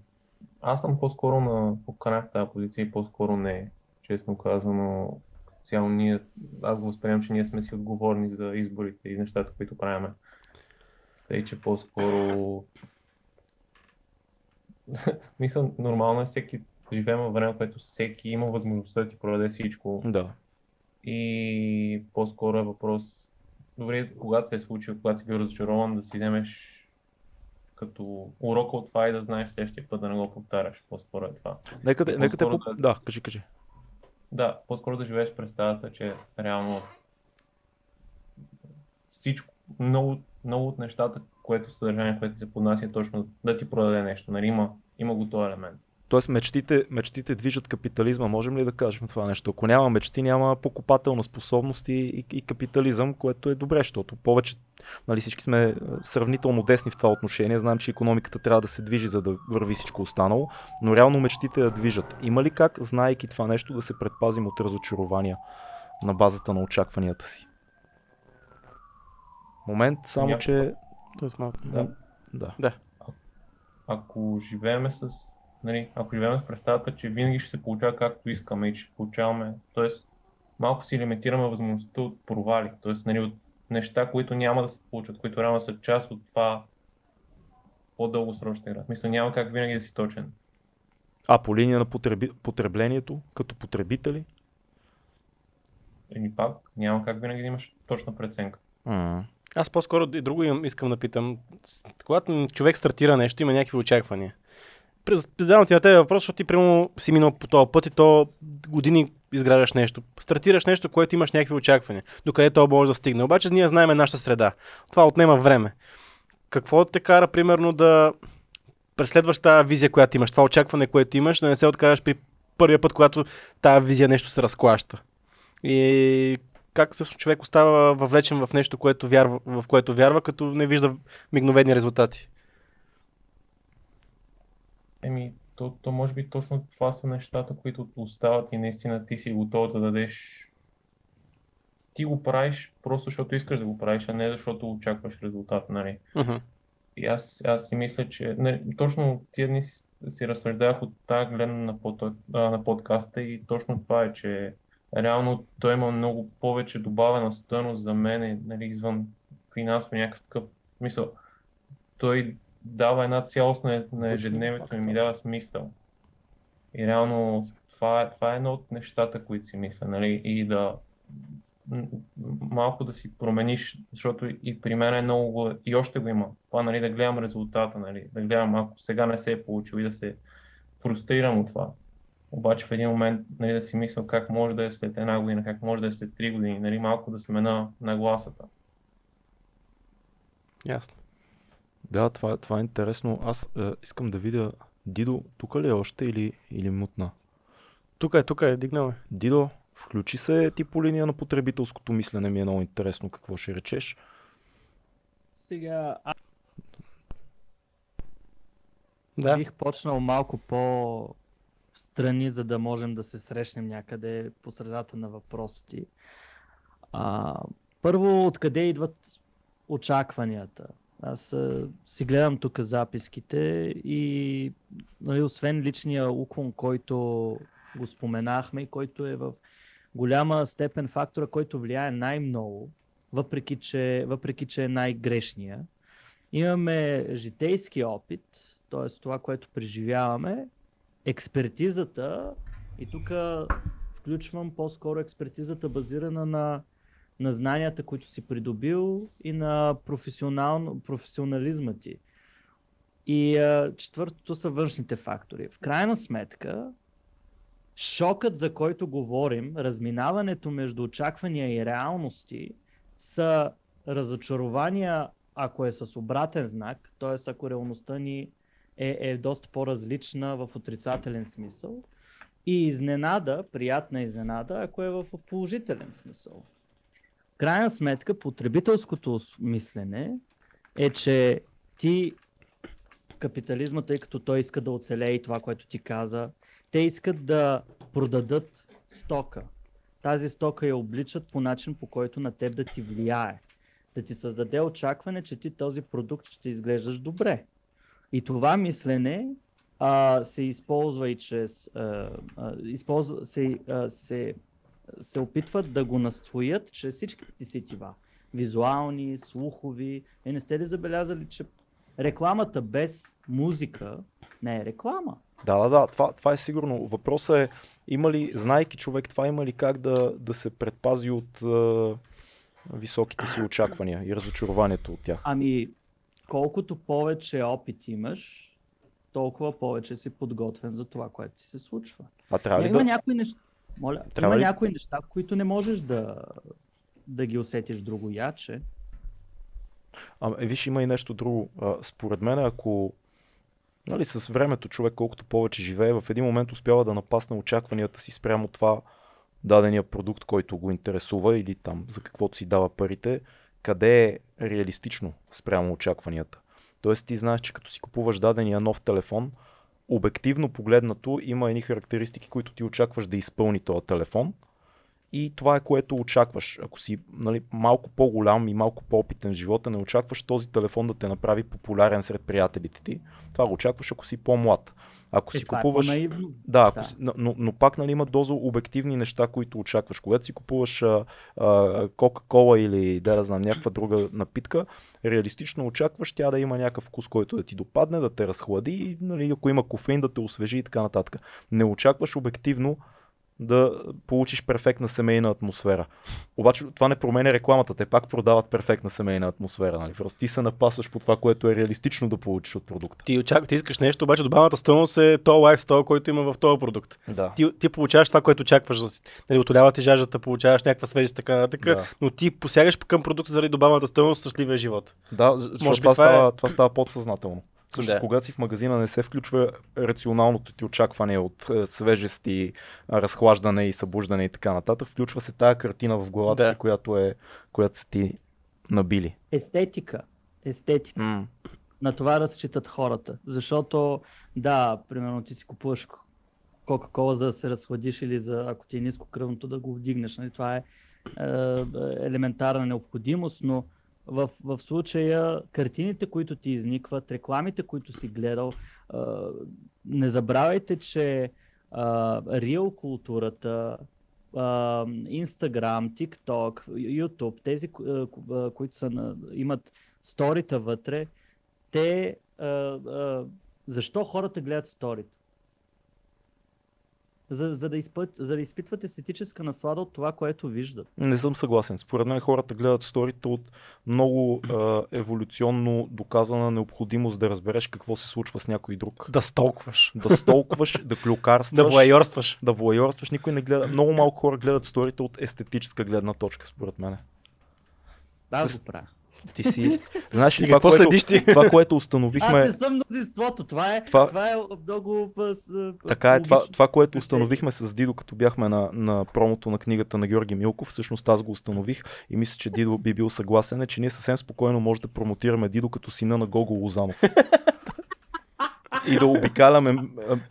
аз съм по-скоро на поканах тази позиция и по-скоро не, честно казано. Цяло ние, аз го възприемам, че ние сме си отговорни за изборите и нещата, които правиме. Тъй, че по-скоро мисля, нормално е всеки живеем във време, което всеки има възможността да ти продаде всичко. Да. И по-скоро е въпрос, добре, когато се е случил, когато си бил разочарован, да си вземеш като урока от това и да знаеш следващия път да не го повтаряш. По-скоро е това. Нека те, нека те По-скоро по... Да, кажи, кажи. Да, по-скоро да живееш представата, че реално всичко, много, много от нещата, което съдържание, което се поднася, е точно да ти продаде нещо. Нали, има, има го този елемент. Тоест мечтите, мечтите движат капитализма, можем ли да кажем това нещо? Ако няма мечти, няма покупателна способност и, и, и капитализъм, което е добре, защото повече, нали всички сме е, сравнително десни в това отношение, знаем, че економиката трябва да се движи, за да върви всичко останало, но реално мечтите я движат. Има ли как, знаейки това нещо, да се предпазим от разочарования на базата на очакванията си? Момент, само Няма. че... Тоест малко. Да. Да. Да. Ако живееме с нали, ако живеем с представата, че винаги ще се получава както искаме и ще получаваме, т.е. малко си лимитираме възможността от провали, т.е. Нали, от неща, които няма да се получат, които реално са част от това по-дългосрочна игра. Мисля, няма как винаги да си точен. А по линия на потреби... потреблението, като потребители? Или пак, няма как винаги да имаш точна преценка. Mm. Аз по-скоро и друго искам да питам. Когато човек стартира нещо, има някакви очаквания. Задавам ти на тебе въпрос, защото ти примерно си минал по този път и то години изграждаш нещо. Стартираш нещо, което имаш някакви очаквания. Докъде то може да стигне. Обаче ние знаем нашата среда. Това отнема време. Какво те кара, примерно, да преследваш тази визия, която имаш, това очакване, което имаш, да не се откажеш при първия път, когато тази визия нещо се разклаща. И как всъщност човек остава въвлечен в нещо, което вярва, в което вярва, като не вижда мигновени резултати? Еми, то, то може би точно това са нещата, които остават и наистина ти си готов да дадеш. Ти го правиш просто защото искаш да го правиш, а не защото очакваш резултат, нали? Мгм. И аз, аз си мисля, че нали, точно тия дни си, си разсъждах от тази гледна на, под, а, на подкаста и точно това е, че реално той има много повече добавена стойност за мен, нали, извън финансово някакъв такъв мисъл. Той дава една цялост на, на ежедневието и ми дава смисъл. И реално това, е- това е едно от нещата, които си мисля, нали, и да малко да си промениш, защото и при мен е много, го- и още го има. Това, нали, да гледам резултата, нали, да гледам, ако сега не се е получил и да се фрустрирам от това. Обаче в един момент нали, да си мисля как може да е след една година, как може да е след три години, нали, малко да смена нагласата. Ясно. Да, това, това е интересно. Аз е, искам да видя Дидо, тук ли е още или, или мутна? Тук е, тук е, дигнал е. Дидо, включи се ти по линия на потребителското мислене, ми е много интересно какво ще речеш. Сега, а... Да. бих почнал малко по страни, за да можем да се срещнем някъде по средата на въпросите. А, първо, откъде идват очакванията? Аз си гледам тук записките и нали, освен личния уклон, който го споменахме и който е в голяма степен фактора, който влияе най-много, въпреки че, въпреки че е най-грешния, имаме житейски опит, т.е. това, което преживяваме, експертизата и тук включвам по-скоро експертизата базирана на, на знанията, които си придобил и на професионализма ти. И а, четвъртото са външните фактори. В крайна сметка, шокът, за който говорим, разминаването между очаквания и реалности, са разочарования, ако е с обратен знак, т.е. ако реалността ни е, е доста по-различна в отрицателен смисъл, и изненада, приятна изненада, ако е в положителен смисъл. Крайна сметка, потребителското мислене е, че ти капитализма, тъй като той иска да оцелее и това, което ти каза, те искат да продадат стока. Тази стока я обличат по начин, по който на теб да ти влияе. Да ти създаде очакване, че ти този продукт ще изглеждаш добре. И това мислене а, се използва и чрез. А, а, използва, се, а, се, се опитват да го настоят чрез всичките сетива. Визуални, слухови. Е, не сте ли забелязали, че рекламата без музика не е реклама? Да, да, да, това, това е сигурно. Въпросът е, има ли, знайки човек това, има ли как да, да се предпази от е, високите си очаквания и разочарованието от тях? Ами, колкото повече опит имаш, толкова повече си подготвен за това, което ти се случва. А трябва ли има да... някои неща, моля, Трябва има ли- някои неща, които не можеш да, да ги усетиш друго яче. А, е, виж, има и нещо друго. А, според мен, ако нали, с времето човек колкото повече живее, в един момент успява да напасне очакванията си спрямо това дадения продукт, който го интересува или там за каквото си дава парите, къде е реалистично спрямо очакванията. Тоест ти знаеш, че като си купуваш дадения нов телефон, обективно погледнато има едни характеристики, които ти очакваш да изпълни този телефон и това е което очакваш. Ако си нали, малко по-голям и малко по-опитен в живота, не очакваш този телефон да те направи популярен сред приятелите ти. Това го очакваш, ако си по-млад. Ако Е, си е купуваш. по-наивно. да, ако Да. Си, но, но, пак нали, има доза обективни неща, които очакваш. Когато си купуваш а, а, Кока-Кола или да, да знам, някаква друга напитка, реалистично очакваш тя да има някакъв вкус, който да ти допадне, да те разхлади, нали, ако има кофеин, да те освежи и така нататък. Не очакваш обективно да получиш перфектна семейна атмосфера. Обаче това не променя рекламата. Те пак продават перфектна семейна атмосфера. Нали? Просто ти се напасваш по това, което е реалистично да получиш от продукта. Ти, очаква, ти искаш нещо, обаче добавената стойност е то лайфстайл, който има в този продукт. Да. Ти, ти получаваш това, което очакваш. Нали, отолява ти жаждата, получаваш някаква свежест, така нататък, Да. но ти посягаш към продукта заради добавената стойност щастливия живот. Да, защото това, това е- това става подсъзнателно. Също Да. когато си в магазина не се включва рационалното ти очакване от е, свежести, а, разхлаждане и събуждане и така нататък. Включва се тая картина в главата Да. ти, която, е, която са ти набили. Естетика. Естетика. М. На това разчитат хората. Защото, да, примерно ти си купуваш Кока-Кола за да се разхладиш или за, ако ти е ниско кръвното, да го вдигнеш. Нали? Това е, е елементарна необходимост, но в, в случая картините, които ти изникват, рекламите, които си гледал, е, не забравяйте, че реал културата, Инстаграм, TikTok, YouTube, тези, ко- ко- които са на, имат сторита вътре, те. А, а, защо хората гледат сторите? За, за, да изпът, за да изпитват естетическа наслада от това, което виждат. Не съм съгласен. Според мен хората гледат сторите от много а, еволюционно доказана необходимост да разбереш какво се случва с някой друг. Да столкваш. Да столкваш, да клюкарстваш. Да воайорстваш. Да воайорстваш. Никой не гледа. Много малко хора гледат сторите от естетическа гледна точка, според мен. Аз С- го правя. Ти си. Знаеш ли това, какво което, следиш ти? това, което Аз установихме. не съм мнозинството. Това е, Това- това... е много. Така е, това, това, което установихме с Дидо, като бяхме на, на промото на книгата на Георги Милков, всъщност аз го установих и мисля, че Дидо би бил съгласен, е, че ние съвсем спокойно може да промотираме Дидо като сина на Гого Лозанов. и да обикаляме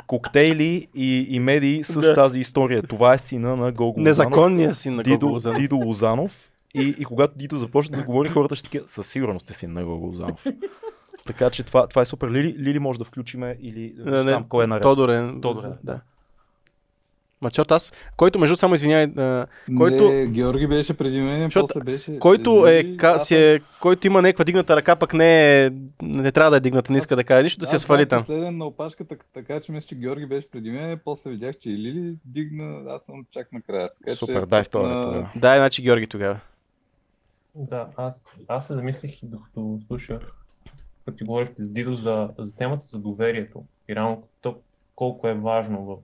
коктейли и, и медии с Да. тази история. Това е сина на Гого Лозанов. Незаконният син на Дидо, Гого Лозанов. Дидо Лозанов. И, и когато Дидо започне да говори, хората ще такива, със сигурност е син на Гого. Така че това, това е супер. Лили, Лили може да включиме или Не, не, знам кой е наред. Тодор е. Тодор е, да. Мачот аз, който между само извинявай, а, който. Не, Георги беше преди мен, Защото- после беше... който, е, ка, си е, който има някаква дигната ръка, пък не е, не трябва да е дигната, не иска да каже нищо, да я Аз свали там. Последен на опашката, така че мисля, че Георги беше преди мен, после видях, че и Лили дигна, аз съм чак накрая. Така, Супер, че, дай втора на- тогава. Да, значи Георги тогава. Да, аз, аз се замислих и докато слушах, като ти говорихте с Дидо за, за темата за доверието и реално то, колко е важно в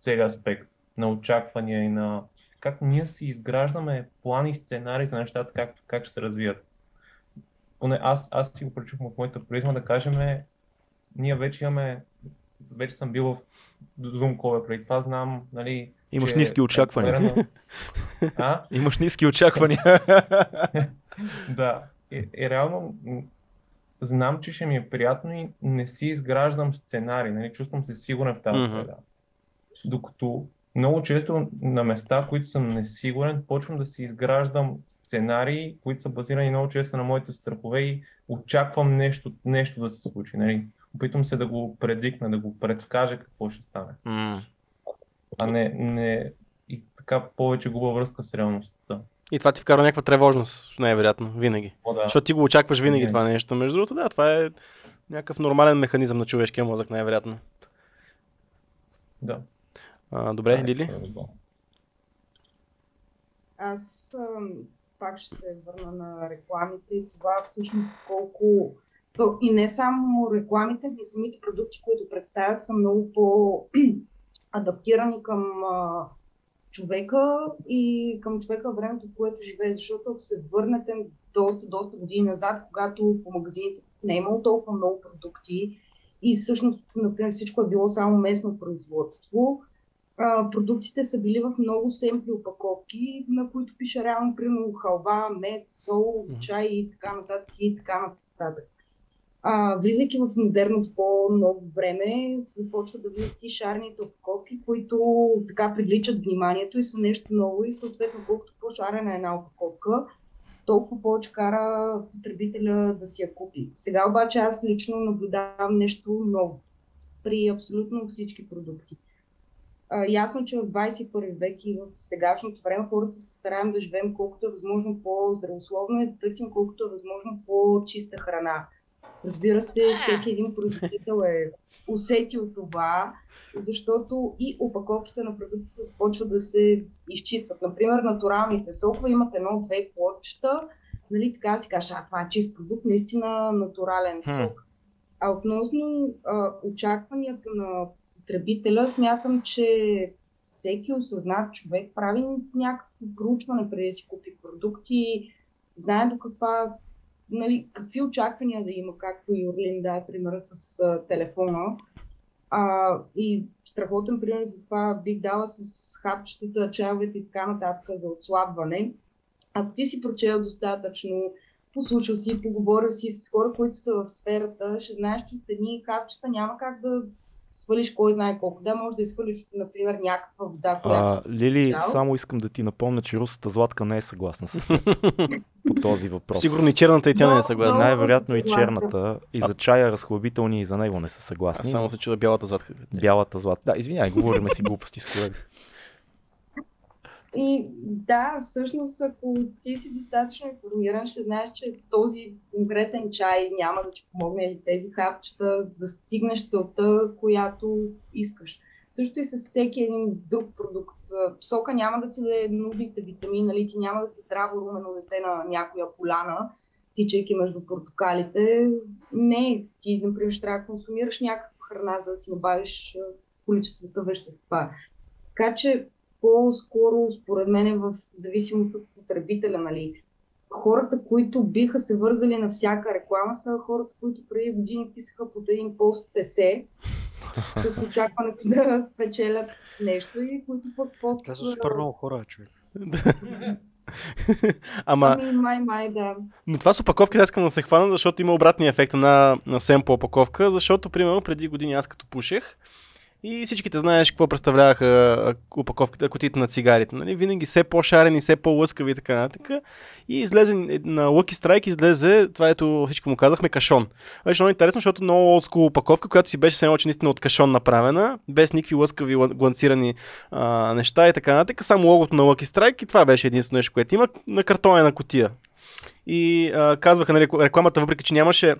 целият аспект на очаквания и на как ние си изграждаме плани и сценарии за нещата, как, как ще се развият. Поне аз, аз си го прочух в моята призма да кажем, ние вече имаме, вече съм бил в Zoom call преди това, знам, нали, Имаш че ниски е очаквания. на- А? Имаш ниски очаквания. Да, и, и реално знам, че ще ми е приятно и не си изграждам сценарий, нали? чувствам се сигурен в тази среда. Докато много често на места, които съм несигурен, почвам да си изграждам сценарии, които са базирани много често на моите страхове и очаквам нещо, нещо да се случи. Нали? Опитвам се да го предикна, да го предскажа какво ще стане. М. А не, не и така повече губа връзка с реалността. И това ти вкара някаква тревожност, най-вероятно, винаги. О, да. Защото ти го очакваш винаги Винаги. това нещо. Между другото, да, това е някакъв нормален механизъм на човешкия мозък, най-вероятно. Да. А, добре, Да, Лили? е. Аз ам, пак ще се върна на рекламите и това всъщност колко... То, и не само рекламите, и самите продукти, които представят, са много по-адаптирани към а, човека и към човека времето, в което живее. Защото ако се върнете доста, доста години назад, когато по магазините не е имало толкова много продукти и всъщност, например, всичко е било само местно производство, а, продуктите са били в много семпли опаковки, на които пише реално, примерно, халва, мед, сол, чай и така нататък и така нататък. А, влизайки в модерното по-ново време, започват да влизат и шарните опаковки, които така привличат вниманието и са нещо ново и съответно колкото по-шарена е една опаковка, толкова повече кара потребителя да си я купи. Сега обаче аз лично наблюдавам нещо ново при абсолютно всички продукти. А, ясно, че в 21 век и в сегашното време хората се стараем да живеем колкото е възможно по-здравословно и да търсим колкото е възможно по-чиста храна. Разбира се, всеки един производител е усетил това, защото и опаковките на продукти се започват да се изчистват. Например, натуралните сокове имат едно-две плодчета, нали, така си кажеш, а това е чист продукт, наистина натурален сок. А относно а, очакванията на потребителя, смятам, че всеки осъзнат човек прави някакво проучване преди да си купи продукти, знае до каква нали, какви очаквания да има, както Юрлин даде примера с а, телефона. А, и страхотен пример за това бих дала с хапчетата, чайовете и така нататък за отслабване. Ако ти си прочел достатъчно, послушал си, поговорил си с хора, които са в сферата, ще знаеш, че от едни хапчета няма как да свалиш кой знае колко. Да, може да изхвърлиш, например, някаква вода, която А, си Лили, дал. само искам да ти напомня, че русата Златка не е съгласна с теб по този въпрос. Сигурно и черната и тя не е Но- съгласна. но- Най-вероятно и черната. И за чая разхлабителни и за него не са съгласни. само се чуда бялата златка. Бялата златка. Да, извинявай, говориме си глупости с колеги. И да, всъщност, ако ти си достатъчно информиран, ще знаеш, че този конкретен чай няма да ти помогне или тези хапчета да стигнеш целта, която искаш. Също и с всеки един друг продукт. Сока няма да ти даде нужните витамини, нали? ти няма да си здраво румено дете на някоя поляна, тичайки между портокалите. Не, ти, например, ще трябва да консумираш някаква храна, за да си набавиш количествата вещества. Така че по-скоро, според мен, е в зависимост от потребителя, нали. Хората, които биха се вързали на всяка реклама, са хората, които преди години писаха под един пост есе, с очакването да спечелят нещо и които пък под... Те са супер много хора, човек. Ама, Ами, май, май, да. но това с опаковките аз искам да се хвана, защото има обратния ефект на, на семпл опаковка, защото, примерно, преди години аз като пушех, и всичките знаеш какво представляваха опаковките, кутиите на цигарите. Нали? Винаги все по-шарени, все по-лъскави и така нататък. И излезе на Lucky Strike, излезе това, ето всичко му казахме, кашон. Беше много интересно, защото много олдскул опаковка, която си беше все едно, наистина от кашон направена, без никакви лъскави лан- гланцирани а, неща и така нататък. Само логото на Lucky Strike и това беше единствено нещо, което има на картонена котия. И а, казваха, нали, рекламата, въпреки че нямаше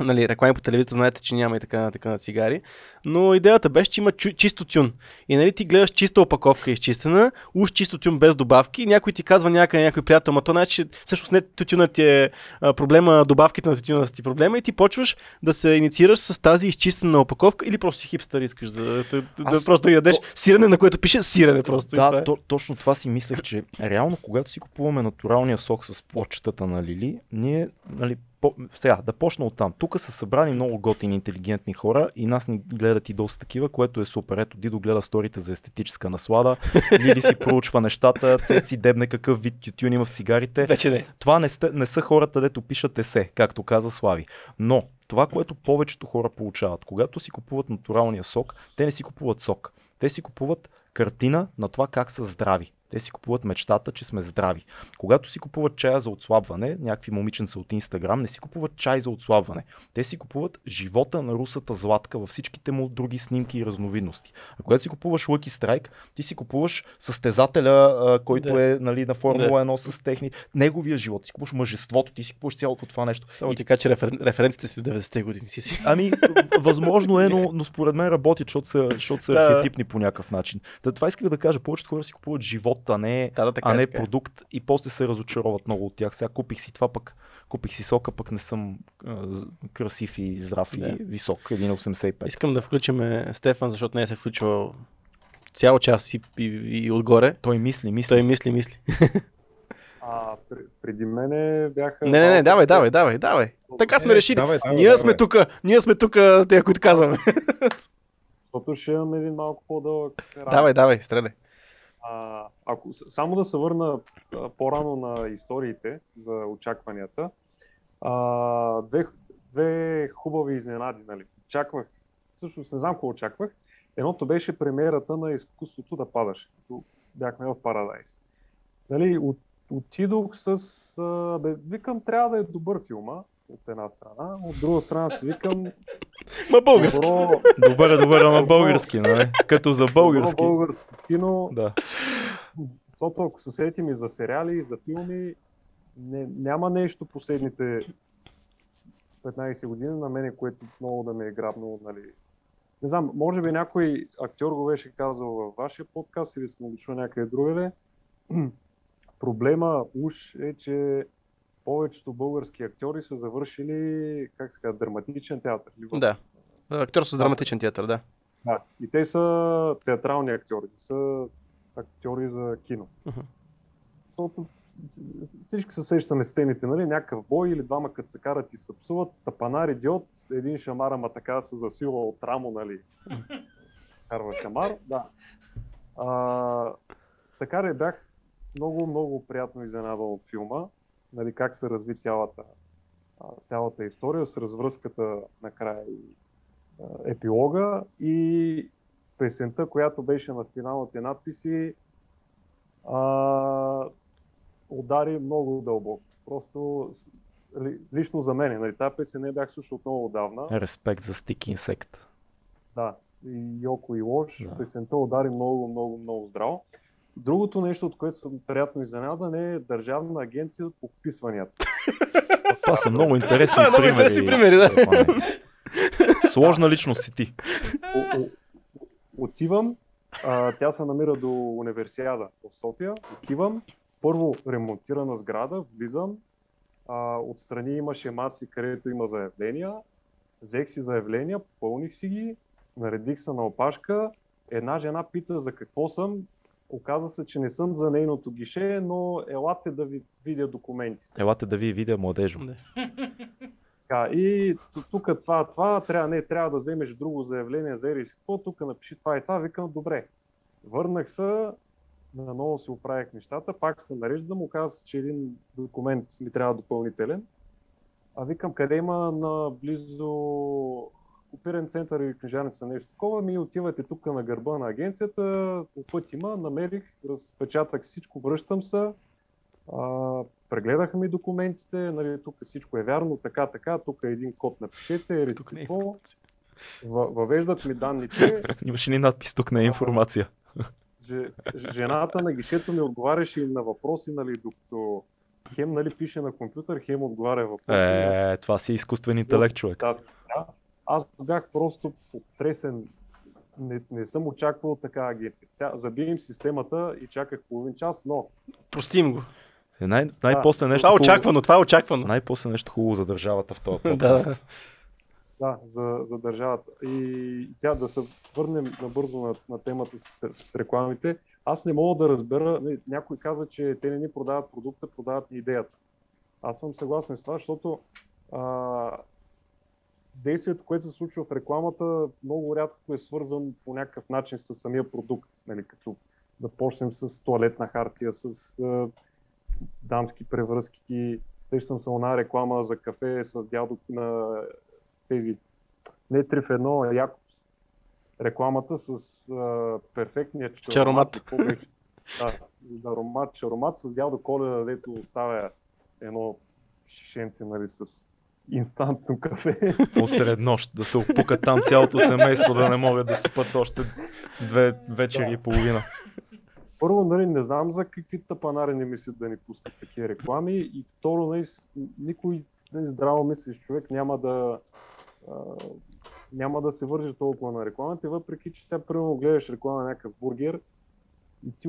нали, реклами по телевизията, знаете, че няма и така, така на цигари. Но идеята беше, че има чу- чисто тюн. И нали ти гледаш чиста опаковка изчистена, уж чисто тюн без добавки и някой ти казва някъде, някой приятел, ма то значи, всъщност не тютюна ти е а, проблема, добавките на тютюна са ти проблема и ти почваш да се инициираш с тази изчистена опаковка или просто си хипстър искаш да, да, да, да Аз- просто да ядеш то- сирене, на което пише сирене просто. и това Да, е. то, точно това си мислех, че реално когато си купуваме натуралния сок с плочетата на Лили, ние, нали, по, сега да почна от там. Тук са събрани много готини, интелигентни хора и нас ни гледат и доста такива, което е супер. Ето Дидо гледа сторите за естетическа наслада, Лили си проучва нещата, Цеци дебне какъв вид тютюн има в цигарите. Вече не. Това не, сте, не са хората, дето пишат есе, както каза Слави. Но това, което повечето хора получават, когато си купуват натуралния сок, те не си купуват сок. Те си купуват картина на това как са здрави. Те си купуват мечтата, че сме здрави. Когато си купуват чая за отслабване, някакви момиченца от Инстаграм не си купуват чай за отслабване. Те си купуват живота на русата златка във всичките му други снимки и разновидности. А когато си купуваш Lucky Strike, ти си купуваш състезателя, който Да. е нали, на Формула 1 с техни. Неговия живот. Ти си купуваш мъжеството, ти си купуваш цялото това нещо. Само ти кажа, че рефер... референците си в 90-те години си си. Ами, възможно е, но, но според мен работи, защото са, защото са архетипни по някакъв начин. Да, това исках да кажа. Повечето хора си купуват живот, а не, Да, да, така а е, не така е. продукт и после се разочароват много от тях. Сега купих си това, пък купих си сока, пък не съм а, красив и здрав Да. и висок. 1,85. Искам да включим Стефан, защото не е се включвал цял час и, и, и отгоре. Той мисли, мисли. Той мисли, мисли. А, пр- преди мене бяха... Не, не, не, давай, давай, давай, давай. Така сме решили. давай, давай, ние давай. сме тук, ние сме тук, те, които казваме. Защото ще имам един малко по-дълъг давай, давай, стреляй. Ако само да се върна по-рано на историите за очакванията, а, две, две хубави изненади, нали. Очаквах, всъщност не знам какво очаквах. Едното беше премиерата на изкуството да падаш, като бяхме в Парадайс. Нали, от, отидох с... А, бе, викам, трябва да е добър филма, от една страна, от друга страна си викам... Ма български. Добро, Добър, е, добър, ама български, нали? Като за български. Добро българско кино. Да. Защото ако се сетим и за сериали, и за филми, не, няма нещо последните 15 години на мене, което много да ме е грабнало, нали. Не знам, може би някой актьор го беше казал във вашия подкаст или съм го чул някъде другаде. Проблема уж е, че повечето български актьори са завършили, как се казва, драматичен театър. Или в- Да. Актьор с драматичен театър, да. да, и те са театрални актьори, са актьори за кино. Мгм. Защото всички се сещаме сцените, нали? Някакъв бой или двама като се карат и се псуват, тапанар идиот, един шамар, ама така се засила от рамо, нали? Карва шамар, да. А, така ли бях много, много приятно изненадан от филма, нали, как се разви цялата, цялата история с развръзката накрая и епилога и песента, която беше на финалните надписи, а, удари много дълбоко. Просто лично за мен, нали, тази песен не бях слушал много отдавна. Респект за Stick Insect. Да, и Йоко и Лош. Да. Песента удари много, много, много здраво. Другото нещо, от което съм приятно изненадан е Държавна агенция по вписванията. Това са много интересни Това е много примери. интересни примери, да. Сложна личност си ти. О- о- Отивам, а, тя се намира до универсиада в София. Отивам, първо ремонтирана сграда, влизам, а, отстрани имаше маси, където има заявления. Взех си заявления, попълних си ги, наредих се на опашка. Една жена пита за какво съм. Оказа се, че не съм за нейното гише, но елате да ви видя документи. Елате да ви видя младежо. Така, и тук това, това, трябва, не, трябва да вземеш друго заявление за Ерис. Какво тук напиши това и това, викам, добре. Върнах се, наново си оправих нещата, пак се нареждам, оказа се, че един документ ми трябва допълнителен. А викам, къде има на близо копирен център или книжарница нещо такова, ми отивате тук на гърба на агенцията, по път има, намерих, разпечатах всичко, връщам се, а, прегледаха ми документите, нали, тук всичко е вярно, така, така, тук е един код напишете, е какво, въ- въвеждат ми данните, Имаше ни надпис, тук не е информация. Же- жената на гишето ми отговаряше и на въпроси, нали, докато хем нали, пише на компютър, хем отговаря въпроси. Е, това си изкуствен интелект, човек. Да, да. Аз бях просто потресен. Не, не съм очаквал така агенция. Сега забием системата и чаках половин час, но Простим го. Е, най- най-после нещо Това е хубаво- очаквано, това е очаквано. Най-после нещо хубаво за държавата в този Да. подкаст. Да, за, за държавата. И сега да се върнем набързо на, на темата с, с рекламите. Аз не мога да разбера, някой каза, че те не ни продават продукта, продават ни идеята. Аз съм съгласен с това, защото а, действието, което се случва в рекламата, много рядко е свързан по някакъв начин с самия продукт. Нали, като да почнем с туалетна хартия, с а, дамски превръзки. Сещам се една реклама за кафе с дядо на тези не 3 в 1, а Якобс. Рекламата с а, перфектния Чаромат. беше? Да, аромат, чаромат с дядо Коледа, дето оставя едно шишенце нали, с инстантно кафе. Посред нощ, да се опукат там цялото семейство, да не могат да спят още две вечери и половина. Първо, нали, не знам за какви тъпанари не мислят да ни пускат такива реклами и второ, нали, никой нали, здраво мислиш човек няма да а, няма да се върже толкова на рекламите, въпреки че сега примерно гледаш реклама на някакъв бургер и ти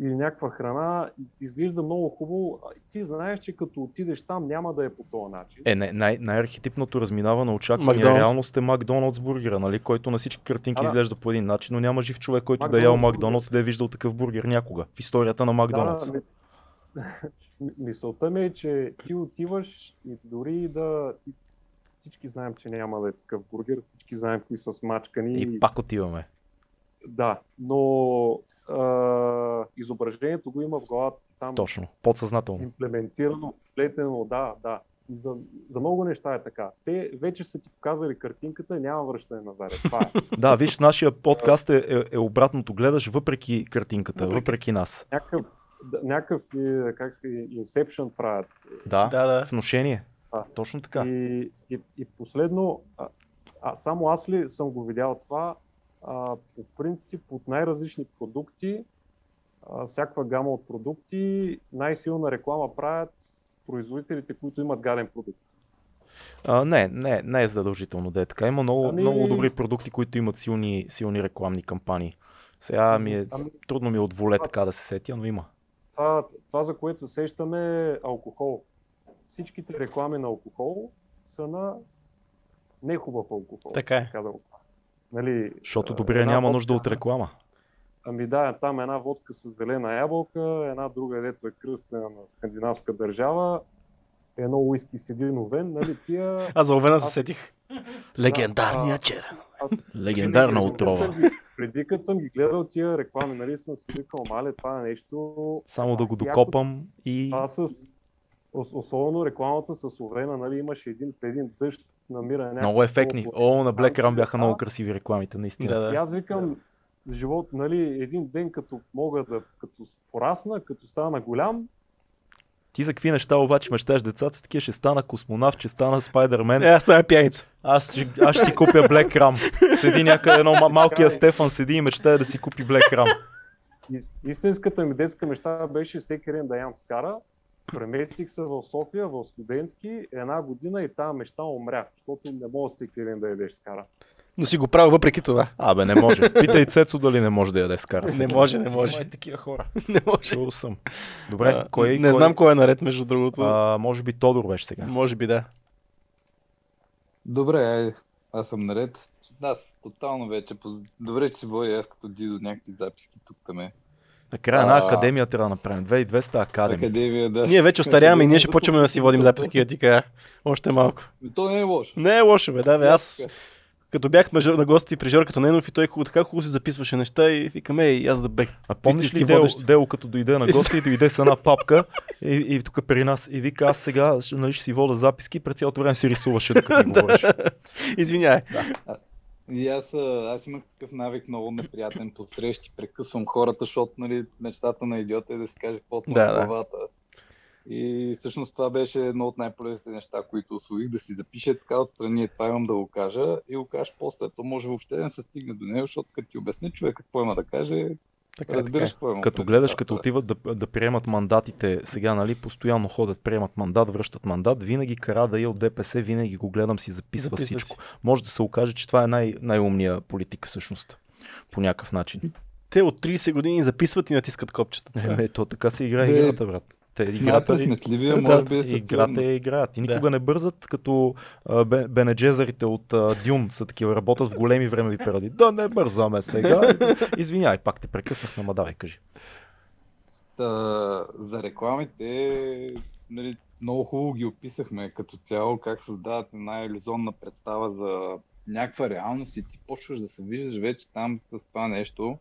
или някаква храна, и изглежда много хубаво, а ти знаеш, че като отидеш там няма да е по този начин. Е, не, най- най-архетипното разминава на очаквания. Макдоналдс. Реалност е Макдоналдс бургера, нали? който на всички картинки да. изглежда по един начин, но няма жив човек, който да е ял Макдоналдс Макдоналдс и да е виждал такъв бургер някога в историята на Макдоналдс. Да, ми- мисълта ми е, че ти отиваш и дори да... Всички знаем, че няма да е такъв бургер, всички знаем кои са смачкани. И пак отиваме. Да, но а, изображението го има в главата там. Точно, подсъзнателно. Имплементирано, вплетено, да, да. И за, за много неща е така. Те вече са ти показали картинката, няма връщане назад. Това е. Да, виж, нашия подкаст е, е, е обратното. Гледаш въпреки картинката, Въпреки. въпреки нас. някакъв, някакъв е, как се Inception правят. Да, Да, да. внушение. Да. Точно така. И, и, и последно, а, а, само аз ли съм го видял това, а, по принцип от най-различни продукти, а, всякаква гама от продукти, най-силна реклама правят производителите, които имат гаден продукт. А, не, не, не е задължително да е така. Има много, Ами- много добри продукти, които имат силни, силни рекламни кампании. Сега ми е, Ами- трудно ми е от воле така да се сетя, но има. Това, това, за което се сещаме е алкохол. Всичките реклами на алкохол са на нехубав алкохол. Така е. Така да. Нали, Защото а, добрия няма водка- нужда от реклама. Ами да, там една водка с зелена ябълка, една друга, дето е кръстена на скандинавска държава, едно уиски с един овен, нали, тия... Аз за овена се сетих. Легендарния черен. Легендарна отрова. Преди като съм ги гледал тия реклами, нали, съм си викал, мале, това е нещо... Само да го докопам и... Това с... ос- Особено рекламата с Овена, нали, имаше един, един дъжд, намира някакво... Много ефектни. О, на Black Ram бяха Да. много красиви рекламите, наистина. И аз викам, живот, нали, един ден като мога да, като порасна, като стана голям, Ти за какви неща обаче мечтаеш децата си такива, ще стана космонавт, ще стана Спайдермен. Е, аз стана пияница. Аз ще, аз ще си купя Black Ram. Седи някъде едно ма- малкия Стефан седи и мечтае да си купи Black Ram. Ис- Истинската ми детска мечта беше всеки ден да ям скара. Преместих се в София, в студентски, една година и тази мечта умря, защото не мога всеки ден да ядеш скара. Но си го правил въпреки това. Абе, не може. Питай Цецо дали не може да яде скара. Не може, не може. Има такива хора. Не може. Чул съм. Добре, А, кой, не знам кой е наред, между другото. А, може би Тодор беше сега. Може би да. Добре. Аз съм наред. Аз тотално вече. поз- Добре, че си води аз като Дидо някакви записки тук там е. Накрая една А, академия трябва да направим. 2200 академия. Академия, да. Ние вече остаряваме и ние ще почваме да си водим записки, да ти кажа. Още малко. То не е лошо. Не е лошо, бе, да, бе. Аз като бях на гости при Жорката Ненов и той хубаво, така хубаво си записваше неща и викаме, ей, аз да бех. А помниш ли Дело. Дело като дойде на гости и дойде с една папка и, и тук при нас и вика аз сега ще, нали, ще си вода записки, през цялото време си рисуваше докато ми говориш. Извинявай. И аз, аз имах такъв навик много неприятен по срещи. Прекъсвам хората, защото нали, мечтата на идиота е да си каже му е Да, главата. И всъщност това беше едно от най-полезните неща, които освоих да си запише така отстрани. Това имам да го кажа и го кажеш после. То може въобще да не се стигне до него, защото като ти обясни човек какво има да каже, Така, разбираш така. какво има. Като гледаш, като отиват да, да приемат мандатите, сега нали, постоянно ходят, приемат мандат, връщат мандат, винаги кара да е от ДПС, винаги го гледам си записва Записва всичко. Може да се окаже, че това е най- най-умния политик всъщност. По някакъв начин. Те от 30 години записват и натискат копчета. Е, бе, то така се играе играта, брат. Те играта, Най-късметливия Да, може би е със играта е играят. И никога Да. не бързат, като а, Бе- бенеджезарите от а, Дюн са такива, работят в големи времеви периоди. Да не бързаме сега. Извинявай, пак те прекъснахме, ма давай, кажи. Та, за рекламите, нали, много хубаво ги описахме като цяло, как създават една иллюзионна представа за някаква реалност и ти почваш да се виждаш вече там с това нещо.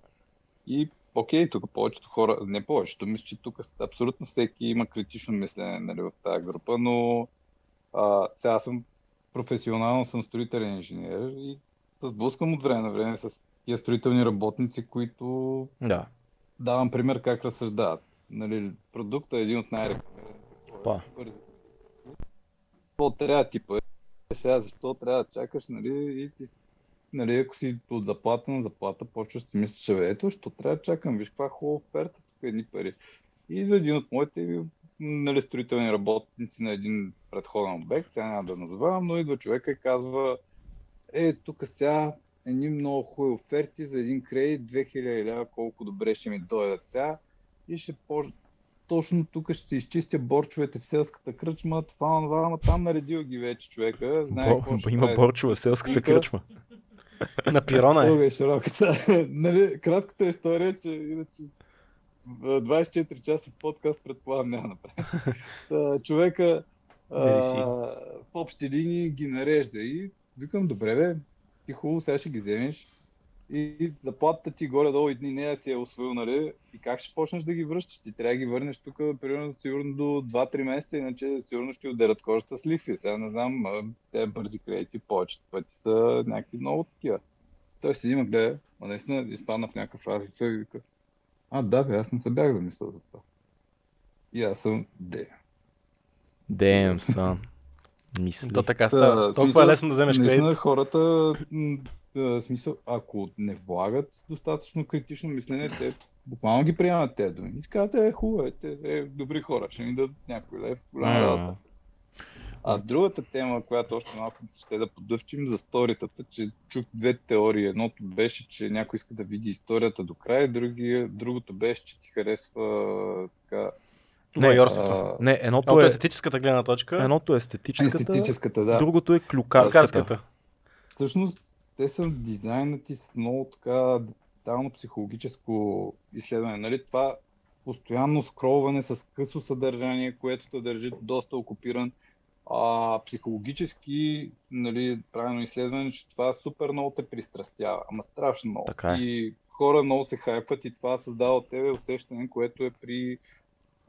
И окей, тук повечето хора, не повечето, мисля, че тук абсолютно всеки има критично мислене нали, в тази група, но а, сега съм професионално съм строителен инженер и се сблъскам от време на време с тия строителни работници, които Да. давам пример как разсъждават. Нали, продуктът е един от най Па. Какво трябва типа? Е, Сега защо трябва да чакаш, нали, и ти, нали, ако си от заплата на заплата, почваш си мислиш, че ето, що трябва да чакам, виж каква хубава оферта, тук едни пари. И за един от моите нали, строителни работници на един предходен обект, тя няма да назовавам, но идва човека и казва, е, тук сега едни много хубави оферти за един кредит, 2000 лева, колко добре ще ми дойдат сега и ще по... точно тук ще изчистя борчовете в селската кръчма, това, това, ама там наредил ги вече човека, знае Бо, има борчове в селската кръчма. На пирона е. Дълга и широката. нали, кратката история е, че иначе в 24 часа подкаст предполагам няма. Та, човека а, в общи линии ги нарежда и викам, добре бе, ти хубаво сега ще ги вземеш и заплатата ти горе-долу и дни нея си е освоил, нали? И как ще почнеш да ги връщаш? Ти трябва да ги върнеш тук, примерно, сигурно до 2-3 месеца, иначе сигурно ще отделят кожата с лихви. Сега не знам, те бързи кредити повечето пъти са някакви много такива. Той си има гледа, а наистина изпадна в някакъв разлик и вика, а да, бе, аз не се бях замислил за това. И аз съм, де. Damn, son. Мисли. То така Та, става. Толкова смисъл, е лесно да вземеш наистина кредит. хората, смисъл, ако не влагат достатъчно критично мислене, те буквално ги приемат тези думи. И казват, е, хубаво, е, те е, добри хора, ще ни дадат някой лев, голяма М. работа. А другата тема, която още малко ще да поддъвчим за сторитата, че чух две теории. Едното беше, че някой иска да види историята до края, други, другото беше, че ти харесва така... Майорството. а, Не, едното е е, естетическата гледна точка. едното е естетическата, Естетическата, да. другото е клюкарската. Каската. Всъщност, те са дизайнати с много така тотално психологическо изследване. Нали? Това постоянно скролване с късо съдържание, което те държи доста окупиран. А, психологически, нали, правилно изследване, че това супер много те пристрастява, ама страшно много. Така е. И хора много се хайпват и това създава от тебе усещане, което е при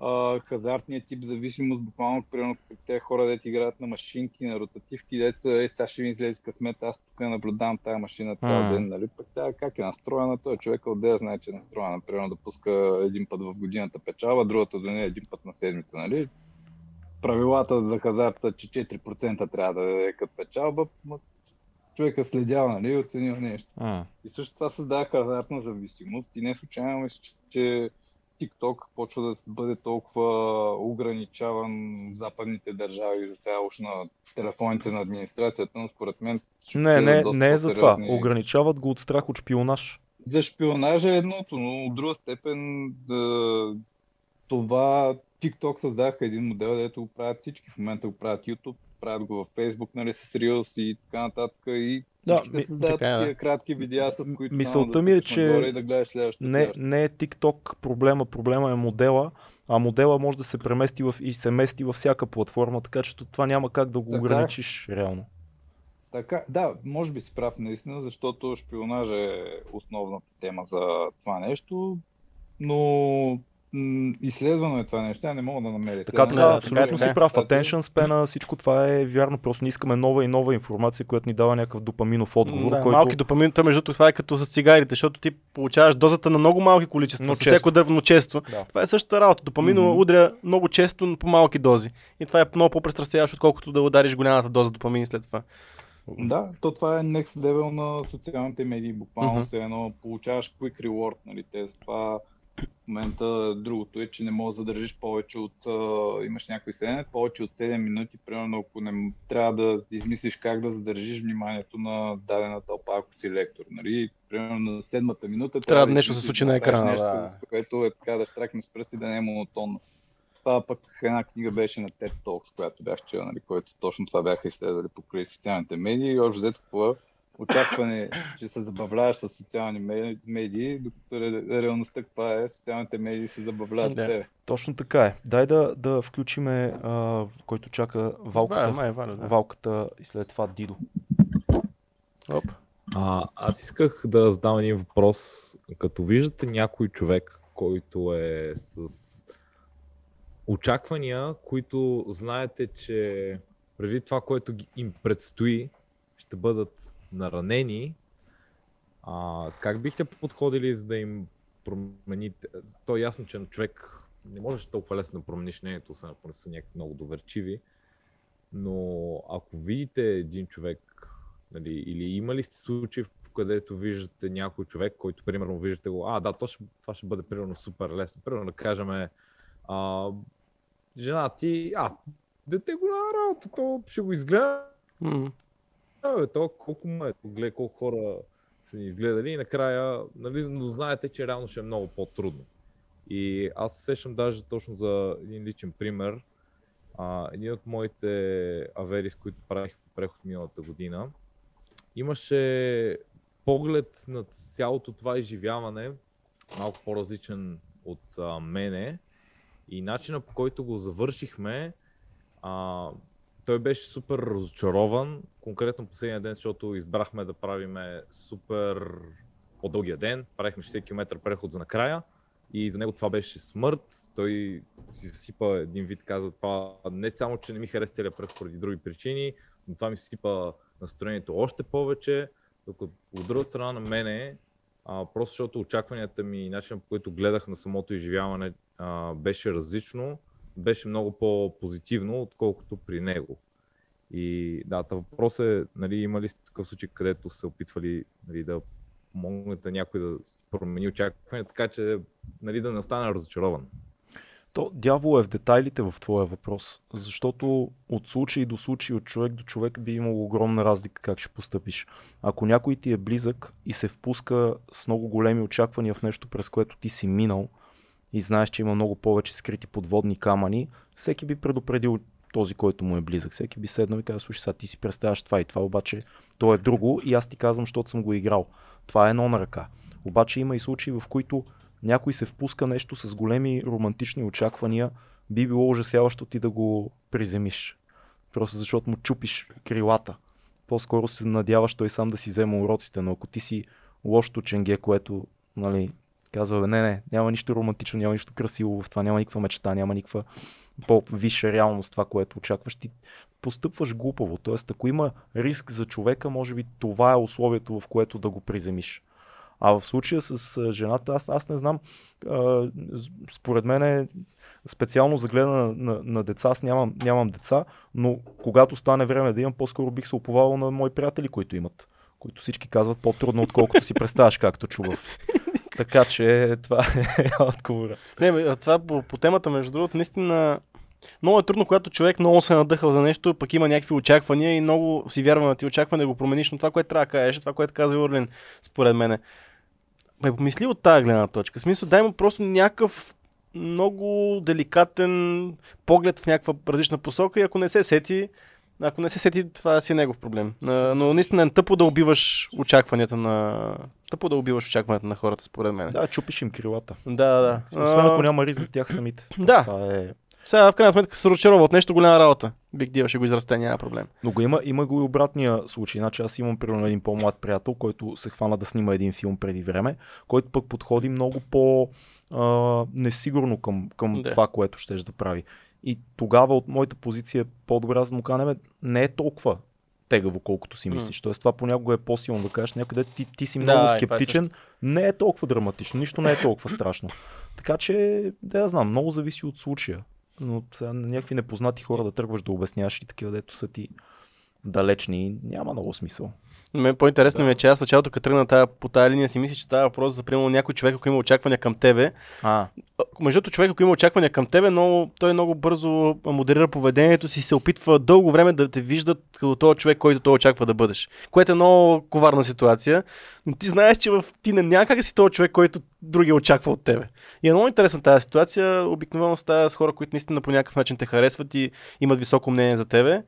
а, хазартния тип зависимост, буквално примерно при тези хора, дете играят на машинки, на ротативки, деца, е, сега ще ви излезе късмет, аз тук наблюдавам тази машина М. ден, нали? Пък тя как е настроена, той човек отдея знае, че е настроена, примерно да пуска един път в годината печава, другата да не е един път на седмица, нали? Правилата за хазарт са, че 4% трябва да е като печалба, човека следява, нали, оценил нещо. М. И също това създава хазартна зависимост и не случайно мисля, че TikTok почва да бъде толкова ограничаван в западните държави за сега уж на телефоните на администрацията, но според мен Не, не, не е за това. Ограничават го от страх от шпионаж. За шпионажа е едното, но от друга степен да, това TikTok създадаха един модел, дето го правят всички. В момента го правят YouTube, правят го в Facebook, нали, с Reels и така нататък. И Да, ми- така е, да. такива кратки видеа, с които Мисълта ми е, да че да гледаш следващото. не, следващото. не е TikTok проблема, проблема е модела, а модела може да се премести в, и се мести във всяка платформа, така че това няма как да го Така е. ограничиш реално. Така, да, може би си прав наистина, защото шпионажа е основната тема за това нещо, но изследвано е това нещо, я не мога да намеря. Така, така, абсолютно си Да. прав. Attention span, всичко това е вярно. Просто не искаме нова и нова информация, която ни дава някакъв допаминов отговор, Да, който... Малки допамин, между това е като с цигарите, защото ти получаваш дозата на много малки количества, Но всеко дървно често. Да. Това е същата работа. Допамино Мгм. удря много често, но по малки дози. И това е много по-престрастяващо, отколкото да удариш голямата доза допамин след това. Да, то това е next level на социалните медии. Буквално Мгм. все едно получаваш quick reward, нали? Те това в момента другото е, че не можеш да задържиш повече от, а, имаш някакви седене, повече от 7 минути, примерно ако не трябва да измислиш как да задържиш вниманието на дадена тълпа, ако си лектор, нали? Примерно на седмата минута Трябва нещо да се случи на направиш екрана, нещо, да. което е така да штракнеш с пръсти, да не е монотонно. Това пък една книга беше на TED Talks, която бях чел, нали, който точно това бяха изследвали покрай социалните медии. И общо взето какво очакване, че се забавляваш с социални ме- медии, докато ре- реалността каква е, социалните медии се забавляват Да. да. тебе. Точно така е. Дай да, да включиме, а, който чака валката, Валя, май, Валя, да. валката и след това Дидо. Оп. А, аз исках да задам един въпрос. Като виждате някой човек, който е с очаквания, които знаете, че преди това, което им предстои, ще бъдат наранени, а, как бихте подходили за да им промените? То е ясно, че на човек не можеш толкова лесно да промениш мнението, освен ако не са някакви много доверчиви. Но ако видите един човек, нали, или има ли сте случаи, в където виждате някой човек, който примерно виждате го, а да, то ще, това ще бъде примерно супер лесно. Примерно да кажем, а, жена ти, а, дете голяма работа, то ще го изгледа. М. Абе, то колко му е, гледай колко хора са ни изгледали и накрая, нали, но знаете, че реално ще е много по-трудно. И аз се сещам даже точно за един личен пример. А, един от моите авери, с които правих преход миналата година, имаше поглед на цялото това изживяване, малко по-различен от а, мене. И начина по който го завършихме, а, той беше супер разочарован, конкретно последния ден, защото избрахме да правим супер по-дългия ден, правихме 60 км преход за накрая и за него това беше смърт. Той си засипа един вид, каза това не само, че не ми хареса целият преход поради други причини, но това ми сипа настроението още повече, докато от друга страна на мене, а, просто защото очакванията ми и начинът по който гледах на самото изживяване а, беше различно, беше много по-позитивно, отколкото при него. И да, въпрос е, нали, има ли такъв случай, където се опитвали нали, да помогнете някой да промени очакване, така че нали, да не остане разочарован. То дявол е в детайлите в твоя въпрос, защото от случай до случай, от човек до човек би имало огромна разлика как ще постъпиш. Ако някой ти е близък и се впуска с много големи очаквания в нещо, през което ти си минал и знаеш, че има много повече скрити подводни камъни, всеки би предупредил този, който му е близък. Всеки би седнал и казал, слушай, сега ти си представяш това и това, обаче то е друго и аз ти казвам, защото съм го играл. Това е едно на ръка. Обаче има и случаи, в които някой се впуска нещо с големи романтични очаквания, би било ужасяващо ти да го приземиш. Просто защото му чупиш крилата. По-скоро се надяваш той сам да си взема уроците, но ако ти си лошото ченге, което нали, казва, не, не, няма нищо романтично, няма нищо красиво в това, няма никаква мечта, няма никаква по-висша реалност, това, което очакваш, ти постъпваш глупаво. Тоест, ако има риск за човека, може би това е условието, в което да го приземиш. А в случая с жената, аз, аз не знам, а, според мен е специално за гледане на, на, на деца, аз нямам, нямам деца, но когато стане време да имам, по-скоро бих се оповавал на мои приятели, които имат. Които всички казват по-трудно, отколкото си представяш, както чував. Така че това е отговора. Не, бе, това по, по темата, между другото, наистина много е трудно, когато човек много се е надъхал за нещо, пък има някакви очаквания и много си вярва на ти очаквания да го промениш, но това, което трябва да кажеш, това, което каза Юрлин, според мен. Ме помисли от тази гледна точка. Смисъл, дай му просто някакъв много деликатен поглед в някаква различна посока и ако не се сети, ако не се сети, това си е негов проблем. Но наистина е тъпо да убиваш очакванията на... Тъпо да убиваш очакванията на хората, според мен. Да, чупиш им крилата. Да, да. Освен ако няма риск за тях самите. Да. Това е... Сега, в крайна сметка, се разочарова от нещо голяма работа. Биг дил ще го израсте, няма проблем. Но го има, има го и обратния случай. Значи аз имам примерно един по-млад приятел, който се хвана да снима един филм преди време, който пък подходи много по а, несигурно към, към да. това, което щеш да прави. И тогава от моята позиция е по-добре аз да му кажа, «Не, е толкова тегаво, колкото си мислиш. Тоест това понякога е по-силно да кажеш някъде ти, ти си Да, много това е скептичен, не е толкова драматично, нищо не е толкова страшно. Така че, да я знам, много зависи от случая. Но сега на някакви непознати хора да тръгваш да обясняваш и такива, дето са ти далечни, няма много смисъл. Мен по-интересно ми е, че аз началото, като тръгна тая, по тази линия, си мисля, че става въпрос за примерно някой човек, ако има очаквания към тебе. А. Между другото, човек, ако има очаквания към тебе, но той много бързо модерира поведението си и се опитва дълго време да те виждат като този човек, който той очаква да бъдеш. Което е много коварна ситуация. Но ти знаеш, че в ти не няма как да си този човек, който другия очаква от тебе. И е много интересна тази ситуация. Обикновено става с хора, които наистина по някакъв начин те харесват и имат високо мнение за тебе.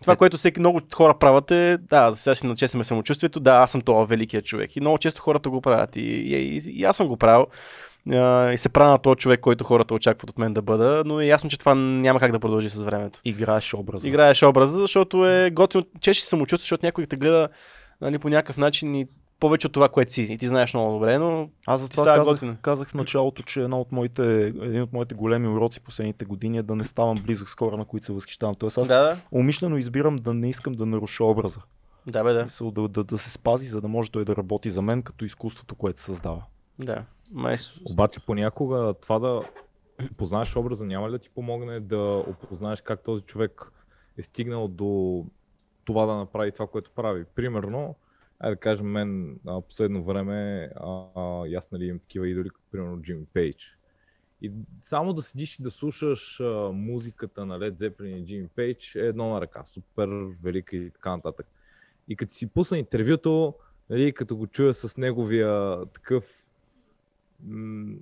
Това, което всеки много хора правят е, да, сега си начесваме самочувствието, да, аз съм това великият човек. И много често хората го правят. И, и, и, и аз съм го правил. И се правя на този човек, който хората очакват от мен да бъда, но е ясно, че това няма как да продължи с времето. Играеш образа. Играеш образа, защото е готино, чеши самочувствие, защото някой те гледа нали, по някакъв начин и повече от това, което си. И ти знаеш много добре, но Аз затова става казах, казах в началото, че една от моите, един от моите големи уроци последните години е да не ставам близък с хора, на които се възхищавам. Тоест аз Да, да. умишлено избирам да не искам да наруша образа. Да, бе, да. Мисъл, да, да, да се спази, за да може той да работи за мен като изкуството, което създава. Да. Май... Обаче понякога това да познаеш образа няма ли да ти помогне да опознаеш как този човек е стигнал до това да направи това, което прави. Примерно, айде да кажем, мен а, последно време, а, а, аз нали имам такива идоли, като примерно Джимми Пейдж. И само да седиш и да слушаш а, музиката на Led Zeppelin и Джимми Пейдж е едно на ръка, супер велика и така нататък. И като си пусна интервюто, нали, като го чуя с неговия такъв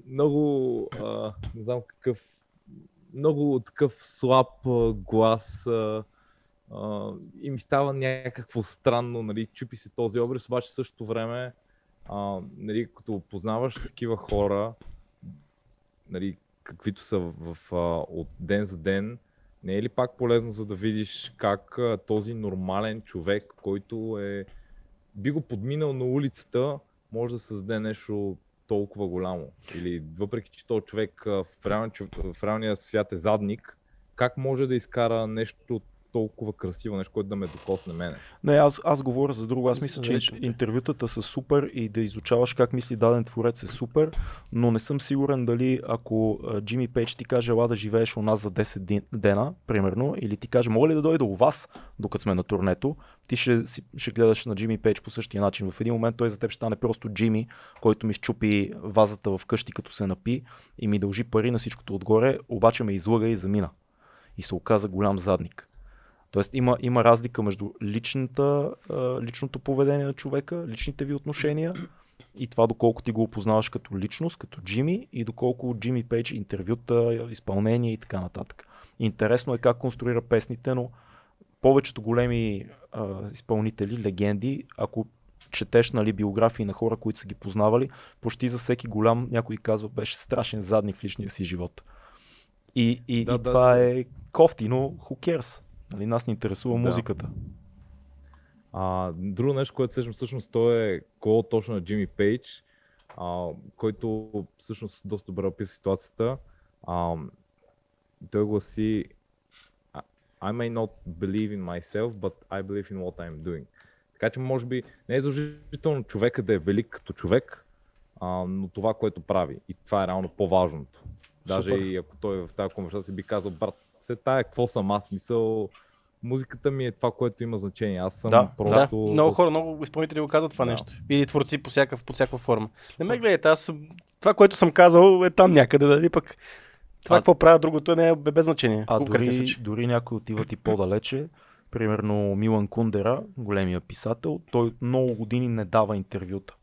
много, а, не знам какъв, много такъв слаб а, глас а, а, и ми става някакво странно, нали, чупи се този образ, обаче същото време, а, нали, като познаваш такива хора, нали, каквито са в, а, от ден за ден, не е ли пак полезно, за да видиш как а, този нормален човек, който е би го подминал на улицата, може да създаде нещо толкова голямо. Или въпреки, че този човек в, реалния, в реалния свят е задник, как може да изкара нещо толкова красиво, нещо, което да ме докосне мене? Не, аз, аз говоря за друго. Аз мисля, че Различно. интервютата са супер и да изучаваш как мисли даден творец е супер, но не съм сигурен дали ако Джимми Пейдж ти каже, ела да живееш у нас за 10 ден- дена, примерно, или ти каже, мога ли да дойда у вас, докато сме на турнето, ти ще, ще гледаш на Джимми Пейдж по същия начин. В един момент той за теб ще стане просто Джимми, който ми щупи вазата в къщи, като се напи и ми дължи пари на всичкото отгоре, обаче ме излъга и замина. И се оказа голям задник. Тоест има, има разлика между личната, личното поведение на човека, личните ви отношения и това доколко ти го опознаваш като личност, като Джими и доколко Джими Пейдж интервюта, изпълнение и така нататък. Интересно е как конструира песните, но повечето големи а, изпълнители, легенди, ако четеш нали, биографии на хора, които са ги познавали, почти за всеки голям някой казва, беше страшен задник в личния си живот. И, и, Да, и да, това да. е кофти, но who cares? Нали, нас ни интересува Да. музиката. А, друго нещо, което сещам всъщност, то е кол точно на Джимми Пейдж, а, който всъщност доста добре описа ситуацията. А, той гласи "I- I may not believe in myself, but I believe in what I'm doing. Така че може би не е задължително човека да е велик като човек, а, но това, което прави. И това е реално по-важното. Даже Супер. и ако той в тази конверсация би казал, брат, се тая, какво съм аз, мисъл, музиката ми е това, което има значение. Аз съм Да, просто... да, много хора, много изпълнители го казват това Да. нещо. Или творци по всякакъв, по всякаква форма. Не ме гледайте, аз това, което съм казал е там някъде, дали пък това А- какво правя другото не е без значение. А дори, случай. дори някои отиват и по-далече. Примерно Милан Кундера, големия писател, той от много години не дава интервюта.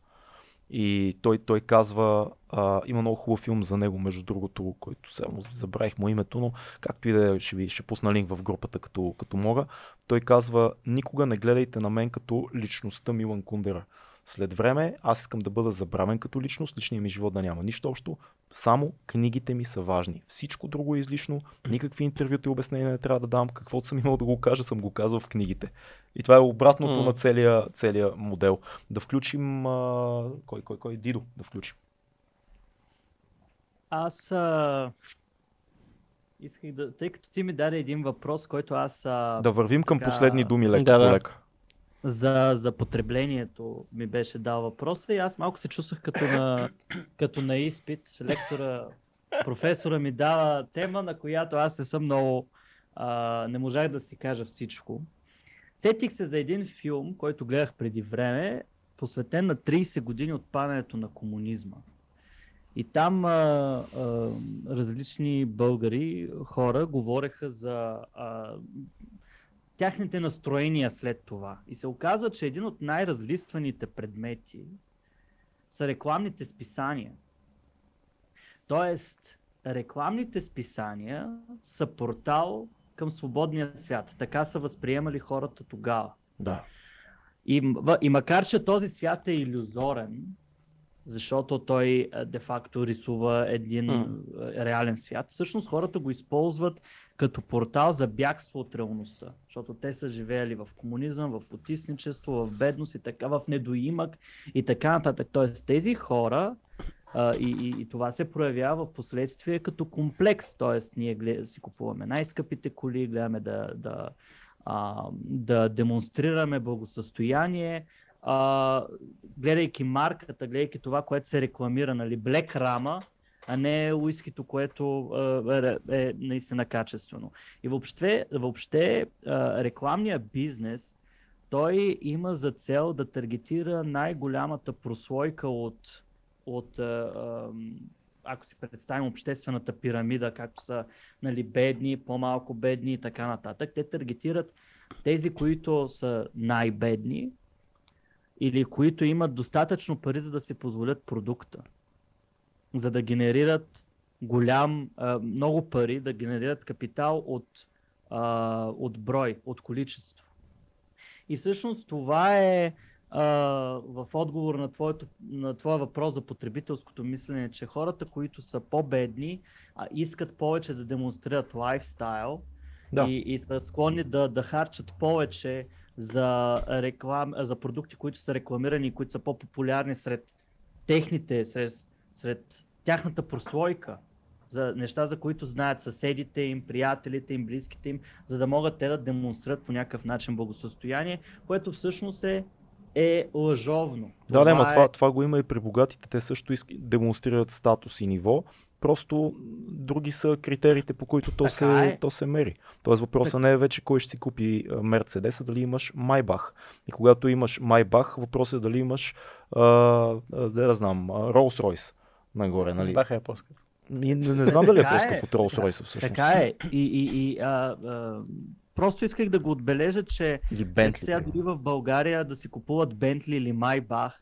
И той, той казва, а, има много хубав филм за него, между другото, който само забравих му името, но както и да е, ще ви ще пусна линк в групата, като, като мога. Той казва, никога не гледайте на мен като личността Милан Кундера. След време аз искам да бъда забравен като личност, личният ми живот да няма нищо общо, само книгите ми са важни. Всичко друго е излишно, никакви интервюта и обяснения не трябва да дам, каквото съм имал да го кажа, съм го казал в книгите. И това е обратното М. на целия, целия модел. Да включим, а... кой, кой, кой, Дидо, да включим. Аз а... исках да, тъй като ти ми даде един въпрос, който аз а... Да вървим към така, последни думи, лека Да, да. лека. За, за потреблението ми беше дал въпроса и аз малко се чувствах като на, като на изпит. Лектора, професора ми дава тема, на която аз не съм много, а, не можах да си кажа всичко. Сетих се за един филм, който гледах преди време, посветен на 30 години от падането на комунизма. И там а, а, различни българи, хора, говореха за а, тяхните настроения след това. И се оказва, че един от най-разлистваните предмети са рекламните списания. Тоест, рекламните списания са портал към свободния свят. Така са възприемали хората тогава. Да. И, и макар, че този свят е иллюзорен, защото той а, де-факто рисува един а, реален свят, всъщност хората го използват като портал за бягство от реалността. Защото те са живеели в комунизъм, в потисничество, в бедност и така, в недоимък и така нататък. Тоест тези хора а, и, и, и това се проявява в последствие като комплекс. Тоест ние глед, си купуваме най-скъпите коли, гледаме да, да, а, да демонстрираме благосъстояние, а, гледайки марката, гледайки това, което се рекламира, нали, Black Rama, а не уискито, което а, е, е наистина качествено. И въобще, въобще а, рекламния бизнес, той има за цел да таргетира най-голямата прослойка от, от ако си представим обществената пирамида, както са нали, бедни, по-малко бедни и така нататък, те таргетират тези, които са най-бедни или които имат достатъчно пари, за да си позволят продукта, за да генерират голям, а, много пари, да генерират капитал от, а, от брой, от количество. И всъщност това е а, в отговор на, твоето, на твоя въпрос за потребителското мислене, че хората, които са по-бедни, а, искат повече да демонстрират лайфстайл Да. и, и са склонни да, да харчат повече за, реклам, за продукти, които са рекламирани и които са по-популярни сред техните, сред, сред тяхната прослойка, за неща, за които знаят съседите им, приятелите им, близките им, за да могат те да демонстрират по някакъв начин благосъстояние, което всъщност е, е лъжовно. Да, да, ма е- това, това го има и при богатите. Те също демонстрират статус и ниво. Просто други са критериите, по които то, Така се, е. то се мери. Тоест въпросът не е вече кой ще си купи а, Мерцедес, а дали имаш Майбах. И когато имаш Майбах, въпросът е дали имаш, а, да, да знам, Ролс Ройс нагоре. Нали? Баха е по-скъп. И не, не знам дали е по-скъп от Ролс Ройса всъщност. Така е. И, и, и а, а, просто исках да го отбележа, че Бентли. сега дори в България да си купуват Бентли или Майбах,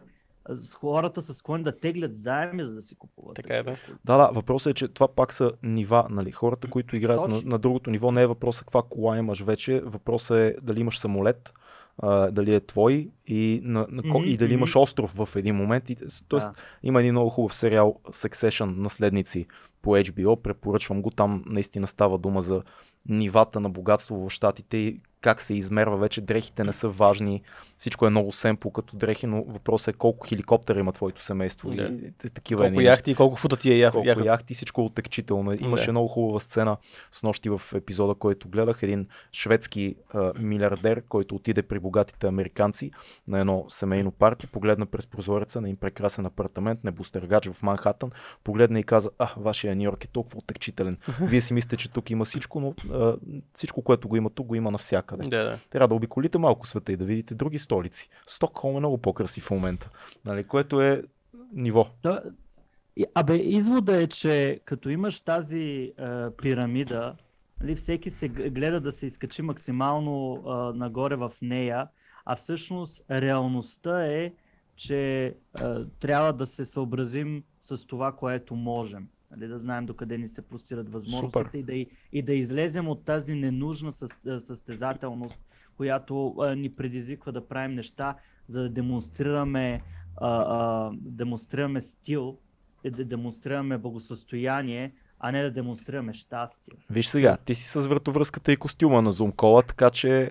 с хората са склонни да теглят заеми, за да си купуват. Така е, да. Да, да, въпросът е, че това пак са нива. Нали? Хората, които играят на, на другото ниво, не е въпросът каква кола имаш вече, въпросът е дали имаш самолет, а, дали е твой и, на, на, ко- и дали имаш остров в един момент. И, тоест, Да. има един много хубав сериал Succession, наследници по HBO, препоръчвам го, там наистина става дума за нивата на богатство в щатите и как се измерва вече, дрехите не са важни, всичко е много семпл като дрехи, но въпросът е колко хеликоптера има твоето семейство Да. и, такива Колко едни яхти и колко фута ти е ях, колко яхата. яхти, всичко е отекчително. Имаше Да. много хубава сцена с нощи в епизода, който гледах. Един шведски а, милиардер, който отиде при богатите американци на едно семейно парти, погледна през прозореца на един прекрасен апартамент, небостъргач в Манхатън, погледна и каза, а, вашия Нью Йорк е толкова отекчителен. Вие си мислите, че тук има всичко, но а, всичко, което го има тук, го има навсякъде. Да, да. Трябва да обиколите малко света и да видите други столици. Стокхолм е много по-красив в момента, нали, което е ниво. Да, Абе, извода е, че като имаш тази е, пирамида, нали, всеки се гледа да се изкачи максимално е, нагоре в нея, а всъщност реалността е, че е, трябва да се съобразим с това, което можем. Нали, да знаем докъде ни се простират възможностите и да, и, да излезем от тази ненужна е, състезателност, която е, ни предизвиква да правим неща, за да демонстрираме а, а, демонстрираме стил, и да демонстрираме благосъстояние, а не да демонстрираме щастие. Виж сега, ти си с вратовръзката и костюма на Зумкола, така че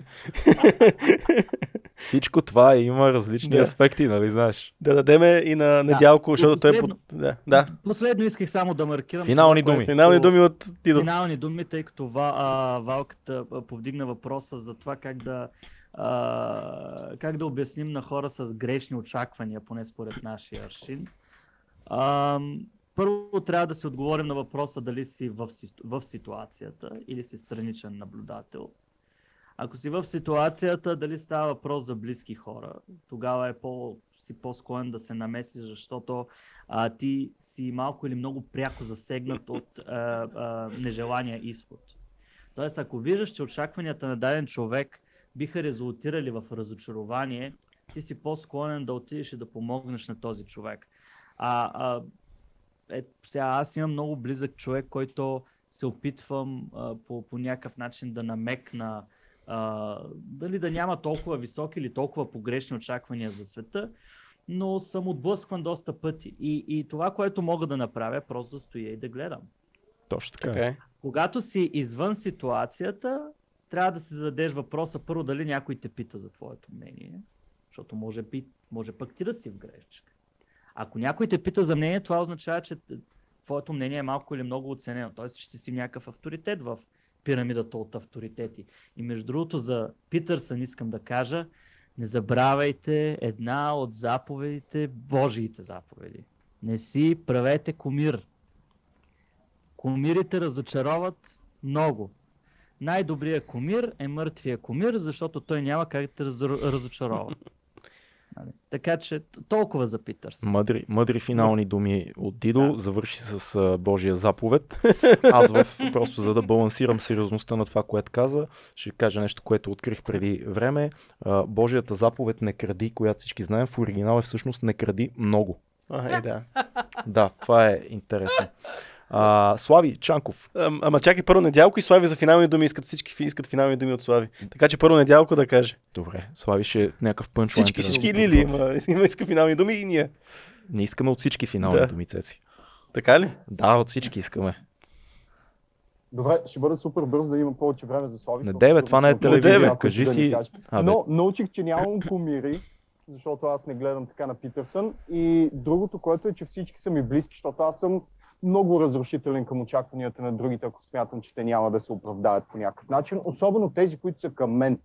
всичко това има различни Да. аспекти, нали знаеш? Да дадеме и на Недялко, защото той е под... Да, да. Последно исках само да маркирам. Финални това, думи. което- Финални думи от Дидо. Финални думи, тъй като ва, а, Валката повдигна въпроса за това как да, а, как да обясним на хора с грешни очаквания, поне според нашия аршин. А, първо трябва да си отговорим на въпроса дали си в, си- в ситуацията или си страничен наблюдател. Ако си в ситуацията, дали става въпрос за близки хора, тогава е по, си по-склонен да се намесиш, защото а, ти си малко или много пряко засегнат от а, а, нежелания изход. Тоест, ако виждаш, че очакванията на даден човек биха резултирали в разочарование, ти си по-склонен да отидеш и да помогнеш на този човек. А, а е, сега аз имам много близък човек, който се опитвам а, по, по някакъв начин да намекна а, дали да няма толкова високи или толкова погрешни очаквания за света, но съм отблъскван доста пъти. И, и това, което мога да направя, е просто да стоя и да гледам. Точно така. Така е. Когато си извън ситуацията, трябва да си зададеш въпроса първо дали някой те пита за твоето мнение, защото може, би, може пък ти да си в грешка. Ако някой те пита за мнение, това означава, че твоето мнение е малко или много оценено. Т.е. ще си някакъв авторитет в пирамидата от авторитети. И между другото за Питърсън искам да кажа, не забравяйте една от заповедите, Божиите заповеди. Не си правете комир. Комирите разочароват много. Най-добрият комир е мъртвия комир, защото той няма как да те разо- разочарова. Нали? Така че толкова за Питърс. Мъдри, мъдри финални думи от Дидо, завърши с а, Божия заповед. Аз в, просто за да балансирам сериозността на това, което каза, ще кажа нещо, което открих преди време. А, Божията заповед не кради, която всички знаем, в оригинал е всъщност не кради много. А, е, да. Да, това е интересно. А, Слави Чанков. Ам, Ама чакай първо Недялко и Слави за финални думи искат всички искат финални думи от Слави. Така че първо Недялко да каже. Добре, Слави ще е някакъв пънчлайн. Всички, всички или подготви. има, има иска финални думи и ние. Не искаме от всички финални Да. думи, Цеци. Така ли? Да, от всички искаме. Добре, ще бъда супер бърз да има повече време за Слави. Деве, сигурно това не е телевизия, някой, кажи да си-. Абе. Но научих, че нямам кумири, защото аз не гледам така на Питърсън. И другото, което е, че всички са ми близки, защото аз съм много разрушителен към очакванията на другите, ако смятам, че те няма да се оправдаят по някакъв начин. Особено тези, които са към мен.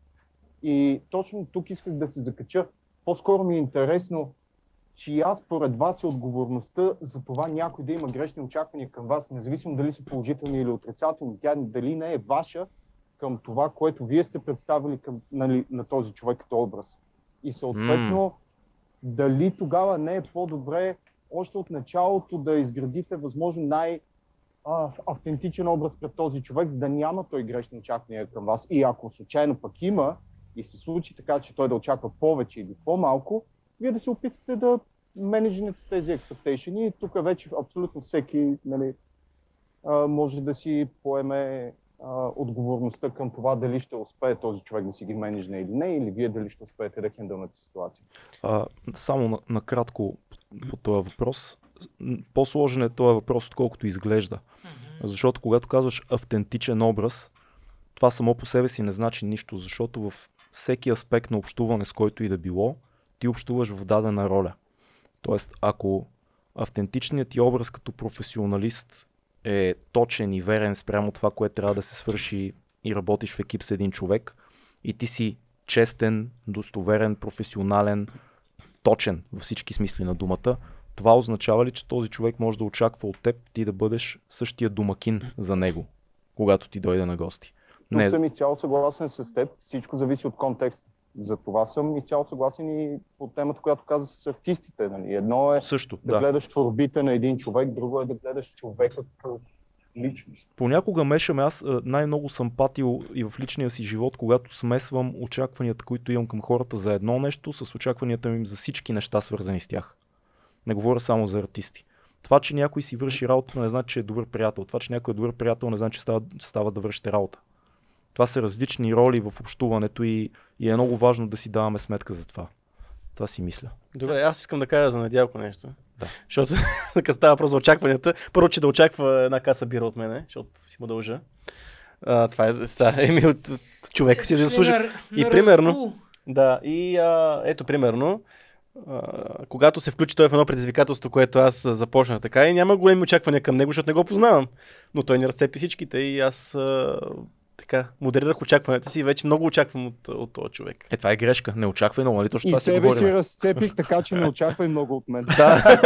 И точно тук исках да се закача. По-скоро ми е интересно, чия според вас е отговорността за това някой да има грешни очаквания към вас, независимо дали са положителни или отрицателни. Тя дали не е ваша към това, което вие сте представили към, нали, на този човек като образ. И съответно, дали тогава не е по-добре още от началото да изградите възможно най- автентичен образ пред този човек, за да няма той грешни очаквания към вас. И ако случайно пък има и се случи така, че той да очаква повече или по-малко, вие да се опитате да менеджнете тези expectation и тук вече абсолютно всеки нали, може да си поеме отговорността към това дали ще успее този човек да си ги менеджне или не, или вие дали ще успеете да хендълнете ситуация. А, само на- накратко по този въпрос. По-сложен е този въпрос, отколкото изглежда. Защото когато казваш автентичен образ, това само по себе си не значи нищо, защото в всеки аспект на общуване, с който и да било, ти общуваш в дадена роля. Тоест, ако автентичният ти образ като професионалист е точен и верен спрямо това, което трябва да се свърши и работиш в екип с един човек, и ти си честен, достоверен, професионален, точен във всички смисли на думата, това означава ли, че този човек може да очаква от теб ти да бъдеш същия домакин за него, когато ти дойде на гости? Тук Не, съм изцяло съгласен с теб. Всичко зависи от контекста. За това съм изцяло съгласен и по темата, която каза с артистите. Нали. Едно е също, да, да. гледаш творбите на един човек, друго е да гледаш човека личност. Понякога мешаме, аз а, най-много съм патил и в личния си живот, когато смесвам очакванията, които имам към хората за едно нещо, с очакванията им за всички неща, свързани с тях. Не говоря само за артисти. Това, че някой си върши работа, не значи, че е добър приятел. Това, че някой е добър приятел, не значи, че става, става да вършите работа. Това са различни роли в общуването и, и е много важно да си даваме сметка за това. Това си мисля. Добре, аз искам да кажа за Недялко нещо. Да. Защото така става просто за очакванията. Първо, че да очаква една каса бира от мене, защото си му дължа. А, това е, са, еми от, от човека си заслужи. Пример И примерно, да, и а, ето примерно, а, когато се включи той в едно предизвикателство, което аз започнах така и няма големи очаквания към него, защото не го познавам. Но той ни разцепи всичките и аз а, така модерирах очакванията си и вече много очаквам от, от този човек. Е, това е грешка. Не очаквай много, нали? Точно И това си себе говорим. си разцепих, така че не очаквай много от мен. Да.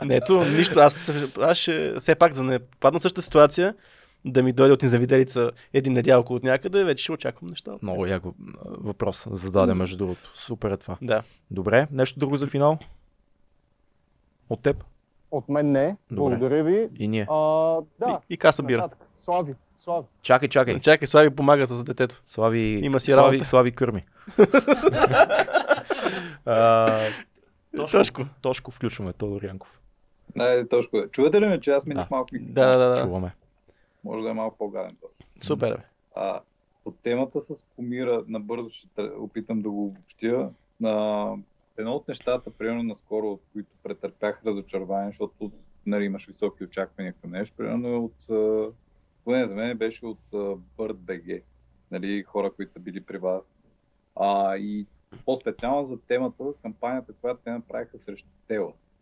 Не, ето, нищо. Аз, аз ще, все пак, за да не падна същата ситуация, да ми дойде от незавиделица един недялко от някъде, вече ще очаквам неща. Много як въпрос зададе, между другото. Супер е това. Да. Добре, нещо друго за финал? От теб? От мен не. Добре. Благодаря ви. И ние. А, да. И, и каса бира. нататък. Слави, Слави. Чакай, чакай. Чакай, Слави помага с детето. Слави, Има си Слави, работа. Слави Кърми. а, Тошко, Тошко. Тошко включваме, Тодор Янков. Не, точно. Чувате ли ме, че аз минах Да. малко? Да, да, да. Чуваме. Може да е малко по-гаден. Супер. бе. А, от темата с комира, набързо ще опитам да го обобщя. На едно от нещата, примерно наскоро, от които претърпях разочарование, защото нали, имаш високи очаквания към нещо, примерно е от, поне за мен беше от а, Bird BG, нали, хора, които са били при вас. А, и по-специално за темата, кампанията, която те направиха срещу Телас.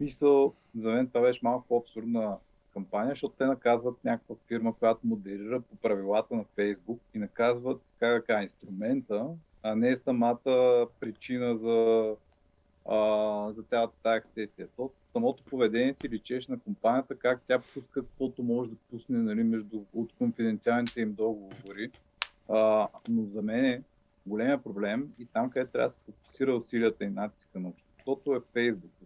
Мисъл, за мен това беше малко по-абсурдна кампания, защото те наказват някаква фирма, която модерира по правилата на Фейсбук и наказват, как да кажа, инструмента, а не самата причина за, а, за цялата тази сесия. То, самото поведение си личеше на компанията, как тя пуска каквото може да пусне нали, между, от конфиденциалните им договори. А, но за мен е големия проблем и там, където трябва да се фокусира усилията и натиска на обществото е защото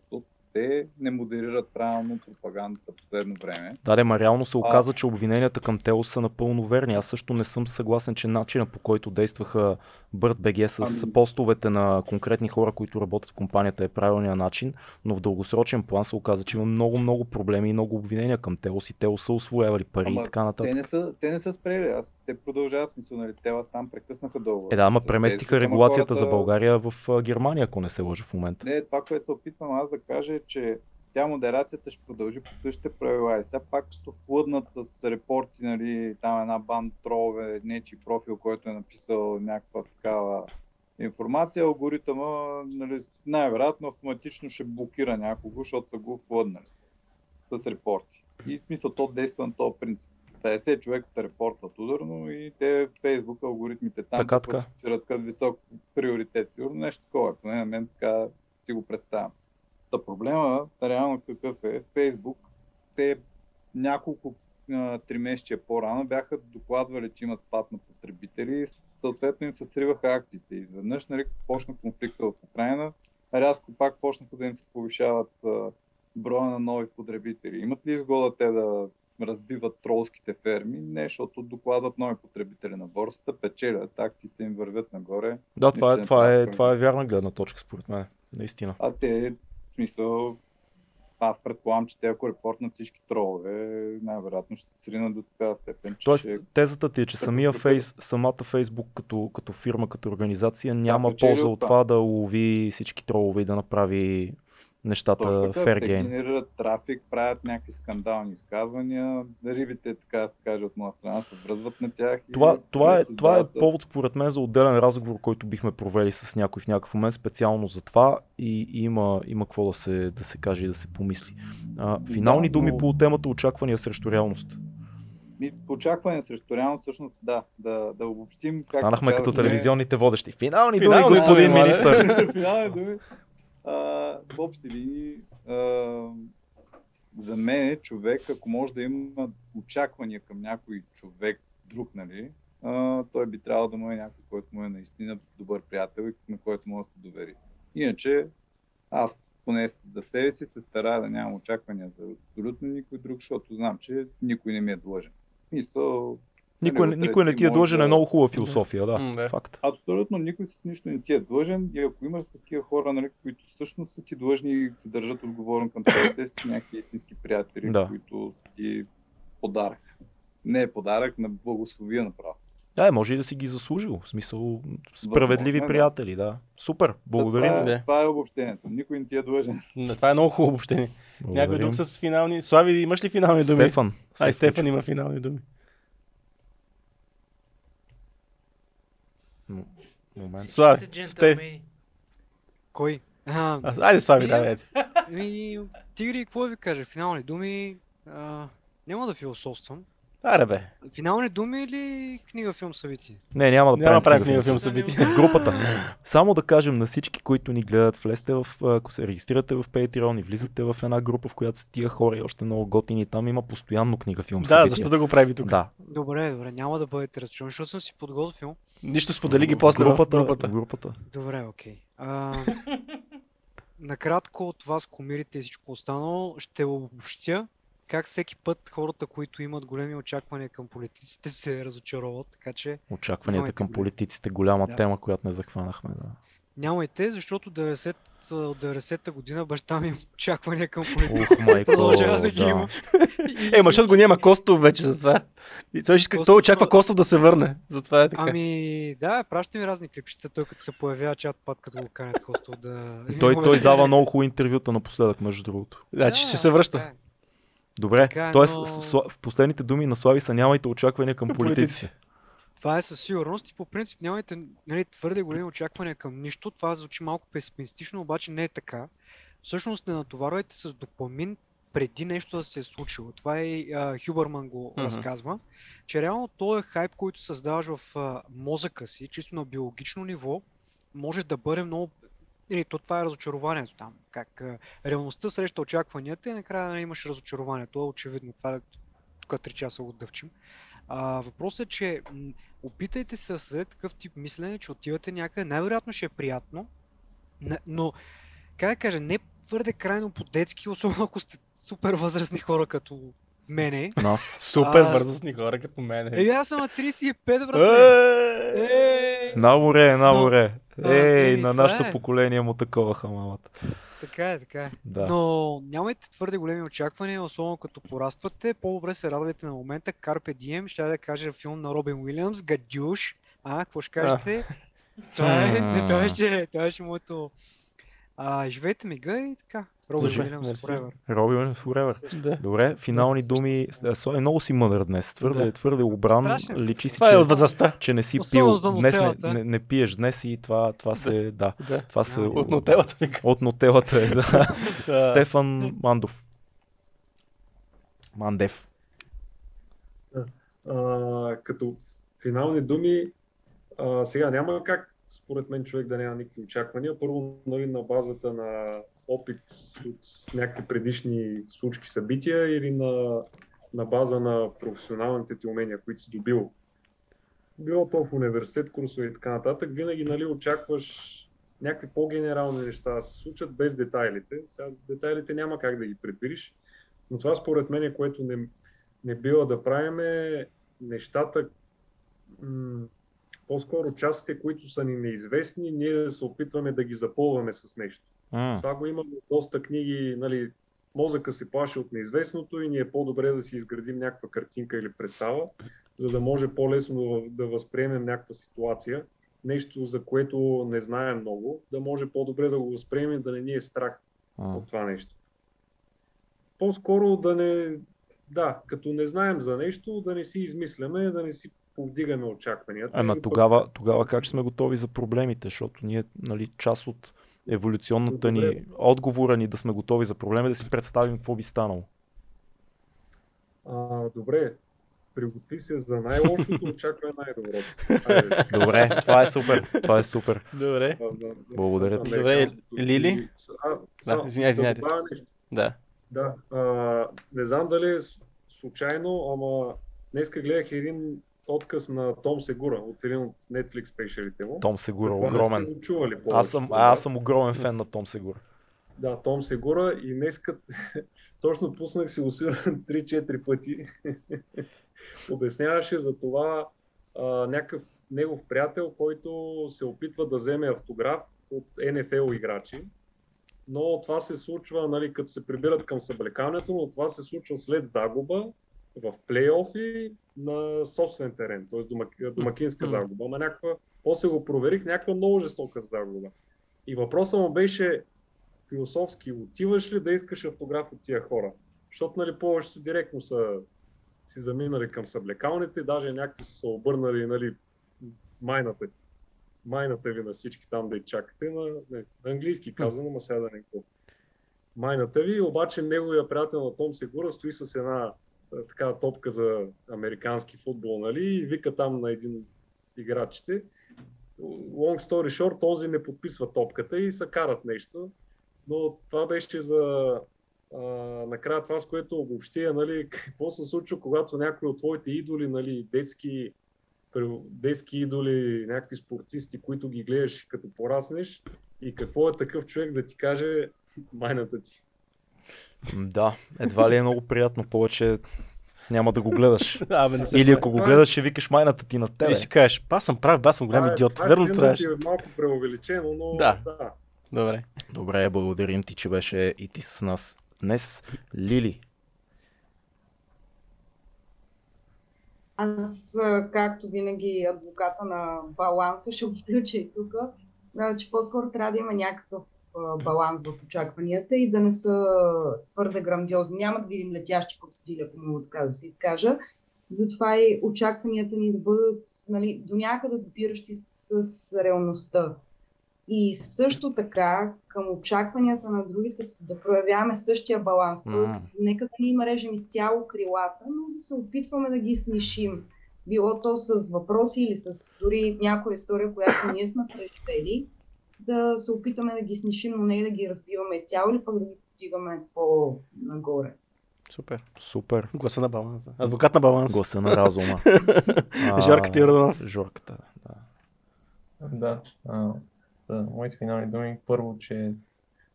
те не модерират правилно пропагандата последно време. Да, де, ма реално се оказа, че обвиненията към Тео са напълно верни. Аз също не съм съгласен, че начинът по който действаха Бърт БГ с Ами- постовете на конкретни хора, които работят в компанията е правилният начин, но в дългосрочен план се оказа, че има много, много проблеми и много обвинения към Теос и Теос са освоявали пари и така те нататък. не, са, те не са спрели, аз, те продължават смисъл, нали, те там прекъснаха договора. Е, да, ама преместиха регулацията за хората- България в Германия, ако не се лъжа в момента. Не, това, което се опитвам аз да кажа е, че тя модерацията ще продължи по същите правила. И сега пак като флъднат с репорти, нали, там една банд тролове, нечи профил, който е написал някаква такава информация, алгоритъма нали, най-вероятно автоматично ще блокира някого, защото са го флъднали с репорти. И в смисъл то действа на този принцип. 50 човека те репортват ударно и те Facebook алгоритмите там Така, така. класифицират като висок приоритет. Сигурно нещо такова, поне на мен така си го представям. Та проблема реално какъв е? Facebook, те няколко а, тримесечия по-рано бяха докладвали, че имат спад на потребители и съответно им се сриваха акциите. Изведнъж, нали, почна конфликта в Украина, рязко пак почнаха да им се повишават броя на нови потребители. Имат ли изгода те да разбиват тролските ферми? Не, защото докладват нови потребители на борсата, печелят, акциите им вървят нагоре. Да, това е, това е, това е вярна гледна точка, според мен. Наистина. А те, в смисъл, аз предполагам, че те ако репортнат всички тролове, най-вероятно ще се сринат до такава степен, че Тоест, ще... тезата ти е, че самия фейс, самата Фейсбук като, като фирма, като организация няма печели полза от това да лови всички тролове и да направи нещата Точно така, fair game. генерират трафик, правят някакви скандални изказвания, рибите, така да се каже, от моя страна се връзват на тях. и Това, това, е, това е повод според мен за отделен разговор, който бихме провели с някой в някакъв момент специално за това и, и има, има какво да се, да се каже и да се помисли. А, финални Да, думи но- по темата очаквания срещу реалност. Ми, очакване срещу реално, всъщност, да, да, да обобщим. както Станахме като казахме- телевизионните водещи. Финални, Финални думи, господин министър. Финални думи. А, в общи линии, за мен е човек, ако може да има очаквания към някой човек друг, нали, а, той би трябвало да му е някой, който му е наистина добър приятел и на който може да се довери. Иначе, аз поне за себе си се старая да нямам очаквания за абсолютно никой друг, защото знам, че никой не ми е длъжен. Мисъл, Никой, нали, никой не утре ти е длъжен, да- е много хубава философия, да. Да. Факт. Абсолютно никой с нищо не ти е длъжен и ако имаш такива хора, нали, които всъщност са ти длъжни и се държат отговорно към тебе, те са някакви истински приятели, Да. които са ти подарък. Не е подарък, на благословия направо. Да, може и да си ги заслужил. В смисъл, справедливи е, да. приятели, да. Супер, благодарим. Това, Да. е, това е обобщението. Никой не ти е длъжен. Да, това е много хубаво обобщение. Някой Благодарим. друг с финални... Слави, имаш ли финални думи? Стефан. Ай, Стефан има финални думи. М- Момент. Слави, джентълмени. Кой? А, А, Айде, Слави, давай. Ми, тигри, какво ви кажа? Финални думи. А, няма да философствам. Аре бе. Финални думи или книга, филм, събитие? Не, няма да Няма да правим книга филм събитие. В групата. Само да кажем на всички, които ни гледат, влезте в, ако се регистрирате в Patreon и влизате в една група, в която са тия хора и още много готини, там има постоянно книга филм Да, събитие. защо да го прави тук? Да. Добре, добре, няма да бъдете разчувани, защото съм си подготвил. Нищо сподели ги В после в групата, групата. в групата. Добре, окей. А, накратко от вас, комирите и всичко останало, ще обобщя как всеки път хората, които имат големи очаквания към политиците, се разочароват, така че Очакванията към политиците, голяма Да. тема, която не захванахме. Да. нямайте, защото 90, от 90-та година баща ми очаквания към политиците. Продължава да ги да. има. Е, ма защото го няма Костов вече за това. И той, иска, той Костов- очаква Костов да се върне. Затова е така. Ами, да, праща ми разни клипчета, той като се появява чат път, като го канят Костов да... Той, той дава много хубави интервюта напоследък, между другото. Значи ще се връща. Е. Добре, Така е, т.е. но- в последните думи на Слави са нямайте очаквания към политиците. Това е със сигурност и по принцип нямайте нали, твърде големи очаквания към нищо. Това звучи малко песимистично, обаче не е така. Всъщност не натоварвайте с допамин преди нещо да се е случило. Това и а, Хюбърман го Мгм. разказва, че реално този хайп, който създаваш в а, мозъка си, чисто на биологично ниво, може да бъде много или то това е разочарованието там. Как реалността среща очакванията и накрая нали, имаш разочарование. То е очевидно. Това е тук 3 часа го дъвчим. А, въпросът е, че м, опитайте се създадете такъв тип мислене, че отивате някъде. Най-вероятно ще е приятно, не- но, как да кажа, не твърде крайно по-детски, особено ако сте супер възрастни хора като мене. Нас. Супер А, възрастни хора като мен. Е, аз съм на 35, брат. Е, На море, на море. а, Ей, еми, на това нашето е. поколение му такова хамалата. Така е, така е. Да. Но нямайте твърде големи очаквания, особено като пораствате. По-добре се радвайте на момента. Carpe Diem, ще да кажа филм на Робин Уилямс, Гадюш. А, какво ще кажете? Това е, не, това беше, това беше моето... А, живейте мига и така. Добре, Уилямс forever. Робин Forever. Да. Добре, финални Да, думи. Е, Слави, много си мъдър днес. Твърде, Да. твърде обран. Страшен. Личи си, е че, възрастта. че не си пил. Днес не, не, не пиеш днес и това, това се... Да. Да. Това се... От нотелата. От нотелата е. Да. Стефан Мандов. Мандев. А, като финални думи, а, сега няма как, според мен, човек да няма никакви очаквания. Първо, нали, на базата на опит от някакви предишни случки, събития или на, на база на професионалните ти умения, които си добил. Било то в университет, курсове и така нататък, винаги нали, очакваш някакви по-генерални неща да се случат без детайлите. Сега детайлите няма как да ги предвидиш, но това според мен е което не, не бива да правим е нещата, м- по-скоро частите, които са ни неизвестни, ние да се опитваме да ги запълваме с нещо. М, Това го имаме в доста книги, нали, мозъка се плаши от неизвестното и ни е по-добре да си изградим някаква картинка или представа, за да може по-лесно да, възприемем някаква ситуация, нещо за което не знаем много, да може по-добре да го възприемем, да не ни е страх А. от това нещо. По-скоро да не, да, като не знаем за нещо, да не си измисляме, да не си повдигаме очакванията. Ама тогава, тогава как сме готови за проблемите, защото ние, нали, част от еволюционната ни, отговора ни да сме готови за проблеми, е да си представим какво би станало. А, добре, приготви се за най-лошото, очаквай най-доброто. Айде. Добре, това е супер, това е супер. Добре. Да, да, да. Благодаря ти. Добре. Лили? А, само извиняй, да извиняйте. нещо. Да. Да, а, не знам дали случайно, ама днеска гледах един отказ на Том Сегура от един от Netflix спешалите му. Том Сегура, Предполагам, огромен. го чували Аз съм, аз съм огромен фен на Том Сегура. Да, Том Сегура и днеска точно пуснах си усира 3-4 пъти. Обясняваше за това а, някакъв негов приятел, който се опитва да вземе автограф от НФЛ играчи. Но това се случва, нали, като се прибират към съблекаването, но това се случва след загуба в плейофи на собствен терен, т.е. домак, домакинска загуба. Ама някаква, после го проверих, някаква много жестока загуба. И въпросът му беше философски, отиваш ли да искаш автограф от тия хора? Защото нали, повечето директно са си заминали към съблекалните, даже някакви са се обърнали нали, майната ти. Майната ви на всички там да я чакате, на, не, на английски казано, ма сега да не го. Майната ви, обаче неговия приятел на Том Сегура стои с една такава топка за американски футбол, нали, и вика там на един от играчите. Long story short, този не подписва топката и се карат нещо. Но това беше за а, накрая това, с което обобщия, нали, какво се случва, когато някой от твоите идоли, нали, детски, детски идоли, някакви спортисти, които ги гледаш като пораснеш и какво е такъв човек да ти каже майната ти. Да, едва ли е много приятно, повече няма да го гледаш. Абе, не се Или ако го гледаш, ще викаш майната ти на тебе. И ще кажеш, аз съм прав, аз съм голям Това е- идиот. това Верно трябваше. е малко преувеличено, но Да. да. Добре. Добре, благодарим ти, че беше и ти с нас днес. Лили, Аз, а, както винаги, адвоката на баланса ще го включа и тук, а, че по-скоро трябва да има някакъв а, баланс в очакванията и да не са твърде грандиозни. Няма да видим летящи крокодили, ако мога така да се изкажа. Затова и очакванията ни да бъдат нали, до някъде допиращи с, с реалността. И също така към очакванията на другите да проявяваме същия баланс. Тоест, нека да ни има режем изцяло крилата, но да се опитваме да ги снишим. Било то с въпроси или с дори някоя история, която ние сме преживели, да се опитаме да ги снишим, но не да ги разбиваме изцяло или пък да ги постигаме по-нагоре. Супер. супер. Гласа на баланса. Адвокат на баланс. Гласа на разума. Жорката Йорданов. Жорката, да. Да. А, да, моите финални думи. Първо, че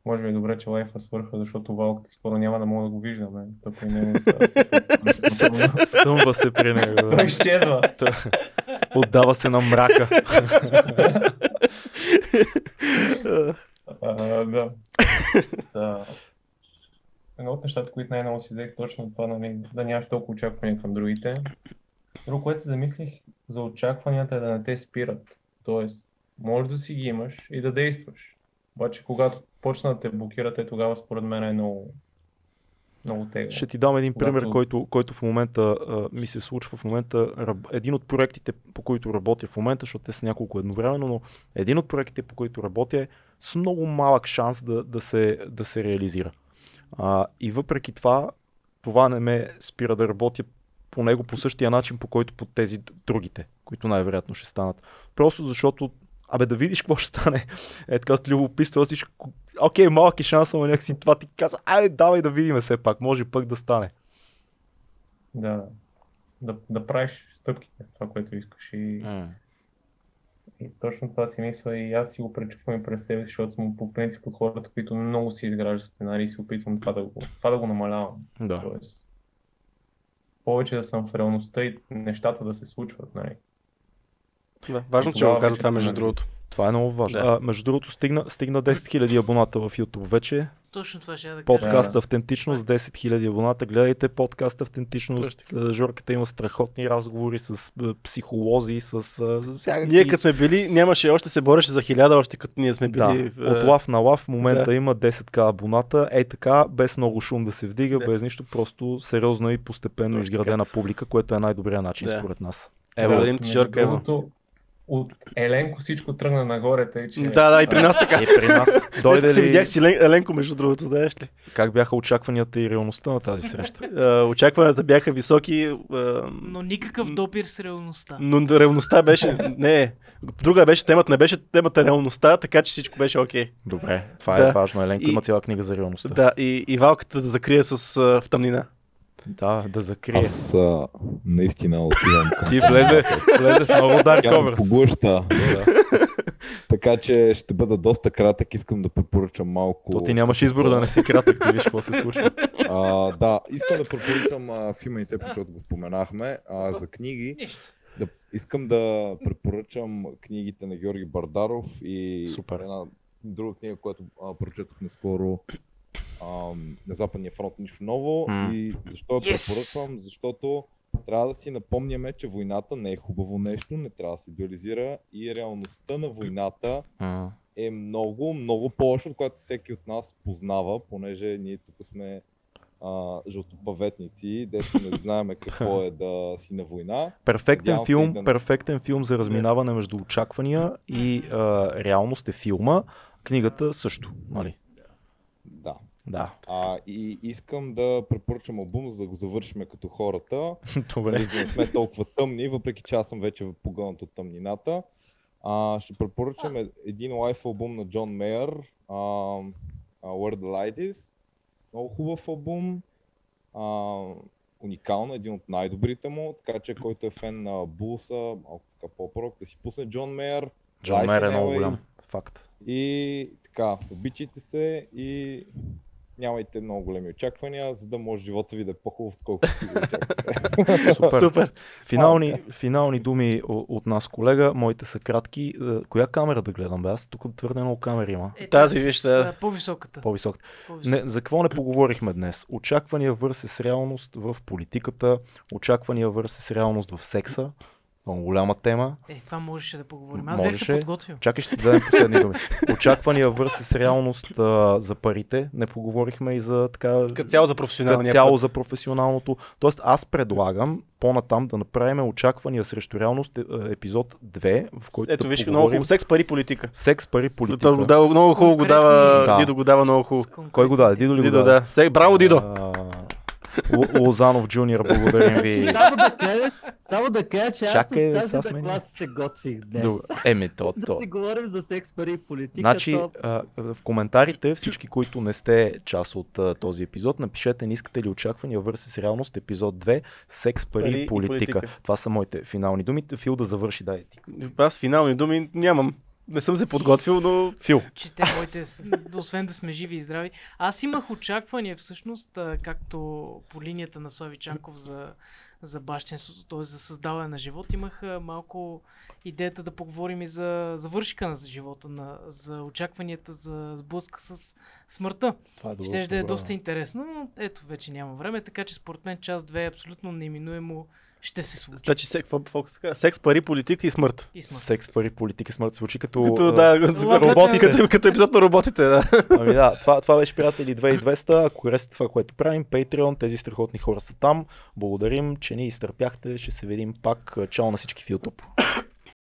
може би е добре, че лайфа свърха, защото валката скоро няма да мога да го виждаме. Тъпо и него Стъмва се при него. да. Той изчезва. Той Отдава се на мрака. Да. Едно от нещата, които най-много си взех, точно това, нали, да нямаш толкова очаквания към другите. Друго, което се замислих за очакванията е да не те спират. Тоест, може да си ги имаш и да действаш. Обаче, когато почнат да те блокират, е тогава според мен е много, много тегло. Ще ти дам един пример, Когато- който, който в момента а, ми се случва. В момента един от проектите, по които работя в момента, защото те са няколко едновременно, но един от проектите, по които работя е с много малък шанс да, да, се, да се реализира. А, и въпреки това, това не ме спира да работя по него по същия начин, по който по тези другите, които най-вероятно ще станат. Просто защото Абе да видиш какво ще стане. Е така от любопитство, аз. Окей, малък е шанс, но някакси това ти каза, айде давай да видим все пак, може пък да стане. Да, да, да правиш стъпките, това, което искаш. И, Mm. и точно това си мисля и аз си го пречупвам и през себе си, защото съм по принцип от хората, които много си изграждат сценарии и се опитвам това да го, това да го намалявам. Да. Тоест, повече да съм в реалността и нещата да се случват. Нали? Да, важно, че го каза това, между другото. Това е много важно. Да. А, между другото, стигна, стигна 10 000 абоната в YouTube вече. Точно това ще я да кажа. Подкаст Да. Автентичност, 10 000 абоната. Гледайте подкаст Автентичност. Е, Жорката има страхотни разговори с е, психолози, с е, всякакви... Ние като сме били, нямаше, още се бореше за хиляда, още като ние сме Да, били. е, от лав на лав в момента да. има 10к абоната. Ей така, без много шум да се вдига, Да. без нищо, просто сериозна и постепенно Точно изградена публика, което е най-добрият начин Да. според нас. Ево, един ти Жорка, ево. От Еленко всичко тръгна нагоре, тъй че... Да, да, и при нас така. и при нас Дойде се ли, видях си Елен- Еленко, между другото, знаеш ли. как бяха очакванията и реалността на тази среща? Е, Очакванията бяха високи, е, Но никакъв допир с реалността. но ревността беше... Не, друга беше темата, не беше темата реалността, така че всичко беше окей. Добре, това Да. е важно. Еленко И- има цяла книга за реалността. Да, и, и валката да закрие с а, в тъмнина. Да, да закрие. Аз а, наистина отивам към Ти влезе, влезе в много Dark Covers. поглъща. Да. Така че ще бъда доста кратък. Искам да препоръчам малко. То ти нямаш избор да не си кратък, ти виж какво се случва. А, да, искам да препоръчам а, филма и все, защото го споменахме. А, за книги. Нищо. Да, искам да препоръчам книгите на Георги Бардаров и Супер. една друга книга, която а, прочетох наскоро. Ам, на Западния фронт нищо ново. М. И защо я Yes! препоръчвам? Защото трябва да си напомняме, че войната не е хубаво нещо, не трябва да се идеализира и реалността на войната М. е много, много по-лошо, от което всеки от нас познава, понеже ние тук сме а, жълтопаветници, дето не знаем какво е да си на война. Перфектен Надявам филм, да- перфектен филм за разминаване между очаквания и а, реалност е филма. Книгата също, нали? Да. А, и искам да препоръчам албум, за да го завършим като хората. Добре. Нали, да не сме толкова тъмни, въпреки че аз съм вече погълнат от тъмнината. А, ще препоръчам е- един лайф албум на Джон Мейер, а, а, Where the Light Is. Много хубав албум. А, уникално, един от най-добрите му, така че който е фен на Булса, малко така по-прок, да си пусне Джон Мейер. Джон Мер е много голям. Факт. И така, обичайте се и нямайте много големи очаквания, за да може живота ви да е по-хубав, отколкото си го очаквате. Супер. Супер. Финални, финални думи от нас, колега. Моите са кратки. Е, Коя камера да гледам? Бе? Аз тук твърде много камери има. Е, Тази, с- виж, с, да. а, По-високата. По-високата. По-високата. Не, за какво не поговорихме днес? Очаквания върсес реалност в политиката, очаквания върсес реалност в секса. Много голяма тема. Е, това можеше да поговорим. Аз бях се Можеше. подготвил. Чакай, ще ти дадем последни думи. Очаквания върсес реалност а, за парите. Не поговорихме и за така... Като цяло за професионалния цяло път. за професионалното. Тоест аз предлагам по-натам да направим очаквания срещу реалност е, е, епизод 2, в който Ето да виж, много поговорим хубаво. Секс, пари, политика. секс, пари, Да, политика. дава, много хубаво го дава, Да. Дидо го дава много хубаво. С Кой го даде? Дидо ли го даде? да. Браво, Дидо! А, Л- Лозанов Джуниор, благодарим ви. Само да кажа, само да кажа че аз Чакай, бе, с тази класа се готвих днес. Добре. Еми, то, Да то. си говорим за секс, пари и политика. Значи, то... а, в коментарите, всички, които не сте част от а, този епизод, напишете не искате ли очаквания върси с реалност, епизод 2, секс, пари, Пари и и политика. политика. Това са моите финални думи. Фил да завърши, дай ти. Аз финални думи нямам. Не съм се подготвил, но Фил. Чете моите, освен да сме живи и здрави. Аз имах очаквания всъщност, както по линията на Слави Чанков за, за бащенството, т.е. за създаване на живот, имах малко идеята да поговорим и за завършика на живота, на, за очакванията за сблъска с смъртта. Това е добро. Ще да е доста интересно, но ето вече няма време, така че според мен част 2 е абсолютно неминуемо ще се случи. Значи секс, секс, пари, политика и смърт. И смърт. Секс, пари, политика, смърт звучи като... Като, да, роботите. като, като епизод на роботите, да. Ами да, това, това беше приятели 2200. Ако харесате това, което правим, Patreon, тези страхотни хора са там. Благодарим, че ни изтърпяхте. Ще се видим пак. Чао на всички в YouTube.